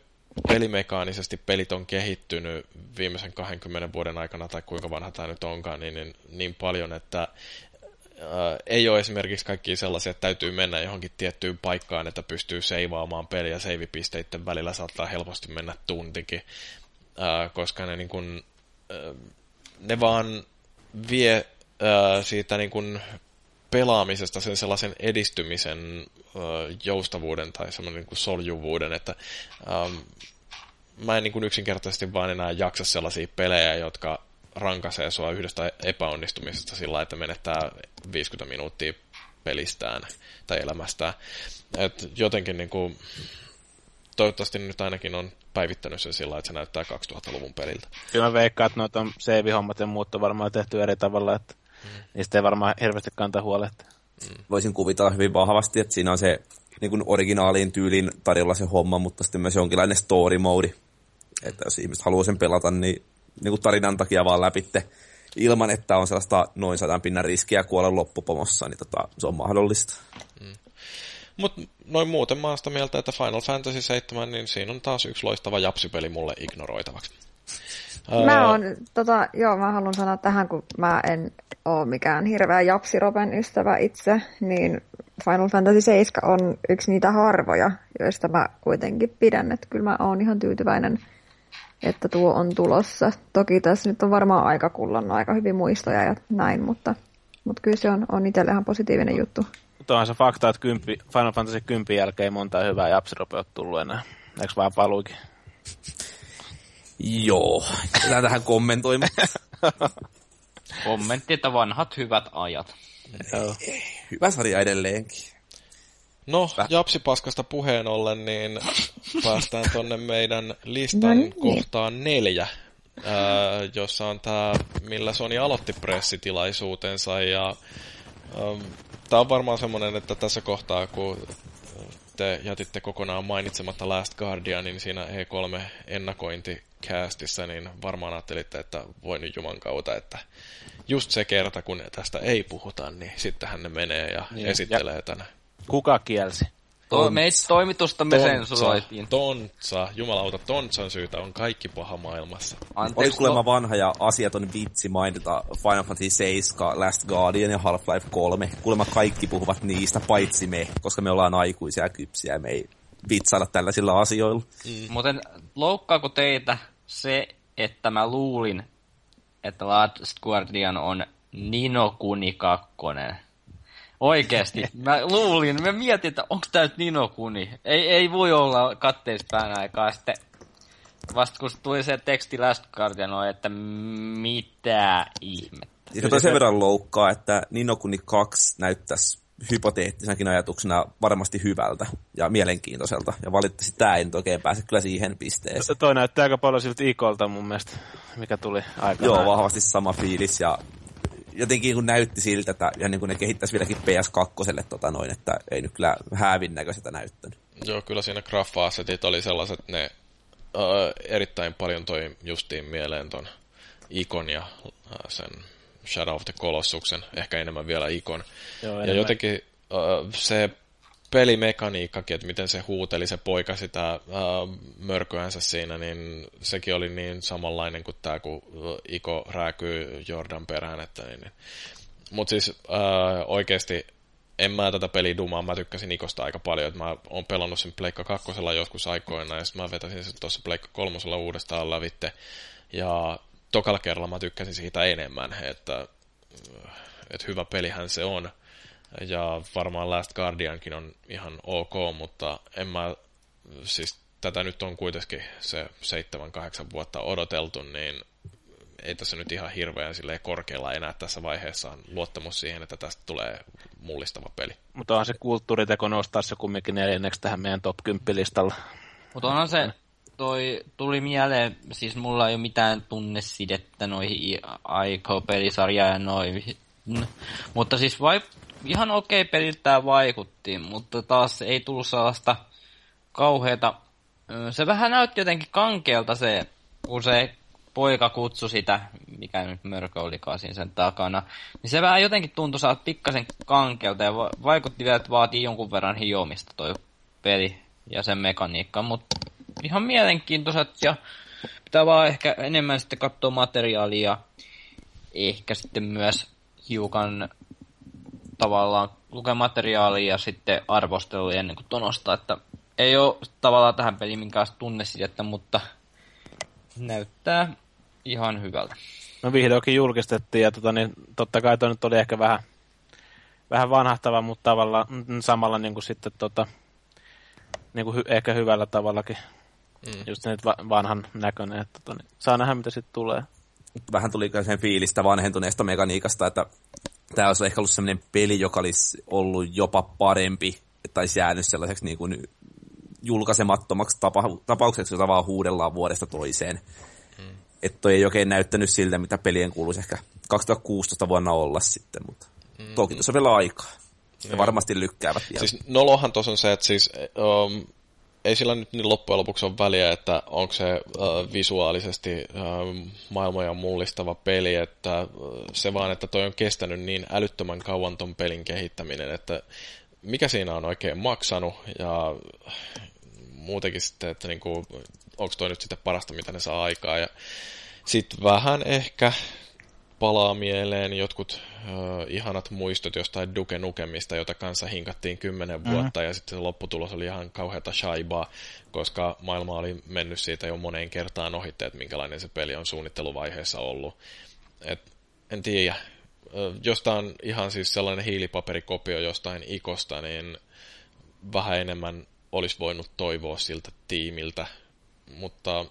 pelimekaanisesti pelit on kehittynyt viimeisen 20 vuoden aikana, tai kuinka vanha tämä nyt onkaan, niin, niin, niin paljon, että ää, ei ole esimerkiksi kaikki sellaisia, että täytyy mennä johonkin tiettyyn paikkaan, että pystyy seivaamaan peliä, seivipisteiden välillä saattaa helposti mennä tuntikin, ää, koska ne, niin kun, ää, ne vaan vie ää, siitä niin kun pelaamisesta sen sellaisen edistymisen joustavuuden tai semmoinen niin soljuvuuden, että ähm, mä en niin kuin yksinkertaisesti vaan enää jaksa sellaisia pelejä, jotka rankaisee sua yhdestä epäonnistumisesta sillä että menettää 50 minuuttia pelistään tai elämästään. Et jotenkin niin kuin, toivottavasti nyt ainakin on päivittänyt sen sillä että se näyttää 2000-luvun peliltä. Kyllä mä veikkaan, että noita save-hommat ja muut on varmaan tehty eri tavalla, että mm. niistä ei varmaan hirveästi kantaa huolehtia. Mm. Voisin kuvitella hyvin vahvasti, että siinä on se niin kuin originaaliin tyyliin tarjolla se homma, mutta sitten myös jonkinlainen story mode. Että jos ihmiset haluaa sen pelata, niin, niin kuin tarinan takia vaan läpitte ilman, että on sellaista noin sadan pinnan riskiä kuolla loppupomossa, niin tota, se on mahdollista. Mm. Mutta noin muuten sitä mieltä, että Final Fantasy 7, niin siinä on taas yksi loistava japsipeli mulle ignoroitavaksi. Mä oon, tota, joo, mä haluan sanoa tähän, kun mä en ole mikään hirveä japsiropen ystävä itse, niin Final Fantasy 7 on yksi niitä harvoja, joista mä kuitenkin pidän, että kyllä mä oon ihan tyytyväinen, että tuo on tulossa. Toki tässä nyt on varmaan aika kullannut aika hyvin muistoja ja näin, mutta, mutta kyllä se on, on itselle ihan positiivinen juttu. Onhan se fakta, että kympi, Final Fantasy 10 jälkeen ei monta hyvää japsiropea tullut enää. Eikö vaan paluikin? Joo, Tätä tähän kommentoimaan. *laughs* Kommentti, että vanhat hyvät ajat. Joo. Hyvä sarja edelleenkin. No, Japsipaskasta puheen ollen, niin *laughs* päästään tonne meidän listan No niin. kohtaan neljä, ää, jossa on tämä, millä Sony aloitti pressitilaisuutensa. Ja, tämä on varmaan semmoinen, että tässä kohtaa, kun te jätitte kokonaan mainitsematta Last Guardianin niin siinä E3 ennakointikäästissä, niin varmaan ajattelitte, että voi nyt juman kautta, että just se kerta, kun tästä ei puhuta, niin sittenhän ne menee ja Niin. esittelee tänä. Kuka kielsi? To- me toimitusta me sensuroitiin. Tontsa, jumalauta, Tontsan syytä on kaikki paha maailmassa. Oli Anteeksi, kuulemma lo- vanha ja asiaton vitsi mainita Final Fantasy 7, Last Guardian ja Half-Life 3. Kuulemma kaikki puhuvat niistä, paitsi me, koska me ollaan aikuisia ja kypsiä ja me ei vitsailla tällaisilla asioilla. Muuten loukkaako teitä se, että mä luulin, että Last Guardian on Nino Kuni 2? Oikeesti. Mä luulin, mä mietin, että onko tää nyt Nino Kuni. Ei, ei voi olla katteispäin aikaa. Sitten vasta kun tuli se teksti Last Guardian, että mitä ihmettä. Ja se sen verran loukkaa, että Ninokuni 2 näyttäisi hypoteettisenakin ajatuksena varmasti hyvältä ja mielenkiintoiselta. Ja valitettavasti tämä ei nyt oikein pääse kyllä siihen pisteeseen. Toi näyttää aika paljon siltä Ikolta mun mielestä, mikä tuli aikanaan. Joo, vahvasti sama fiilis ja jotenkin kun näytti siltä, että ja niin kuin ne kehittäisi vieläkin PS2 tota noin, että ei nyt kyllä häävin näköiseltä näyttänyt. Joo, kyllä siinä graffa-assetit oli sellaiset, ne ö, erittäin paljon toi justiin mieleen ton Ikon ja ö, sen Shadow of the Colossuksen, ehkä enemmän vielä Ikon. Joo, ja enemmän. jotenkin ö, se pelimekaniikkakin, että miten se huuteli se poika sitä äh, mörköänsä siinä, niin sekin oli niin samanlainen kuin tämä, kun ö, Iko rääkyy Jordan perään. Että niin, niin. Mutta siis äh, oikeasti en mä tätä peliä dumaa, mä tykkäsin Ikosta aika paljon, että mä oon pelannut sen Pleikka kakkosella joskus aikoina, ja sitten mä vetäsin sen tuossa Pleikka kolmosella uudestaan lävitte, ja tokalla kerralla mä tykkäsin siitä enemmän, että, että hyvä pelihän se on, ja varmaan Last Guardiankin on ihan ok, mutta en mä, siis tätä nyt on kuitenkin se 7-8 vuotta odoteltu, niin ei tässä nyt ihan hirveän korkealla enää tässä vaiheessa on luottamus siihen, että tästä tulee mullistava peli. Mutta onhan se kulttuuriteko nostaa se kumminkin neljänneksi tähän meidän top 10 listalla. Mutta onhan se, toi tuli mieleen, siis mulla ei ole mitään tunnesidettä noihin Aiko-pelisarjaan ja noihin. Mutta siis vai, ihan okei peliltä tää vaikutti, mutta taas ei tullut sellaista kauheata. Se vähän näytti jotenkin kankeelta se, kun se poika kutsui sitä, mikä nyt mörkö olikaan siinä sen takana, niin se vähän jotenkin tuntui saada pikkasen kankeelta ja va- vaikutti vielä, että vaatii jonkun verran hiomista toi peli ja sen mekaniikka, mutta ihan mielenkiintoiset ja pitää vaan ehkä enemmän sitten katsoa materiaalia ehkä sitten myös hiukan tavallaan lukea materiaalia ja sitten arvosteluja ennen kuin tonosta, että ei ole tavallaan tähän peliin minkäänlaista tunnesidettä, mutta näyttää ihan hyvältä. No vihdoinkin julkistettiin ja tota, niin, totta kai toi nyt oli ehkä vähän, vähän vanhahtava, mutta tavallaan mm, samalla niin kuin sitten tota, niin kuin hy, ehkä hyvällä tavallakin. Mm. Just nyt va- vanhan näköinen, että tota, niin, saa nähdä mitä sitten tulee. Vähän tuli sen fiilistä vanhentuneesta mekaniikasta, että tämä olisi ehkä ollut sellainen peli, joka olisi ollut jopa parempi, tai olisi jäänyt sellaiseksi niin kuin julkaisemattomaksi tapa- tapaukseksi, jota vaan huudellaan vuodesta toiseen. Mm. Että toi ei oikein näyttänyt siltä, mitä pelien kuuluisi ehkä 2016 vuonna olla sitten, mutta mm. toki tuossa on vielä aikaa. Ja varmasti lykkäävät vielä. Siis nolohan tuossa on se, että siis, um, ei sillä nyt niin loppujen lopuksi ole väliä, että onko se uh, visuaalisesti uh, maailmoja mullistava peli, että uh, se vaan, että toi on kestänyt niin älyttömän kauan ton pelin kehittäminen, että mikä siinä on oikein maksanut ja muutenkin sitten, että niin kuin, onko toi nyt sitten parasta, mitä ne saa aikaa. Ja sitten vähän ehkä palaa mieleen jotkut ö, ihanat muistot jostain Duke Nukemista, jota kanssa hinkattiin kymmenen mm-hmm. vuotta, ja sitten se lopputulos oli ihan kauheata shaibaa, koska maailma oli mennyt siitä jo moneen kertaan ohitte, että minkälainen se peli on suunnitteluvaiheessa ollut. Et, en tiedä, jostain ihan siis sellainen hiilipaperikopio jostain ikosta, niin vähän enemmän olisi voinut toivoa siltä tiimiltä, mutta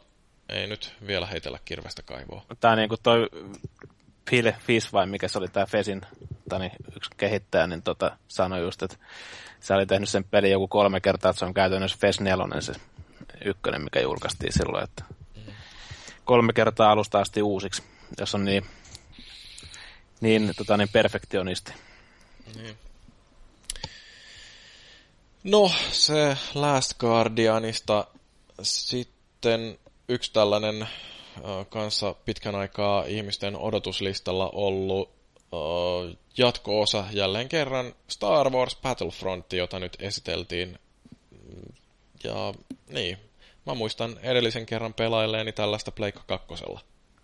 ei nyt vielä heitellä kirvestä kaivoa. Tämä niin kuin toi Phil Fish vai mikä se oli tämä Fesin tani, yksi kehittäjä, niin tota, sanoi just, että se oli tehnyt sen pelin joku kolme kertaa, että se on käytännössä Fes 4 se ykkönen, mikä julkaistiin silloin, että kolme kertaa alusta asti uusiksi, jos on niin, niin, tota, niin perfektionisti. Niin. No, se Last Guardianista sitten yksi tällainen kanssa pitkän aikaa ihmisten odotuslistalla ollut jatko-osa jälleen kerran Star Wars Battlefront, jota nyt esiteltiin. Ja niin, mä muistan edellisen kerran pelailleeni tällaista Pleikka kakkosella.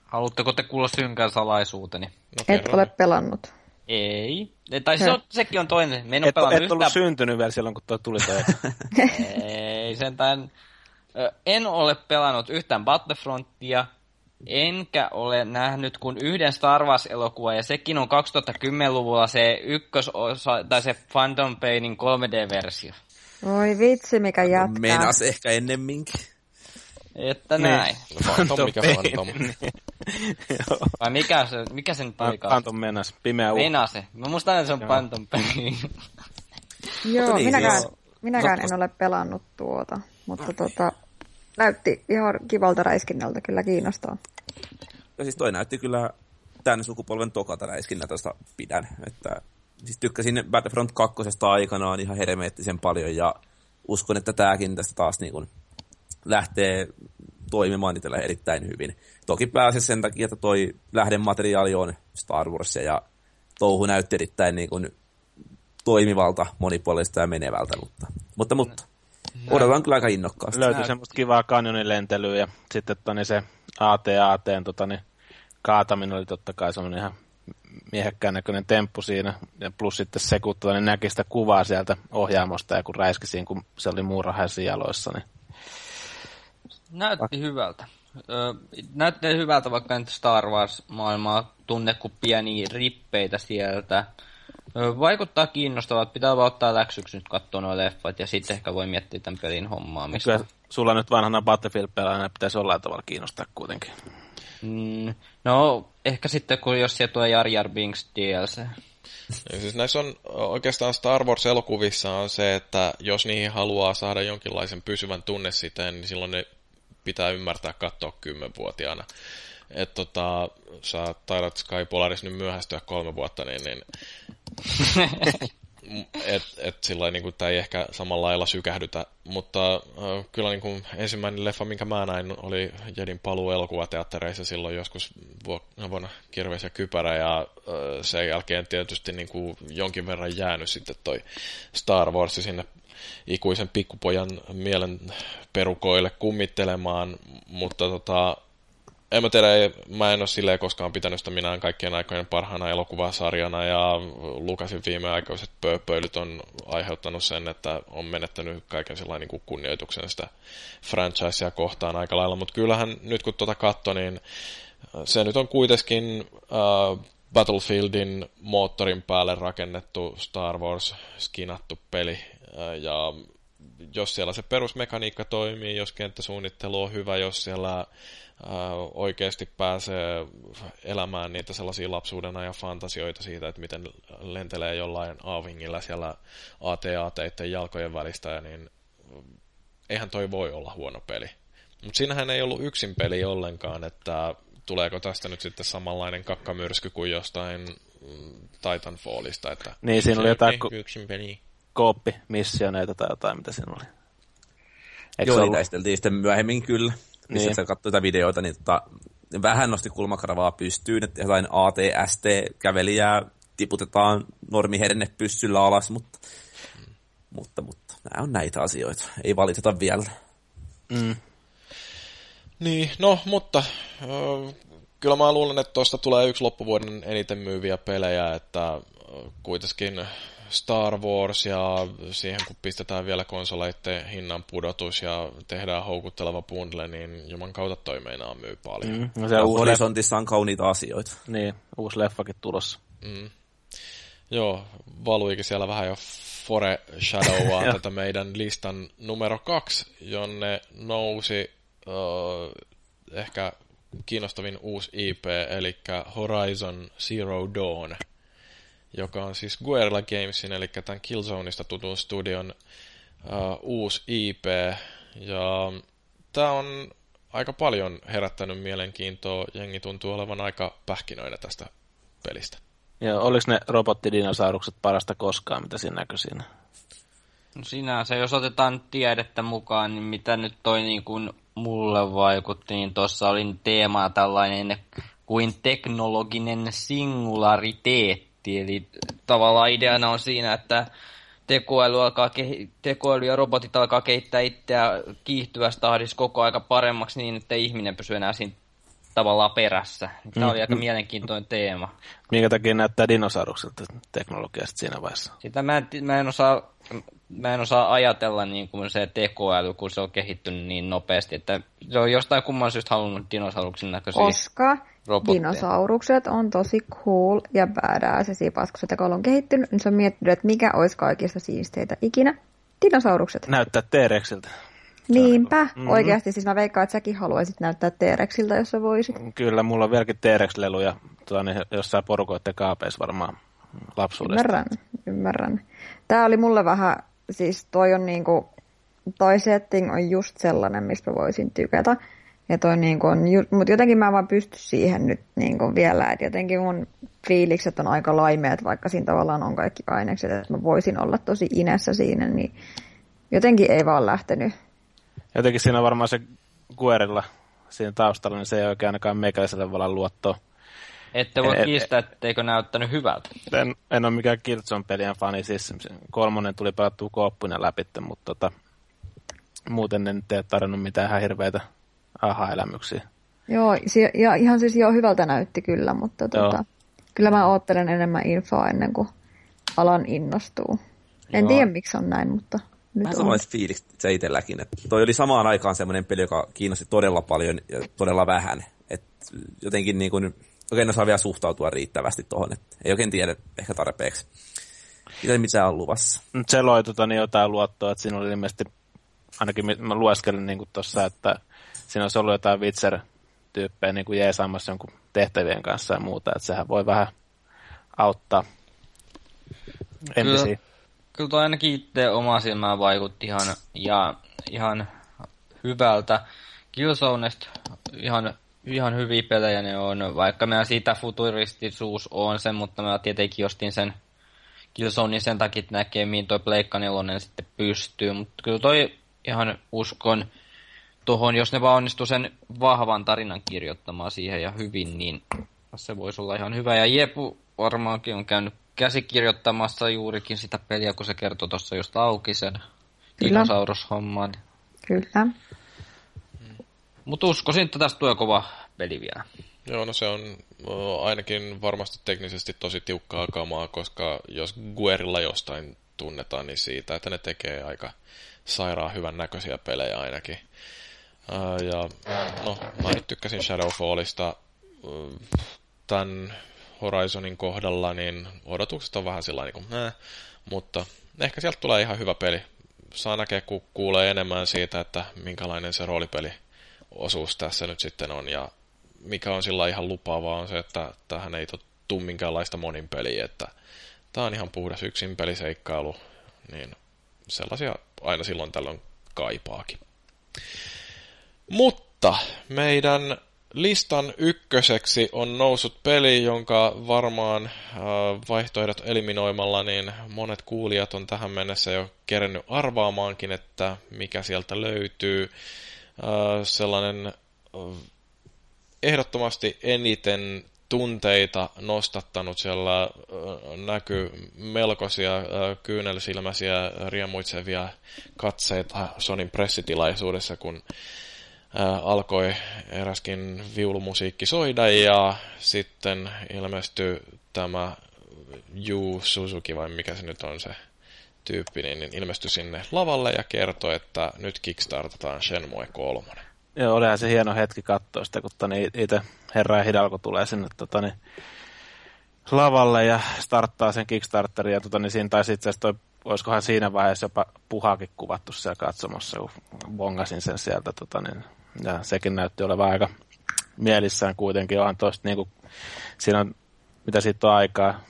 Haluatteko te kuulla synkän salaisuuteni? No, Et ole pelannut. Ei. Tai se on, sekin on toinen. Me en et, et ollut syntynyt vielä silloin, kun tuo tuli toi. *laughs* Ei, sentään. En ole pelannut yhtään Battlefrontia, enkä ole nähnyt kuin yhden Star Wars-elokuva, ja sekin on 2010-luvulla se ykkösosa, tai se Phantom Painin 3D-versio. Voi vitsi, mikä jatkaa. Menas ehkä ennemminkin. Että niin. näin. Phantom, mikä Phantom. *laughs* Vai mikä se, mikä se nyt oli? Phantom Menas, pimeä uhka. Menase. Mä muistan, että se on Phantom Pain. Joo, niin, minäkään, minäkään en ole pelannut tuota, mutta tota, näytti ihan kivalta räiskinnältä, kyllä kiinnostaa. Ja siis toi näytti kyllä tämän sukupolven tokalta räiskinnältä, josta pidän. Että, siis tykkäsin Battlefront 2 aikanaan ihan hermeettisen paljon ja uskon, että tämäkin tästä taas niin kuin lähtee toimimaan itsellä erittäin hyvin. Toki pääsee sen takia, että toi lähdemateriaali on Star Wars ja touhu näytti erittäin niin kuin toimivalta, monipuolista ja menevältä, mutta, mutta, mutta Odotan kyllä aika innokkaasti. Löytyi Näyt... semmoista kivaa kanjonin lentelyä ja sitten toni se AT-AT tota, niin kaataminen oli totta kai semmoinen ihan miehekkään näköinen temppu siinä. Ja plus sitten se, kun tuonne näki sitä kuvaa sieltä ohjaamosta ja kun räiskisin, kun se oli muurahaisen jaloissa. Niin... Näytti hyvältä. Ö, näytti hyvältä, vaikka nyt Star Wars-maailmaa tunne kuin pieniä rippeitä sieltä. Vaikuttaa kiinnostavalta. Pitää vaan ottaa läksyksi nyt katsoa nuo leffat ja sitten ehkä voi miettiä tämän pelin hommaamista. Kyllä sulla nyt vanhana Battlefield-pelaajana pitäisi olla tavalla kiinnostaa kuitenkin. Mm, no, ehkä sitten kun jos se tuo Jar Jar Binks DLC. Ja siis näissä on oikeastaan Star Wars-elokuvissa on se, että jos niihin haluaa saada jonkinlaisen pysyvän tunnesiteen, niin silloin ne pitää ymmärtää katsoa kymmenvuotiaana että tota, sä taidat Sky Polaris nyt myöhästyä kolme vuotta, niin, niin *laughs* et, et sillä niin tämä ei ehkä samalla lailla sykähdytä, mutta äh, kyllä niin kuin ensimmäinen leffa, minkä mä näin, oli Jedin paluu elokuvateattereissa silloin joskus vuonna Kirves ja Kypärä, ja äh, sen jälkeen tietysti niin kuin jonkin verran jäänyt sitten toi Star Wars sinne ikuisen pikkupojan mielen perukoille kummittelemaan, mutta tota, en mä tiedä, mä en ole silleen koskaan pitänyt sitä minään kaikkien aikojen parhaana elokuvasarjana ja Lukasin viimeaikaiset pööpöilyt on aiheuttanut sen, että on menettänyt kaiken sellainen niin kunnioituksen sitä franchisea kohtaan aika lailla, mutta kyllähän nyt kun tuota katso, niin se nyt on kuitenkin äh, Battlefieldin moottorin päälle rakennettu Star Wars skinattu peli äh, ja jos siellä se perusmekaniikka toimii, jos kenttäsuunnittelu on hyvä, jos siellä oikeasti pääsee elämään niitä sellaisia lapsuuden ajan fantasioita siitä, että miten lentelee jollain aavingilla siellä AT-ATiden jalkojen välistä, niin eihän toi voi olla huono peli. Mutta siinähän ei ollut yksin peli ollenkaan, että tuleeko tästä nyt sitten samanlainen kakkamyrsky kuin jostain mm, Titanfallista. Että niin, siinä oli jotain yksin peli. Kooppi-missioneita tai jotain, mitä siinä oli. Eikö Joo, ollut... sitten myöhemmin kyllä missä niin. sä katsoit tätä videoita, niin tota, vähän nosti kulmakarvaa pystyyn, että jotain ATST-kävelijää tiputetaan normiherne pyssyllä alas, mutta Mutta, mutta nämä on näitä asioita. Ei valiteta vielä. Mm. Niin, no, mutta äh, kyllä mä luulen, että tuosta tulee yksi loppuvuoden eniten myyviä pelejä, että äh, kuitenkin Star Wars ja siihen kun pistetään vielä konsoleiden hinnan pudotus ja tehdään houkutteleva bundle, niin juman kautta toi meinaa myy paljon. Mm. No se uusi horisontissa on kauniita asioita. Niin, uusi leffakin tulossa. Mm. Joo, valuikin siellä vähän jo Fore Shadowaa *laughs* tätä meidän listan numero kaksi, jonne nousi uh, ehkä kiinnostavin uusi IP, eli Horizon Zero Dawn, joka on siis Guerrilla Gamesin, eli tämän Killzoneista tutun studion uh, uusi IP, ja tämä on aika paljon herättänyt mielenkiintoa, jengi tuntuu olevan aika pähkinöinä tästä pelistä. Ja oliko ne robottidinosaurukset parasta koskaan, mitä siinä näkyi siinä? No sinänsä, jos otetaan tiedettä mukaan, niin mitä nyt toi niin kuin mulle vaikutti, niin tuossa oli teema tällainen kuin teknologinen singulariteetti. Eli tavallaan ideana on siinä, että tekoäly, alkaa kehi- tekoäly ja robotit alkaa kehittää itseä kiihtyvässä tahdissa koko aika paremmaksi niin, että ihminen pysyy enää siinä tavallaan perässä. Tämä mm. oli aika mielenkiintoinen teema. Minkä takia näyttää dinosaurukselta teknologiasta siinä vaiheessa? Sitä mä en, mä en osaa mä en osaa ajatella niin kuin se tekoäly, kun se on kehittynyt niin nopeasti, että se on jostain kumman syystä halunnut dinosauruksen näköisiä Koska robotteja. dinosaurukset on tosi cool ja badass ja siipas, kun se tekoäly on kehittynyt, niin se on miettinyt, että mikä olisi kaikista siisteitä ikinä. Dinosaurukset. Näyttää T-Rexiltä. Niinpä, mm-hmm. oikeasti. Siis mä veikkaan, että säkin haluaisit näyttää T-Rexiltä, jos sä voisit. Kyllä, mulla on vieläkin T-Rex-leluja tuota, niin jossain porukoiden kaapeissa varmaan lapsuudesta. Ymmärrän, ymmärrän. Tää oli mulle vähän, siis toi on niinku, toi setting on just sellainen, mistä voisin tykätä. Ja toi niinku on, mutta jotenkin mä vaan pysty siihen nyt niinku vielä, että jotenkin mun fiilikset on aika laimeet, vaikka siinä tavallaan on kaikki ainekset, että mä voisin olla tosi inessä siinä, niin jotenkin ei vaan lähtenyt. Jotenkin siinä on varmaan se Guerilla siinä taustalla, niin se ei oikein ainakaan meikäläiselle vallan luottoa ette voi kiistää, etteikö näyttänyt hyvältä. En, en ole mikään Killzone-pelien fani, siis kolmonen tuli pelattua kooppuinen läpi, mutta tota, muuten en tee tarjonnut mitään ihan hirveitä aha-elämyksiä. Joo, ja ihan siis joo, hyvältä näytti kyllä, mutta tota, kyllä mä oottelen enemmän infoa ennen kuin alan innostuu. En joo. tiedä, miksi on näin, mutta nyt Vähän on. fiilis se itselläkin. Että toi oli samaan aikaan semmoinen peli, joka kiinnosti todella paljon ja todella vähän. Et jotenkin niin kuin, oikein osaa vielä suhtautua riittävästi tuohon, että ei oikein tiedä ehkä tarpeeksi. Mitä mitä on luvassa. Nyt se loi tota, niin jotain luottoa, että siinä oli ilmeisesti, ainakin mä lueskelin niin tuossa, että siinä olisi ollut jotain Witcher-tyyppejä niin kuin jeesaamassa jonkun tehtävien kanssa ja muuta, että sehän voi vähän auttaa Kyllä, kyllä toi ainakin itse oma silmään vaikutti ihan, ja, ihan hyvältä. Killzonesta ihan ihan hyviä pelejä ne on, vaikka mä siitä futuristisuus on sen, mutta mä tietenkin ostin sen Killzonein sen takia, että näkee, mihin toi Pleikka 4 sitten pystyy, mutta kyllä toi ihan uskon tuohon, jos ne vaan onnistuu sen vahvan tarinan kirjoittamaan siihen ja hyvin, niin se voisi olla ihan hyvä. Ja Jepu varmaankin on käynyt käsikirjoittamassa juurikin sitä peliä, kun se kertoi tuossa just auki sen dinosaurushomman. Kyllä. Mutta uskoisin, että tästä tulee kova peli vielä. Joo, no se on ainakin varmasti teknisesti tosi tiukkaa kamaa, koska jos Guerilla jostain tunnetaan, niin siitä, että ne tekee aika sairaan hyvän näköisiä pelejä ainakin. Ja no, mä nyt tykkäsin Shadowfallista. Tämän Horizonin kohdalla, niin odotukset on vähän sillä niin kuin, äh, mutta ehkä sieltä tulee ihan hyvä peli. Saa näkeä, kun kuulee enemmän siitä, että minkälainen se roolipeli osuus tässä nyt sitten on, ja mikä on sillä ihan lupaavaa on se, että tähän ei tule minkäänlaista monin peliä, että tämä on ihan puhdas yksin peliseikkailu, niin sellaisia aina silloin tällöin kaipaakin. Mutta meidän listan ykköseksi on noussut peli, jonka varmaan äh, vaihtoehdot eliminoimalla, niin monet kuulijat on tähän mennessä jo kerennyt arvaamaankin, että mikä sieltä löytyy. Äh, sellainen äh, ehdottomasti eniten tunteita nostattanut. Siellä näkyy melkoisia kyynelsilmäisiä riemuitsevia katseita Sonin pressitilaisuudessa, kun alkoi eräskin viulumusiikki soida ja sitten ilmestyi tämä Yu Suzuki vai mikä se nyt on se tyyppi, niin ilmestyi sinne lavalle ja kertoi, että nyt kickstartataan Shenmue 3. Joo, olihan se hieno hetki katsoa sitä, kun tani itse herra Hidalgo tulee sinne totani, lavalle ja starttaa sen Kickstarterin. Ja totani, siinä taisi itse asiassa toi, olisikohan siinä vaiheessa jopa puhakin kuvattu siellä katsomassa, kun bongasin sen sieltä. Totani, ja sekin näytti olevan aika mielissään kuitenkin. Onhan tosta, niin kuin, siinä on, mitä siitä on aikaa,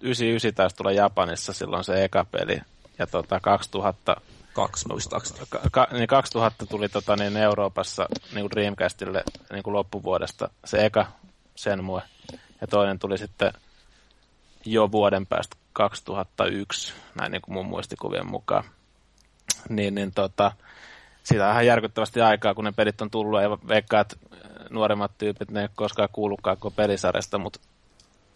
99 taisi tulla Japanissa silloin se eka peli. Ja tota, 2000 kaksi muistaakseni. Ka, niin 2000 tuli tota, niin Euroopassa niin kuin Dreamcastille niin kuin loppuvuodesta se eka Senmue. Ja toinen tuli sitten jo vuoden päästä 2001, näin niin kuin mun muistikuvien mukaan. Niin, niin tota, siitä on ihan järkyttävästi aikaa, kun ne pelit on tullut, ja veikkaa, että nuoremmat tyypit, ne ei koskaan kuullutkaan koko pelisarjasta, mutta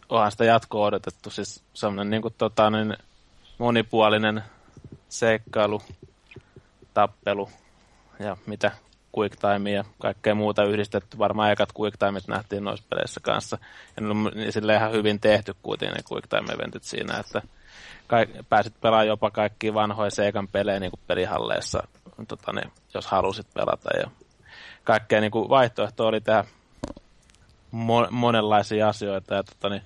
onhan sitä jatkoa odotettu. Siis semmoinen niin kuin, tota, niin monipuolinen seikkailu, tappelu ja mitä quick time ja kaikkea muuta yhdistetty. Varmaan ekat quick timeit nähtiin noissa peleissä kanssa. Ja ne on sille ihan hyvin tehty kuitenkin ne quick time eventit siinä, että kaik, pääsit pelaamaan jopa kaikki vanhoja Seikan pelejä niin kuin pelihalleissa, tota, niin, jos halusit pelata. Ja kaikkea niin kuin vaihtoehto oli tehdä mo- monenlaisia asioita. Ja tota, niin,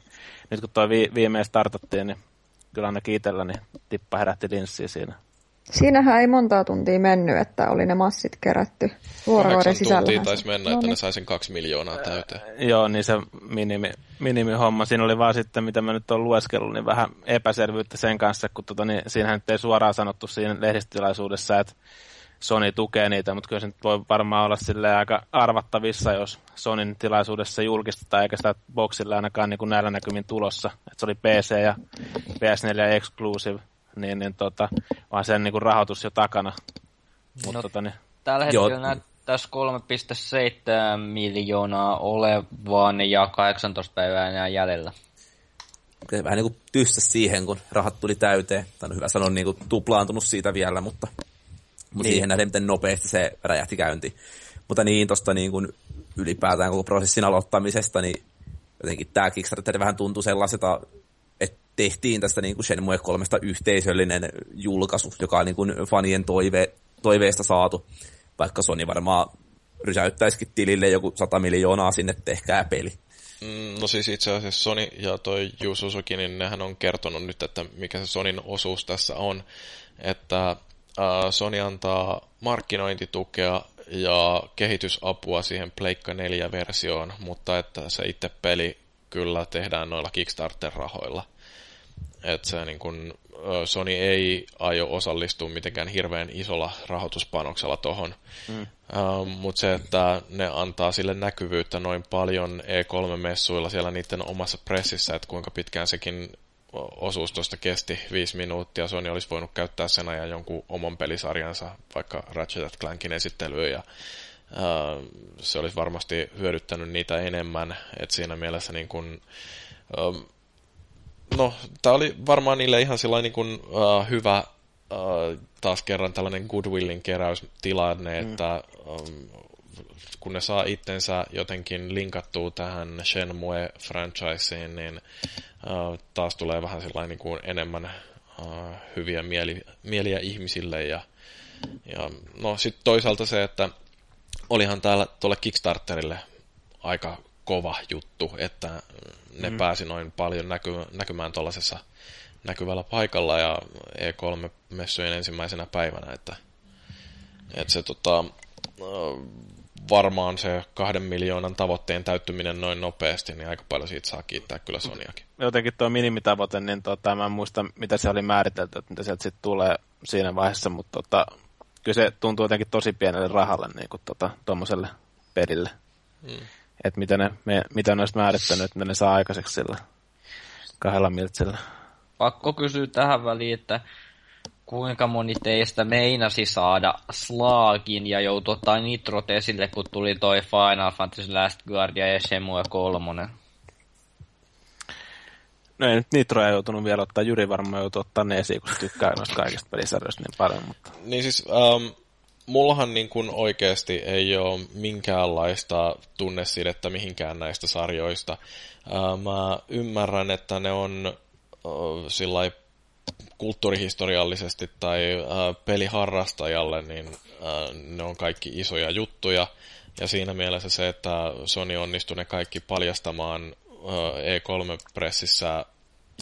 nyt kun tuo vi- viimein startattiin, niin kyllä ainakin itselläni tippa herätti linssiä siinä. Siinähän ei montaa tuntia mennyt, että oli ne massit kerätty vuorokauden sisällä. tuntia taisi mennä, no että niin. ne sai sen kaksi miljoonaa täyteen. Äh, joo, niin se minimi, minimihomma. Siinä oli vaan sitten, mitä mä nyt olen lueskellut, niin vähän epäselvyyttä sen kanssa, kun tota, niin, siinähän nyt ei suoraan sanottu siinä lehdistilaisuudessa, että Sony tukee niitä, mutta kyllä se nyt voi varmaan olla sille aika arvattavissa, jos Sonin tilaisuudessa julkistetaan, eikä sitä boxilla ainakaan niin kuin näillä näkymin tulossa. Et se oli PC ja PS4 Exclusive, niin, niin tota, vaan sen niin kuin rahoitus jo takana. Mut, no, tota, niin... Tällä hetkellä näyttäisi 3,7 miljoonaa olevan ja 18 päivää enää jäljellä. Vähän niin kuin tyssä siihen, kun rahat tuli täyteen. Tai hyvä sanoa niin kuin tuplaantunut siitä vielä, mutta mutta niin. siihen nähden, miten nopeasti se räjähti käynti. Mutta niin, tuosta niin kuin ylipäätään koko prosessin aloittamisesta, niin jotenkin tämä Kickstarter vähän tuntui sellaiselta, tehtiin tästä niin kuin Shenmue 3 yhteisöllinen julkaisu, joka on niin kuin fanien toive, toiveesta saatu, vaikka Sony varmaan rysäyttäisikin tilille joku 100 miljoonaa sinne, tehkää peli. Mm, no siis itse asiassa Sony ja toi Yu Suzuki, niin nehän on kertonut nyt, että mikä se Sonin osuus tässä on, että Sony antaa markkinointitukea ja kehitysapua siihen Pleikka 4-versioon, mutta että se itse peli kyllä tehdään noilla Kickstarter-rahoilla. Että se niin kun, Sony ei aio osallistua mitenkään hirveän isolla rahoituspanoksella tohon. Mm. Uh, Mutta se, että ne antaa sille näkyvyyttä noin paljon E3-messuilla siellä niiden omassa pressissä, että kuinka pitkään sekin osuus tuosta kesti viisi minuuttia. Sony olisi voinut käyttää sen ajan jonkun oman pelisarjansa, vaikka Ratchet Clankin esittelyyn, ja uh, se olisi varmasti hyödyttänyt niitä enemmän. Et siinä mielessä niin kun, uh, no, tämä oli varmaan niille ihan sellainen niin kun, uh, hyvä uh, taas kerran tällainen goodwillin keräystilanne, mm. että um, kun ne saa itsensä jotenkin linkattua tähän Shenmue-franchiseen, niin uh, taas tulee vähän sellainen niin kuin enemmän uh, hyviä mieli, mieliä ihmisille. Ja, ja no sitten toisaalta se, että olihan täällä tuolle Kickstarterille aika kova juttu, että ne mm. pääsi noin paljon näky, näkymään tuollaisessa näkyvällä paikalla ja E3-messujen ensimmäisenä päivänä, että, että se tota, varmaan se kahden miljoonan tavoitteen täyttyminen noin nopeasti, niin aika paljon siitä saa kiittää kyllä Soniakin. Jotenkin tuo minimitavoite, niin tota, mä en muista, mitä se oli määritelty, että mitä sieltä sitten tulee siinä vaiheessa, mutta tota, kyllä se tuntuu jotenkin tosi pienelle rahalle niin kuin tota, tuommoiselle pelille. Hmm. Että mitä ne, me, mitä ne olisi määrittänyt, että ne saa aikaiseksi sillä kahdella miltsillä. Pakko kysyä tähän väliin, että kuinka moni teistä meinasi saada Slaagin ja joutui ottaa nitrot esille, kun tuli toi Final Fantasy Last Guardian ja Shenmue 3? No ei nyt Nitroja joutunut vielä ottaa, Jyri varmaan joutuu ottaa ne esiin, kun tykkää noista kaikista pelisarjoista niin paljon. Mutta... Niin siis, um, mullahan niin kuin oikeasti ei ole minkäänlaista tunnesidettä mihinkään näistä sarjoista. Mä ymmärrän, että ne on sillä kulttuurihistoriallisesti tai peliharrastajalle, niin ne on kaikki isoja juttuja. Ja siinä mielessä se, että Sony onnistui ne kaikki paljastamaan E3-pressissä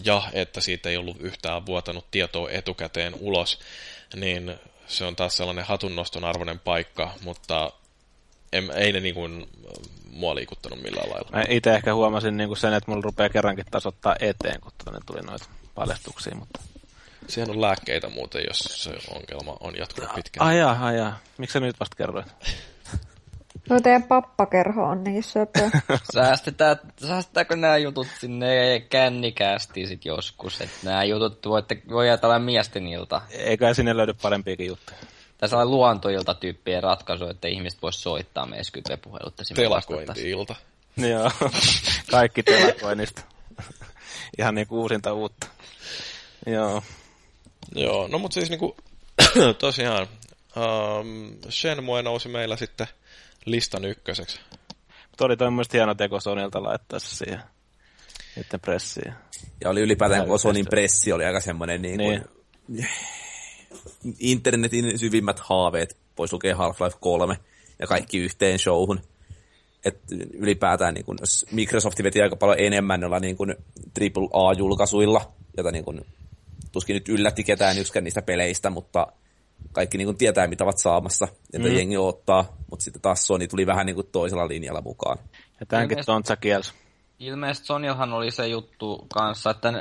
ja että siitä ei ollut yhtään vuotanut tietoa etukäteen ulos, niin se on taas sellainen hatunnoston arvoinen paikka, mutta en, ei ne niin kuin mua liikuttanut millään lailla. Mä itse ehkä huomasin niin kuin sen, että mulla rupeaa kerrankin tasoittaa eteen, kun tuonne tuli noita paljastuksia, mutta... Siihen on lääkkeitä muuten, jos se ongelma on jatkunut pitkään. Ajaa, ajaa. Miksi sä nyt vasta kerroit? *laughs* No teidän pappakerho on niin söpö. *laughs* Säästetään, säästetäänkö nämä jutut sinne kännikästi sit joskus? Että nämä jutut voitte, voi ajatella miesten ilta. Eikä sinne löydy parempiakin juttuja. Tässä on luontoilta tyyppien ratkaisu, että ihmiset vois soittaa meidän Skype-puhelut. Telakointi-ilta. *laughs* Joo, kaikki telakoinnista. *laughs* Ihan niin kuin uusinta uutta. Joo. Joo, no mutta siis niinku, *clears throat* tosiaan, um, Shenmue nousi meillä sitten listan ykköseksi. Mutta oli toi hieno teko Sonilta laittaa se siihen niiden pressiin. Ja oli ylipäätään, kun Sonin pressi oli aika semmoinen niin kuin, niin. internetin syvimmät haaveet, pois lukee Half-Life 3 ja kaikki yhteen showhun. Et ylipäätään niin kun, Microsoft veti aika paljon enemmän noilla niin kun, AAA-julkaisuilla, jota niin kun, tuskin nyt yllätti ketään yksikään niistä peleistä, mutta kaikki niin kuin tietää, mitä ovat saamassa, että mm. jengi ottaa, mutta sitten taas Sony tuli vähän niin kuin toisella linjalla mukaan. Ja tämänkin Tontsa kielsi. Ilmeisesti Sonyllahan oli se juttu kanssa, että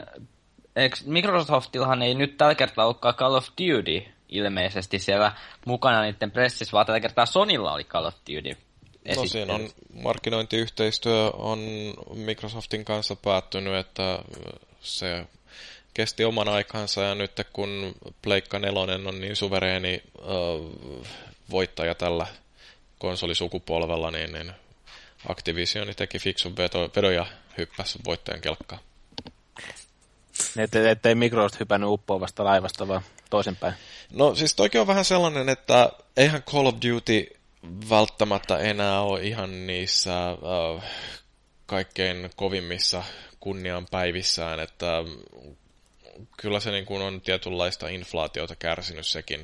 Microsoftillahan ei nyt tällä kertaa olekaan Call of Duty ilmeisesti siellä mukana niiden pressissä, vaan tällä kertaa Sonylla oli Call of Duty. No siinä on markkinointiyhteistyö on Microsoftin kanssa päättynyt, että se kesti oman aikansa ja nyt kun Pleikka 4 on niin suvereeni äh, voittaja tällä konsolisukupolvella, niin, niin Activision teki fiksun vedo, vedo ja hyppäsi voittajan kelkkaan. Että ettei Microsoft hypännyt uppoavasta laivasta, vaan toisinpäin. No siis toikin on vähän sellainen, että eihän Call of Duty välttämättä enää ole ihan niissä äh, kaikkein kovimmissa kunnian päivissään, että kyllä se niin kuin on tietynlaista inflaatiota kärsinyt sekin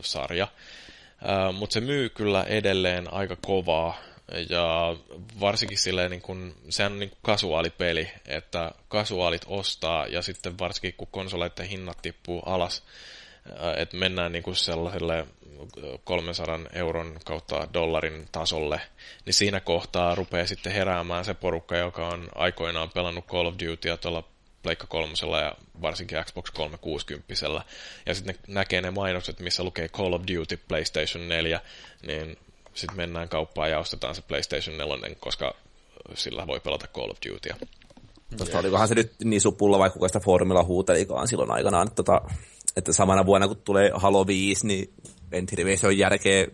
sarja. Mutta se myy kyllä edelleen aika kovaa ja varsinkin silleen, niin kun, sehän on niin kuin kasuaalipeli, että kasuaalit ostaa ja sitten varsinkin kun konsoleiden hinnat tippuu alas, että mennään niin kuin sellaiselle 300 euron kautta dollarin tasolle, niin siinä kohtaa rupeaa sitten heräämään se porukka, joka on aikoinaan pelannut Call of Dutyä tuolla Pleikka kolmosella ja varsinkin Xbox 360. Ja sitten näkee ne mainokset, missä lukee Call of Duty PlayStation 4, niin sitten mennään kauppaan ja ostetaan se PlayStation 4, koska sillä voi pelata Call of Dutya. Tuosta olikohan se nyt niin supulla, vaikka kuka sitä Formula huutelikaan silloin aikanaan, että, tota, että samana vuonna kun tulee Halo 5, niin en tiedä, se on järkeä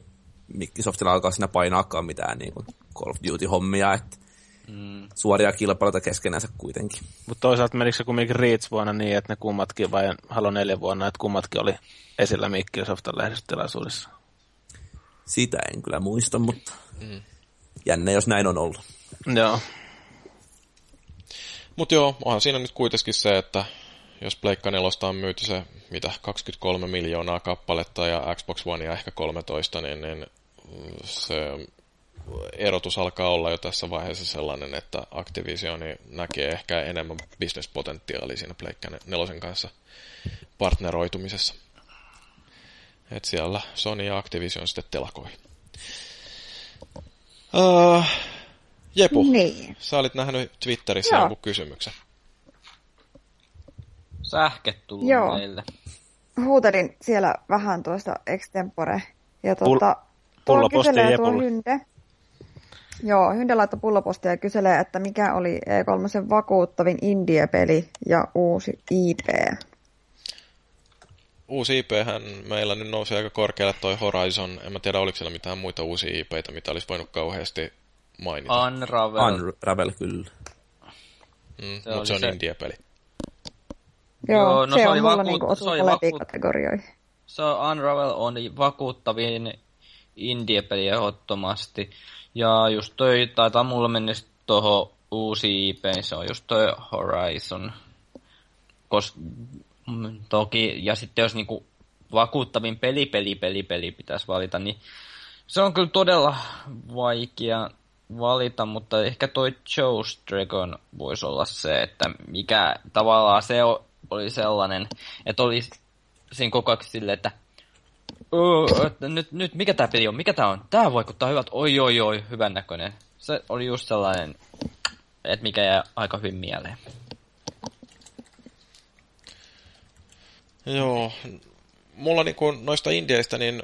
Microsoftilla alkaa siinä painaakaan mitään niin Call of Duty-hommia, että mm. suoria kilpailuita keskenänsä kuitenkin. Mutta toisaalta menikö se kumminkin Reach vuonna niin, että ne kummatkin, vai Halo 4 vuonna, että kummatkin oli esillä Microsoftin lehdistötilaisuudessa? Sitä en kyllä muista, mutta mm. jännä, jos näin on ollut. Joo. Mutta joo, onhan siinä nyt kuitenkin se, että jos Pleikka 4 on myyty se, mitä, 23 miljoonaa kappaletta ja Xbox One ja ehkä 13, niin, niin se erotus alkaa olla jo tässä vaiheessa sellainen, että Activisioni näkee ehkä enemmän bisnespotentiaalia siinä Pleikka nelosen kanssa partneroitumisessa. Et siellä Sony ja Activision sitten telakoi. Uh, Jepu, niin. sä olit nähnyt Twitterissä Joo. jonkun kysymyksen. Sähket tullut Joo. meille. Huutelin siellä vähän tuosta extempore. Ja tuota, Pull- kyselee tuo Hynde. Joo, Hynde laittoi pullopostia ja kyselee, että mikä oli E3 vakuuttavin indie-peli ja uusi IP. Uusi IP-hän meillä nyt nousi aika korkealle toi Horizon. En mä tiedä, oliko siellä mitään muita uusia IPitä, mitä olisi voinut kauheasti mainita. Unravel. Unravel, kyllä. Mm, mutta se on se... indie-peli. Joo, Joo, no se, se on oli mulla vakuut- niinku se oli osuu vakuut- kategorioihin. Se on Unravel on vakuuttavin indie-peli ehdottomasti. Ja just toi, taitaa mulla mennä sit tohon uusi IP, se on just toi Horizon. Kos, mm, toki, ja sitten jos niinku vakuuttavin peli, peli, peli, peli pitäisi valita, niin se on kyllä todella vaikea valita, mutta ehkä toi Joe's Dragon voisi olla se, että mikä tavallaan se oli sellainen, että oli siinä koko ajan silleen, että "Öö, nyt, nyt mikä tää peli on, mikä tää on, tää vaikuttaa hyvältä, oi oi oi, hyvän näköinen. Se oli just sellainen, että mikä jää aika hyvin mieleen. Joo, mulla niinku noista indieistä, niin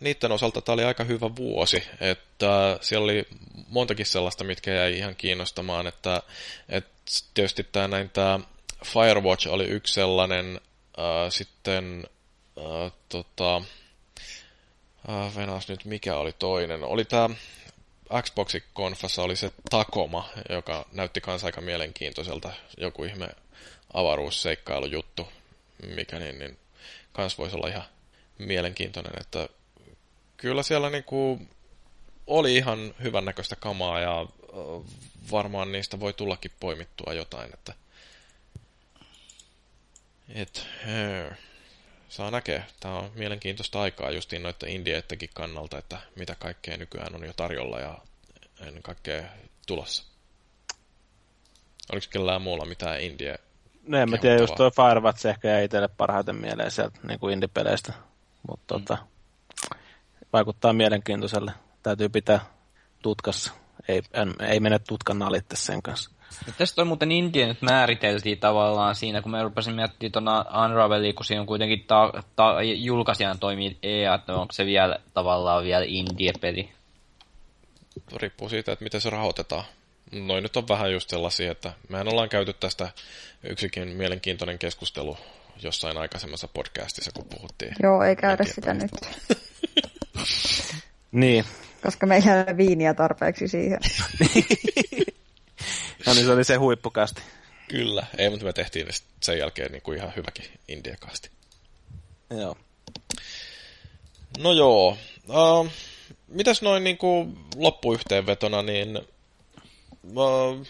niiden osalta tämä oli aika hyvä vuosi, että siellä oli montakin sellaista, mitkä jäi ihan kiinnostamaan, että, että tietysti tämä näin tämä Firewatch oli yksi sellainen, äh, sitten äh, tota, äh, venas nyt mikä oli toinen, oli tämä Xboxin konfassa oli se Takoma, joka näytti kanssa aika mielenkiintoiselta, joku ihme avaruusseikkailujuttu, mikä niin, niin kans voisi olla ihan mielenkiintoinen, että kyllä siellä niinku oli ihan hyvännäköistä kamaa ja ö, varmaan niistä voi tullakin poimittua jotain, että et, saa näkeä. Tämä on mielenkiintoista aikaa justiin noiden indieittäkin kannalta, että mitä kaikkea nykyään on jo tarjolla ja ennen kaikkea tulossa. Oliko kellään muulla mitään indie No en mä tiedä, just tuo Firewatch ehkä jäi itselle parhaiten mieleen sieltä niin kuin indie-peleistä. Mutta mm. tota, vaikuttaa mielenkiintoiselle. Täytyy pitää tutkassa. Ei, en, ei mene tutkan alitte sen kanssa. Ja tästä toi muuten Indie nyt määriteltiin tavallaan siinä, kun me rupesin miettimään tuona Unravelia, kun siinä on kuitenkin ta- ta- julkaisijana toimii EA, että onko se vielä tavallaan vielä indie-peli. riippuu siitä, että miten se rahoitetaan. Noin nyt on vähän just sellaisia, että mehän ollaan käyty tästä yksikin mielenkiintoinen keskustelu jossain aikaisemmassa podcastissa, kun puhuttiin. Joo, ei käydä sitä nyt, Niin. koska meillä ei ole viiniä tarpeeksi siihen. *laughs* No niin, se oli se huippukasti. Kyllä, ei, mutta me tehtiin sen jälkeen niin kuin ihan hyväkin indiakasti. Joo. No joo. Uh, mitäs noin niin kuin loppuyhteenvetona, niin uh,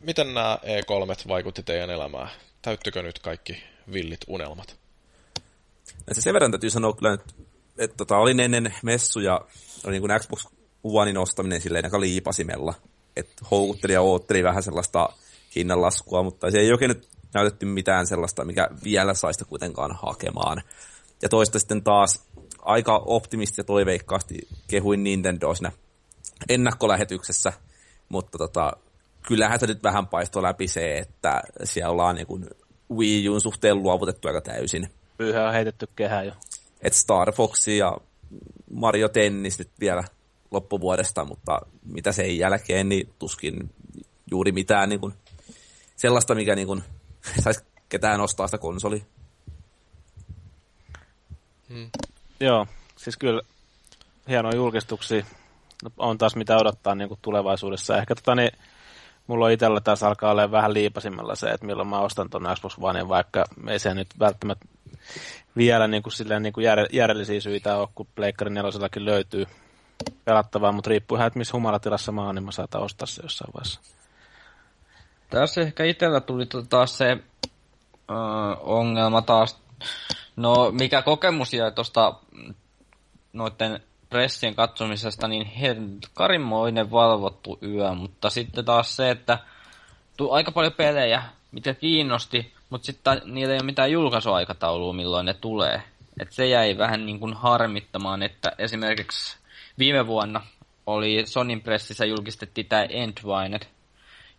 miten nämä E3 vaikutti teidän elämään? Täyttykö nyt kaikki villit unelmat? Et sen verran täytyy sanoa kyllä, että, että tota, olin ennen messuja, oli niin kuin Xbox Onein ostaminen silleen aika liipasimella. Että houkutteli ja ootteli vähän sellaista hinnanlaskua, mutta se ei oikein nyt näytetty mitään sellaista, mikä vielä saista kuitenkaan hakemaan. Ja toista sitten taas aika optimisti ja toiveikkaasti kehuin Nintendo siinä ennakkolähetyksessä, mutta tota, kyllähän se nyt vähän paistoi läpi se, että siellä ollaan niin kuin Wii Un suhteen luovutettu aika täysin. Pyyhä on heitetty kehään jo. Et Star Fox ja Mario Tennis nyt vielä loppuvuodesta, mutta mitä sen jälkeen, niin tuskin juuri mitään niin kuin, sellaista, mikä niin kuin, *laughs* saisi ketään ostaa sitä konsoli. Joo, siis kyllä hienoja julkistuksia. No, On taas mitä odottaa niin kuin tulevaisuudessa. Ehkä tota, niin, mulla on itsellä taas alkaa olla vähän liipasimmalla se, että milloin mä ostan tuon Xbox One, vaikka ei se nyt välttämättä vielä niin kuin, silleen, niin kuin jär, järjellisiä syitä ole, kun Pleikkari nelosellakin löytyy pelattavaa, mutta riippuu ihan, että missä humalatilassa mä oon, niin mä saatan ostaa se jossain vaiheessa. Tässä ehkä itsellä tuli taas se ö, ongelma taas, no mikä kokemus jäi tuosta noiden pressien katsomisesta, niin karimmoinen valvottu yö, mutta sitten taas se, että tuli aika paljon pelejä, mitä kiinnosti, mutta sitten niillä ei ole mitään julkaisuaikataulua, milloin ne tulee. Et se jäi vähän niin kuin harmittamaan, että esimerkiksi viime vuonna oli Sonin pressissä julkistettiin tämä Endwined,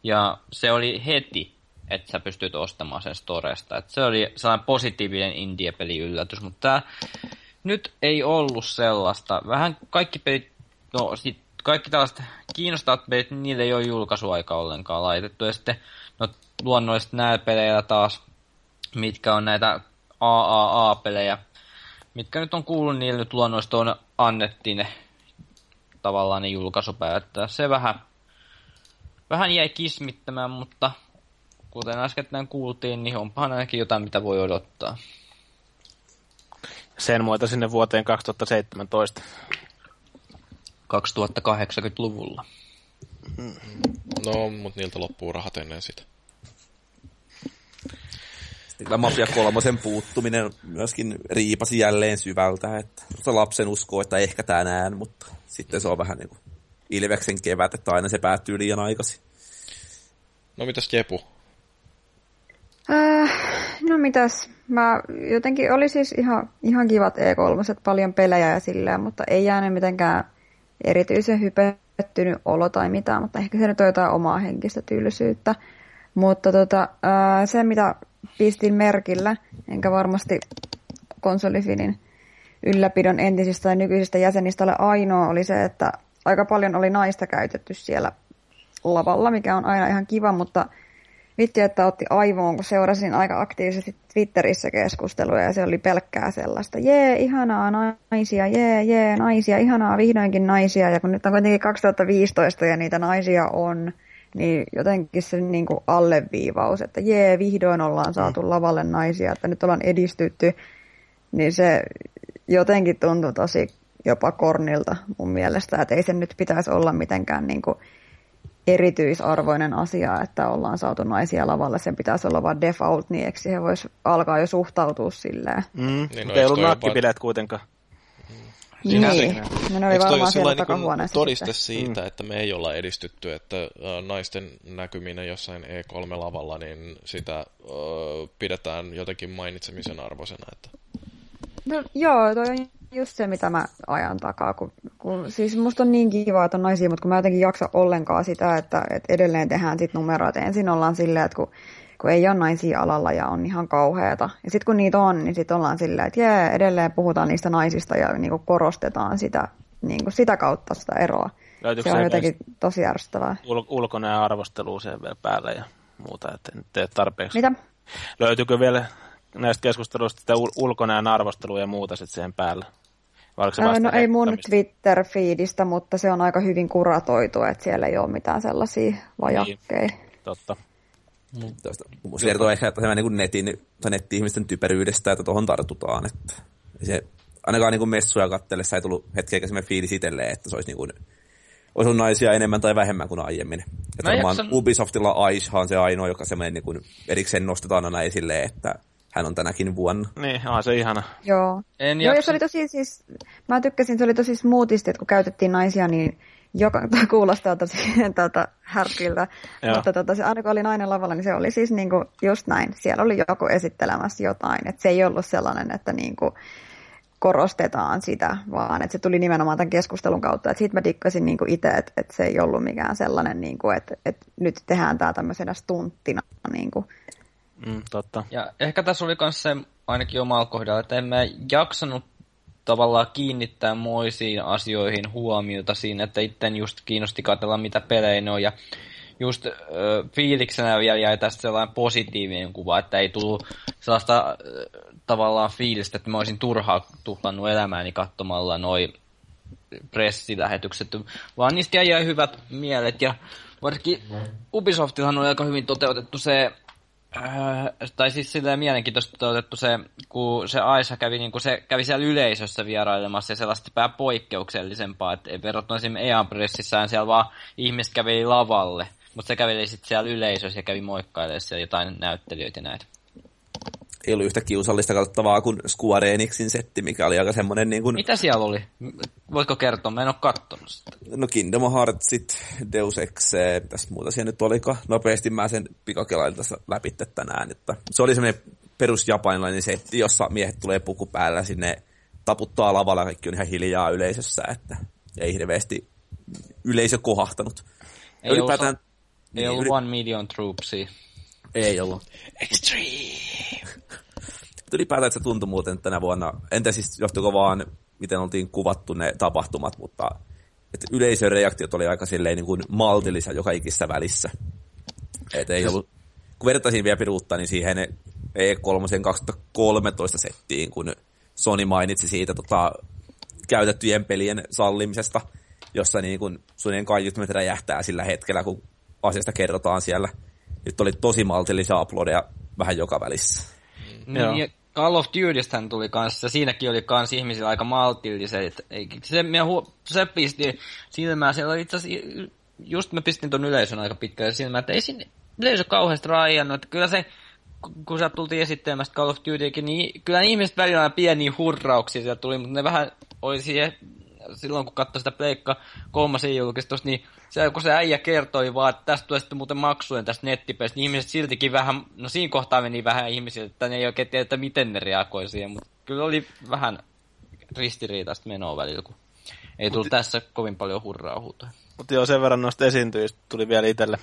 ja se oli heti, että sä pystyt ostamaan sen storesta. Et se oli sellainen positiivinen indie-peli yllätys, mutta tää nyt ei ollut sellaista. Vähän kaikki pelit, no sit kaikki tällaiset kiinnostavat pelit, niille ei ole julkaisuaika ollenkaan laitettu. Ja sitten no, luonnollisesti näillä peleillä taas, mitkä on näitä AAA-pelejä, mitkä nyt on kuullut, niille nyt luonnollisesti on annettiin ne tavallaan ne julkaisupäivät. Se vähän vähän jäi kismittämään, mutta kuten äsken kuultiin, niin onpahan ainakin jotain, mitä voi odottaa. Sen muuta sinne vuoteen 2017. 2080-luvulla. No, mutta niiltä loppuu rahat ennen sitä. Kyllä Mafia kolmosen puuttuminen myöskin riipasi jälleen syvältä, että lapsen uskoo, että ehkä tänään, mutta sitten se on vähän niin kuin Ilveksen kevät, että aina se päättyy liian aikaisin. No mitäs Jepu? Äh, no mitäs, mä jotenkin oli siis ihan, ihan kivat E3, paljon pelejä ja silleen, mutta ei jäänyt mitenkään erityisen hypettynyt olo tai mitään, mutta ehkä se nyt on jotain omaa henkistä tylsyyttä. Mutta tota, äh, se, mitä pistin merkillä, enkä varmasti konsolifinin ylläpidon entisistä ja nykyisistä jäsenistä ole ainoa, oli se, että aika paljon oli naista käytetty siellä lavalla, mikä on aina ihan kiva, mutta vitti, että otti aivoon, kun seurasin aika aktiivisesti Twitterissä keskusteluja ja se oli pelkkää sellaista, jee, ihanaa naisia, jee, jee, naisia, ihanaa, vihdoinkin naisia. Ja kun nyt on kuitenkin 2015 ja niitä naisia on, niin jotenkin se niin kuin alleviivaus, että jee, vihdoin ollaan saatu lavalle naisia, että nyt ollaan edistytty, niin se jotenkin tuntui tosi jopa kornilta mun mielestä, että ei se nyt pitäisi olla mitenkään niin kuin erityisarvoinen asia, että ollaan saatu naisia lavalle. Sen pitäisi olla vain default, niin eikö siihen voisi alkaa jo suhtautua silleen. Mm. Niin, no, ei ollut nakkibileet kuitenkaan. Niin, ne oli varmaan siellä takahuoneessa todiste sitten. siitä, mm. että me ei olla edistytty, että äh, naisten näkyminen jossain E3-lavalla, niin sitä äh, pidetään jotenkin mainitsemisen arvoisena. Että... No joo, toi on just se, mitä mä ajan takaa. Kun, kun, siis musta on niin kiva, että on naisia, mutta kun mä jotenkin jaksa ollenkaan sitä, että, että edelleen tehdään sit numeroita. Ensin ollaan silleen, että kun, kun ei ole naisia alalla ja on ihan kauheata. Ja sitten kun niitä on, niin sitten ollaan silleen, että jee, edelleen puhutaan niistä naisista ja niin kuin korostetaan sitä, niin kuin sitä kautta sitä eroa. Löytyykö se on jotenkin tosi ärsyttävää. Ul- ulkoinen arvostelu sen vielä päälle ja muuta, että en tee tarpeeksi. Mitä? Löytyykö vielä näistä keskusteluista sitä ulkonäön arvostelua ja muuta sitten siihen päälle? no ei mun Twitter-fiidistä, mutta se on aika hyvin kuratoitu, että siellä ei ole mitään sellaisia vajakkeja. Niin, totta. Mm. Se kertoo ehkä että tämä niin netin, tai netti-ihmisten typeryydestä, että tuohon tartutaan. Että se, ainakaan niin messuja katsellessa ei tullut hetkeäkään semmoinen fiilis itselleen, että se olisi, niin kuin, olisi ollut naisia enemmän tai vähemmän kuin aiemmin. Että varmaan jaksan... Ubisoftilla Aisha on se ainoa, joka semmoinen niin kuin erikseen nostetaan aina esille, että hän on tänäkin vuonna. Niin, on se ihana. Joo. En Joo, se oli tosi siis, mä tykkäsin, se oli tosi smoothisti, että kun käytettiin naisia, niin joka *laughs* kuulostaa tosi *laughs* tuota, härkiltä. Mutta tuota, se, aina kun oli nainen lavalla, niin se oli siis niinku just näin. Siellä oli joku esittelemässä jotain. Et se ei ollut sellainen, että niinku korostetaan sitä, vaan että se tuli nimenomaan tämän keskustelun kautta. Siitä mä dikkasin niinku itse, että, että se ei ollut mikään sellainen, niinku, että, että nyt tehdään tämä tämmöisenä stunttina. Niinku. Mm, totta. Ja ehkä tässä oli myös se ainakin omalla kohdalla, että en mä jaksanut tavallaan kiinnittää moisiin asioihin huomiota siinä, että itten just kiinnosti katsella, mitä pelejä ne on. Ja just äh, fiiliksenä vielä jäi tästä sellainen positiivinen kuva, että ei tullut sellaista äh, tavallaan fiilistä, että mä olisin turhaa tuhlannut elämääni katsomalla noin pressilähetykset, vaan niistä jäi hyvät mielet. Ja varsinkin Ubisoftillahan on aika hyvin toteutettu se Äh, tai siis silleen mielenkiintoista otettu se, kun se Aisa kävi, niin kun se kävi siellä yleisössä vierailemassa ja sellaista pää poikkeuksellisempaa, että verrattuna esimerkiksi EAN pressissään siellä vaan ihmiset käveli lavalle, mutta se käveli sitten siellä yleisössä ja kävi moikkailemaan siellä jotain näyttelijöitä näitä ei ollut yhtä kiusallista katsottavaa kuin Square Enixin setti, mikä oli aika semmoinen niin kuin... Mitä siellä oli? Voitko kertoa? Mä en ole kattonut sitä. No Kingdom Heartsit, Deus Ex, tässä muuta siellä nyt oliko. Nopeasti mä sen pikakelailin tässä läpi tänään. Että se oli semmoinen perus japanilainen setti, jossa miehet tulee puku päällä sinne taputtaa lavalla, kaikki on ihan hiljaa yleisössä, että ei hirveästi yleisö kohahtanut. Ei Ylipäätään... Ollut, ei ollut yli... One Million Troopsia. Ei ollut. Extreme! *laughs* Ylipäätään että se tuntui muuten tänä vuonna, entä siis johtuiko vaan, miten oltiin kuvattu ne tapahtumat, mutta että yleisön reaktiot oli aika silleen niin kuin maltillisia joka ikistä välissä. Et ei ollut, kun vertaisin vielä piruutta, niin siihen E3 2013 settiin, kun Sony mainitsi siitä tota, käytettyjen pelien sallimisesta, jossa niin kun suunnilleen kaiuttimet räjähtää sillä hetkellä, kun asiasta kerrotaan siellä nyt oli tosi maltillisia uploadeja vähän joka välissä. Niin, ja Call of Dutystähän tuli kanssa, siinäkin oli kans ihmisillä aika maltilliset. Se, hu- se pisti silmään, siellä oli itse asiassa, just mä pistin ton yleisön aika pitkälle silmään, että ei sinne yleisö kauheasti rajannut, että kyllä se, kun sä tultiin esittämästä Call of Dutykin, niin kyllä ihmiset välillä pieniä hurrauksia sieltä tuli, mutta ne vähän oli siihen silloin kun katsoi sitä Pleikka kolmasen julkistusta, niin se, kun se äijä kertoi vaan, että tästä tulee sitten muuten maksujen tästä nettipeistä, niin ihmiset siltikin vähän, no siinä kohtaa meni vähän ihmisiä, että ne ei oikein tiedä, että miten ne reagoi siihen, mutta kyllä oli vähän ristiriitaista menoa välillä, kun ei tullut Mut, tässä kovin paljon hurraa huutoja. Mutta joo, sen verran noista esiintyjistä tuli vielä itselle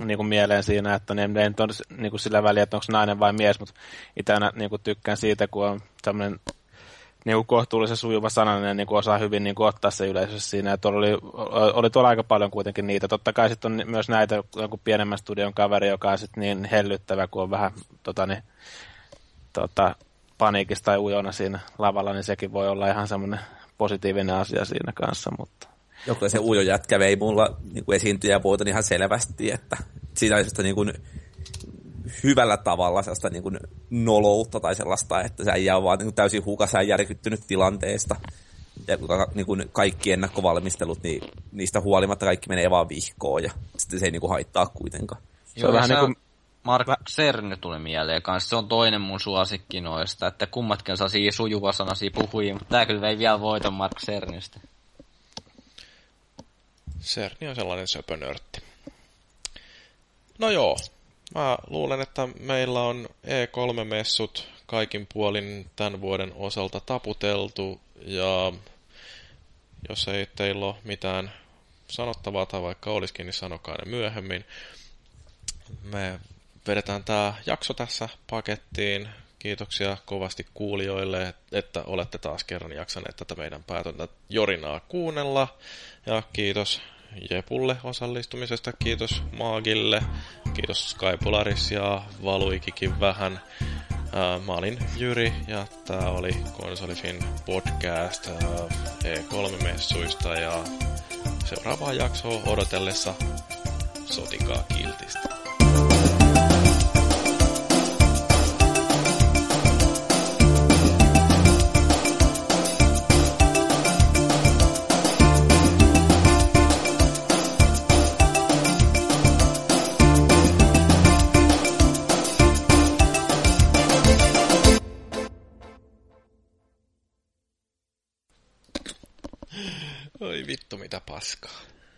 niin kuin mieleen siinä, että ne ei ole niin kuin sillä väliä, että onko nainen vai mies, mutta itse niin kuin tykkään siitä, kun on tämmöinen niin kuin kohtuullisen sujuva sananen niin kuin osaa hyvin niin kuin ottaa se yleisössä siinä. Että oli, oli tuolla aika paljon kuitenkin niitä. Totta kai sitten on myös näitä joku pienemmän studion kaveri, joka on sitten niin hellyttävä, kun on vähän tota, niin, tota, paniikista tai ujona siinä lavalla, niin sekin voi olla ihan semmoinen positiivinen asia siinä kanssa, mutta joku se ujo jätkä vei mulla niin esiintyjävuoton ihan selvästi, että siinä oli niin kuin hyvällä tavalla sellaista niin kuin noloutta tai sellaista, että sä jää vaan niin kuin täysin hukassa ja järkyttynyt tilanteesta. Ja niin kuin kaikki ennakkovalmistelut, niin niistä huolimatta kaikki menee vaan vihkoon ja sitten se ei niin kuin haittaa kuitenkaan. Se on vähän niin kuin... Mark Cerny tuli mieleen kanssa. Se on toinen mun suosikki noista, että kummatkin saa siinä sujuvasanaisia puhuja, mutta tää kyllä ei vielä voita Mark Cernystä. Cerny on sellainen söpönörtti. No joo, Mä luulen, että meillä on E3-messut kaikin puolin tämän vuoden osalta taputeltu ja jos ei teillä ole mitään sanottavaa tai vaikka olisikin, niin sanokaa ne myöhemmin. Me vedetään tämä jakso tässä pakettiin. Kiitoksia kovasti kuulijoille, että olette taas kerran jaksaneet tätä meidän päätöntä jorinaa kuunnella. Ja kiitos Jepulle osallistumisesta, kiitos Maagille, kiitos Skypolaris ja Valuikikin vähän. Mä olin Jyri ja tää oli Konsolifin podcast E3-messuista ja seuraavaa jaksoa odotellessa sotikaa kiltistä. Oi vittu mitä paskaa.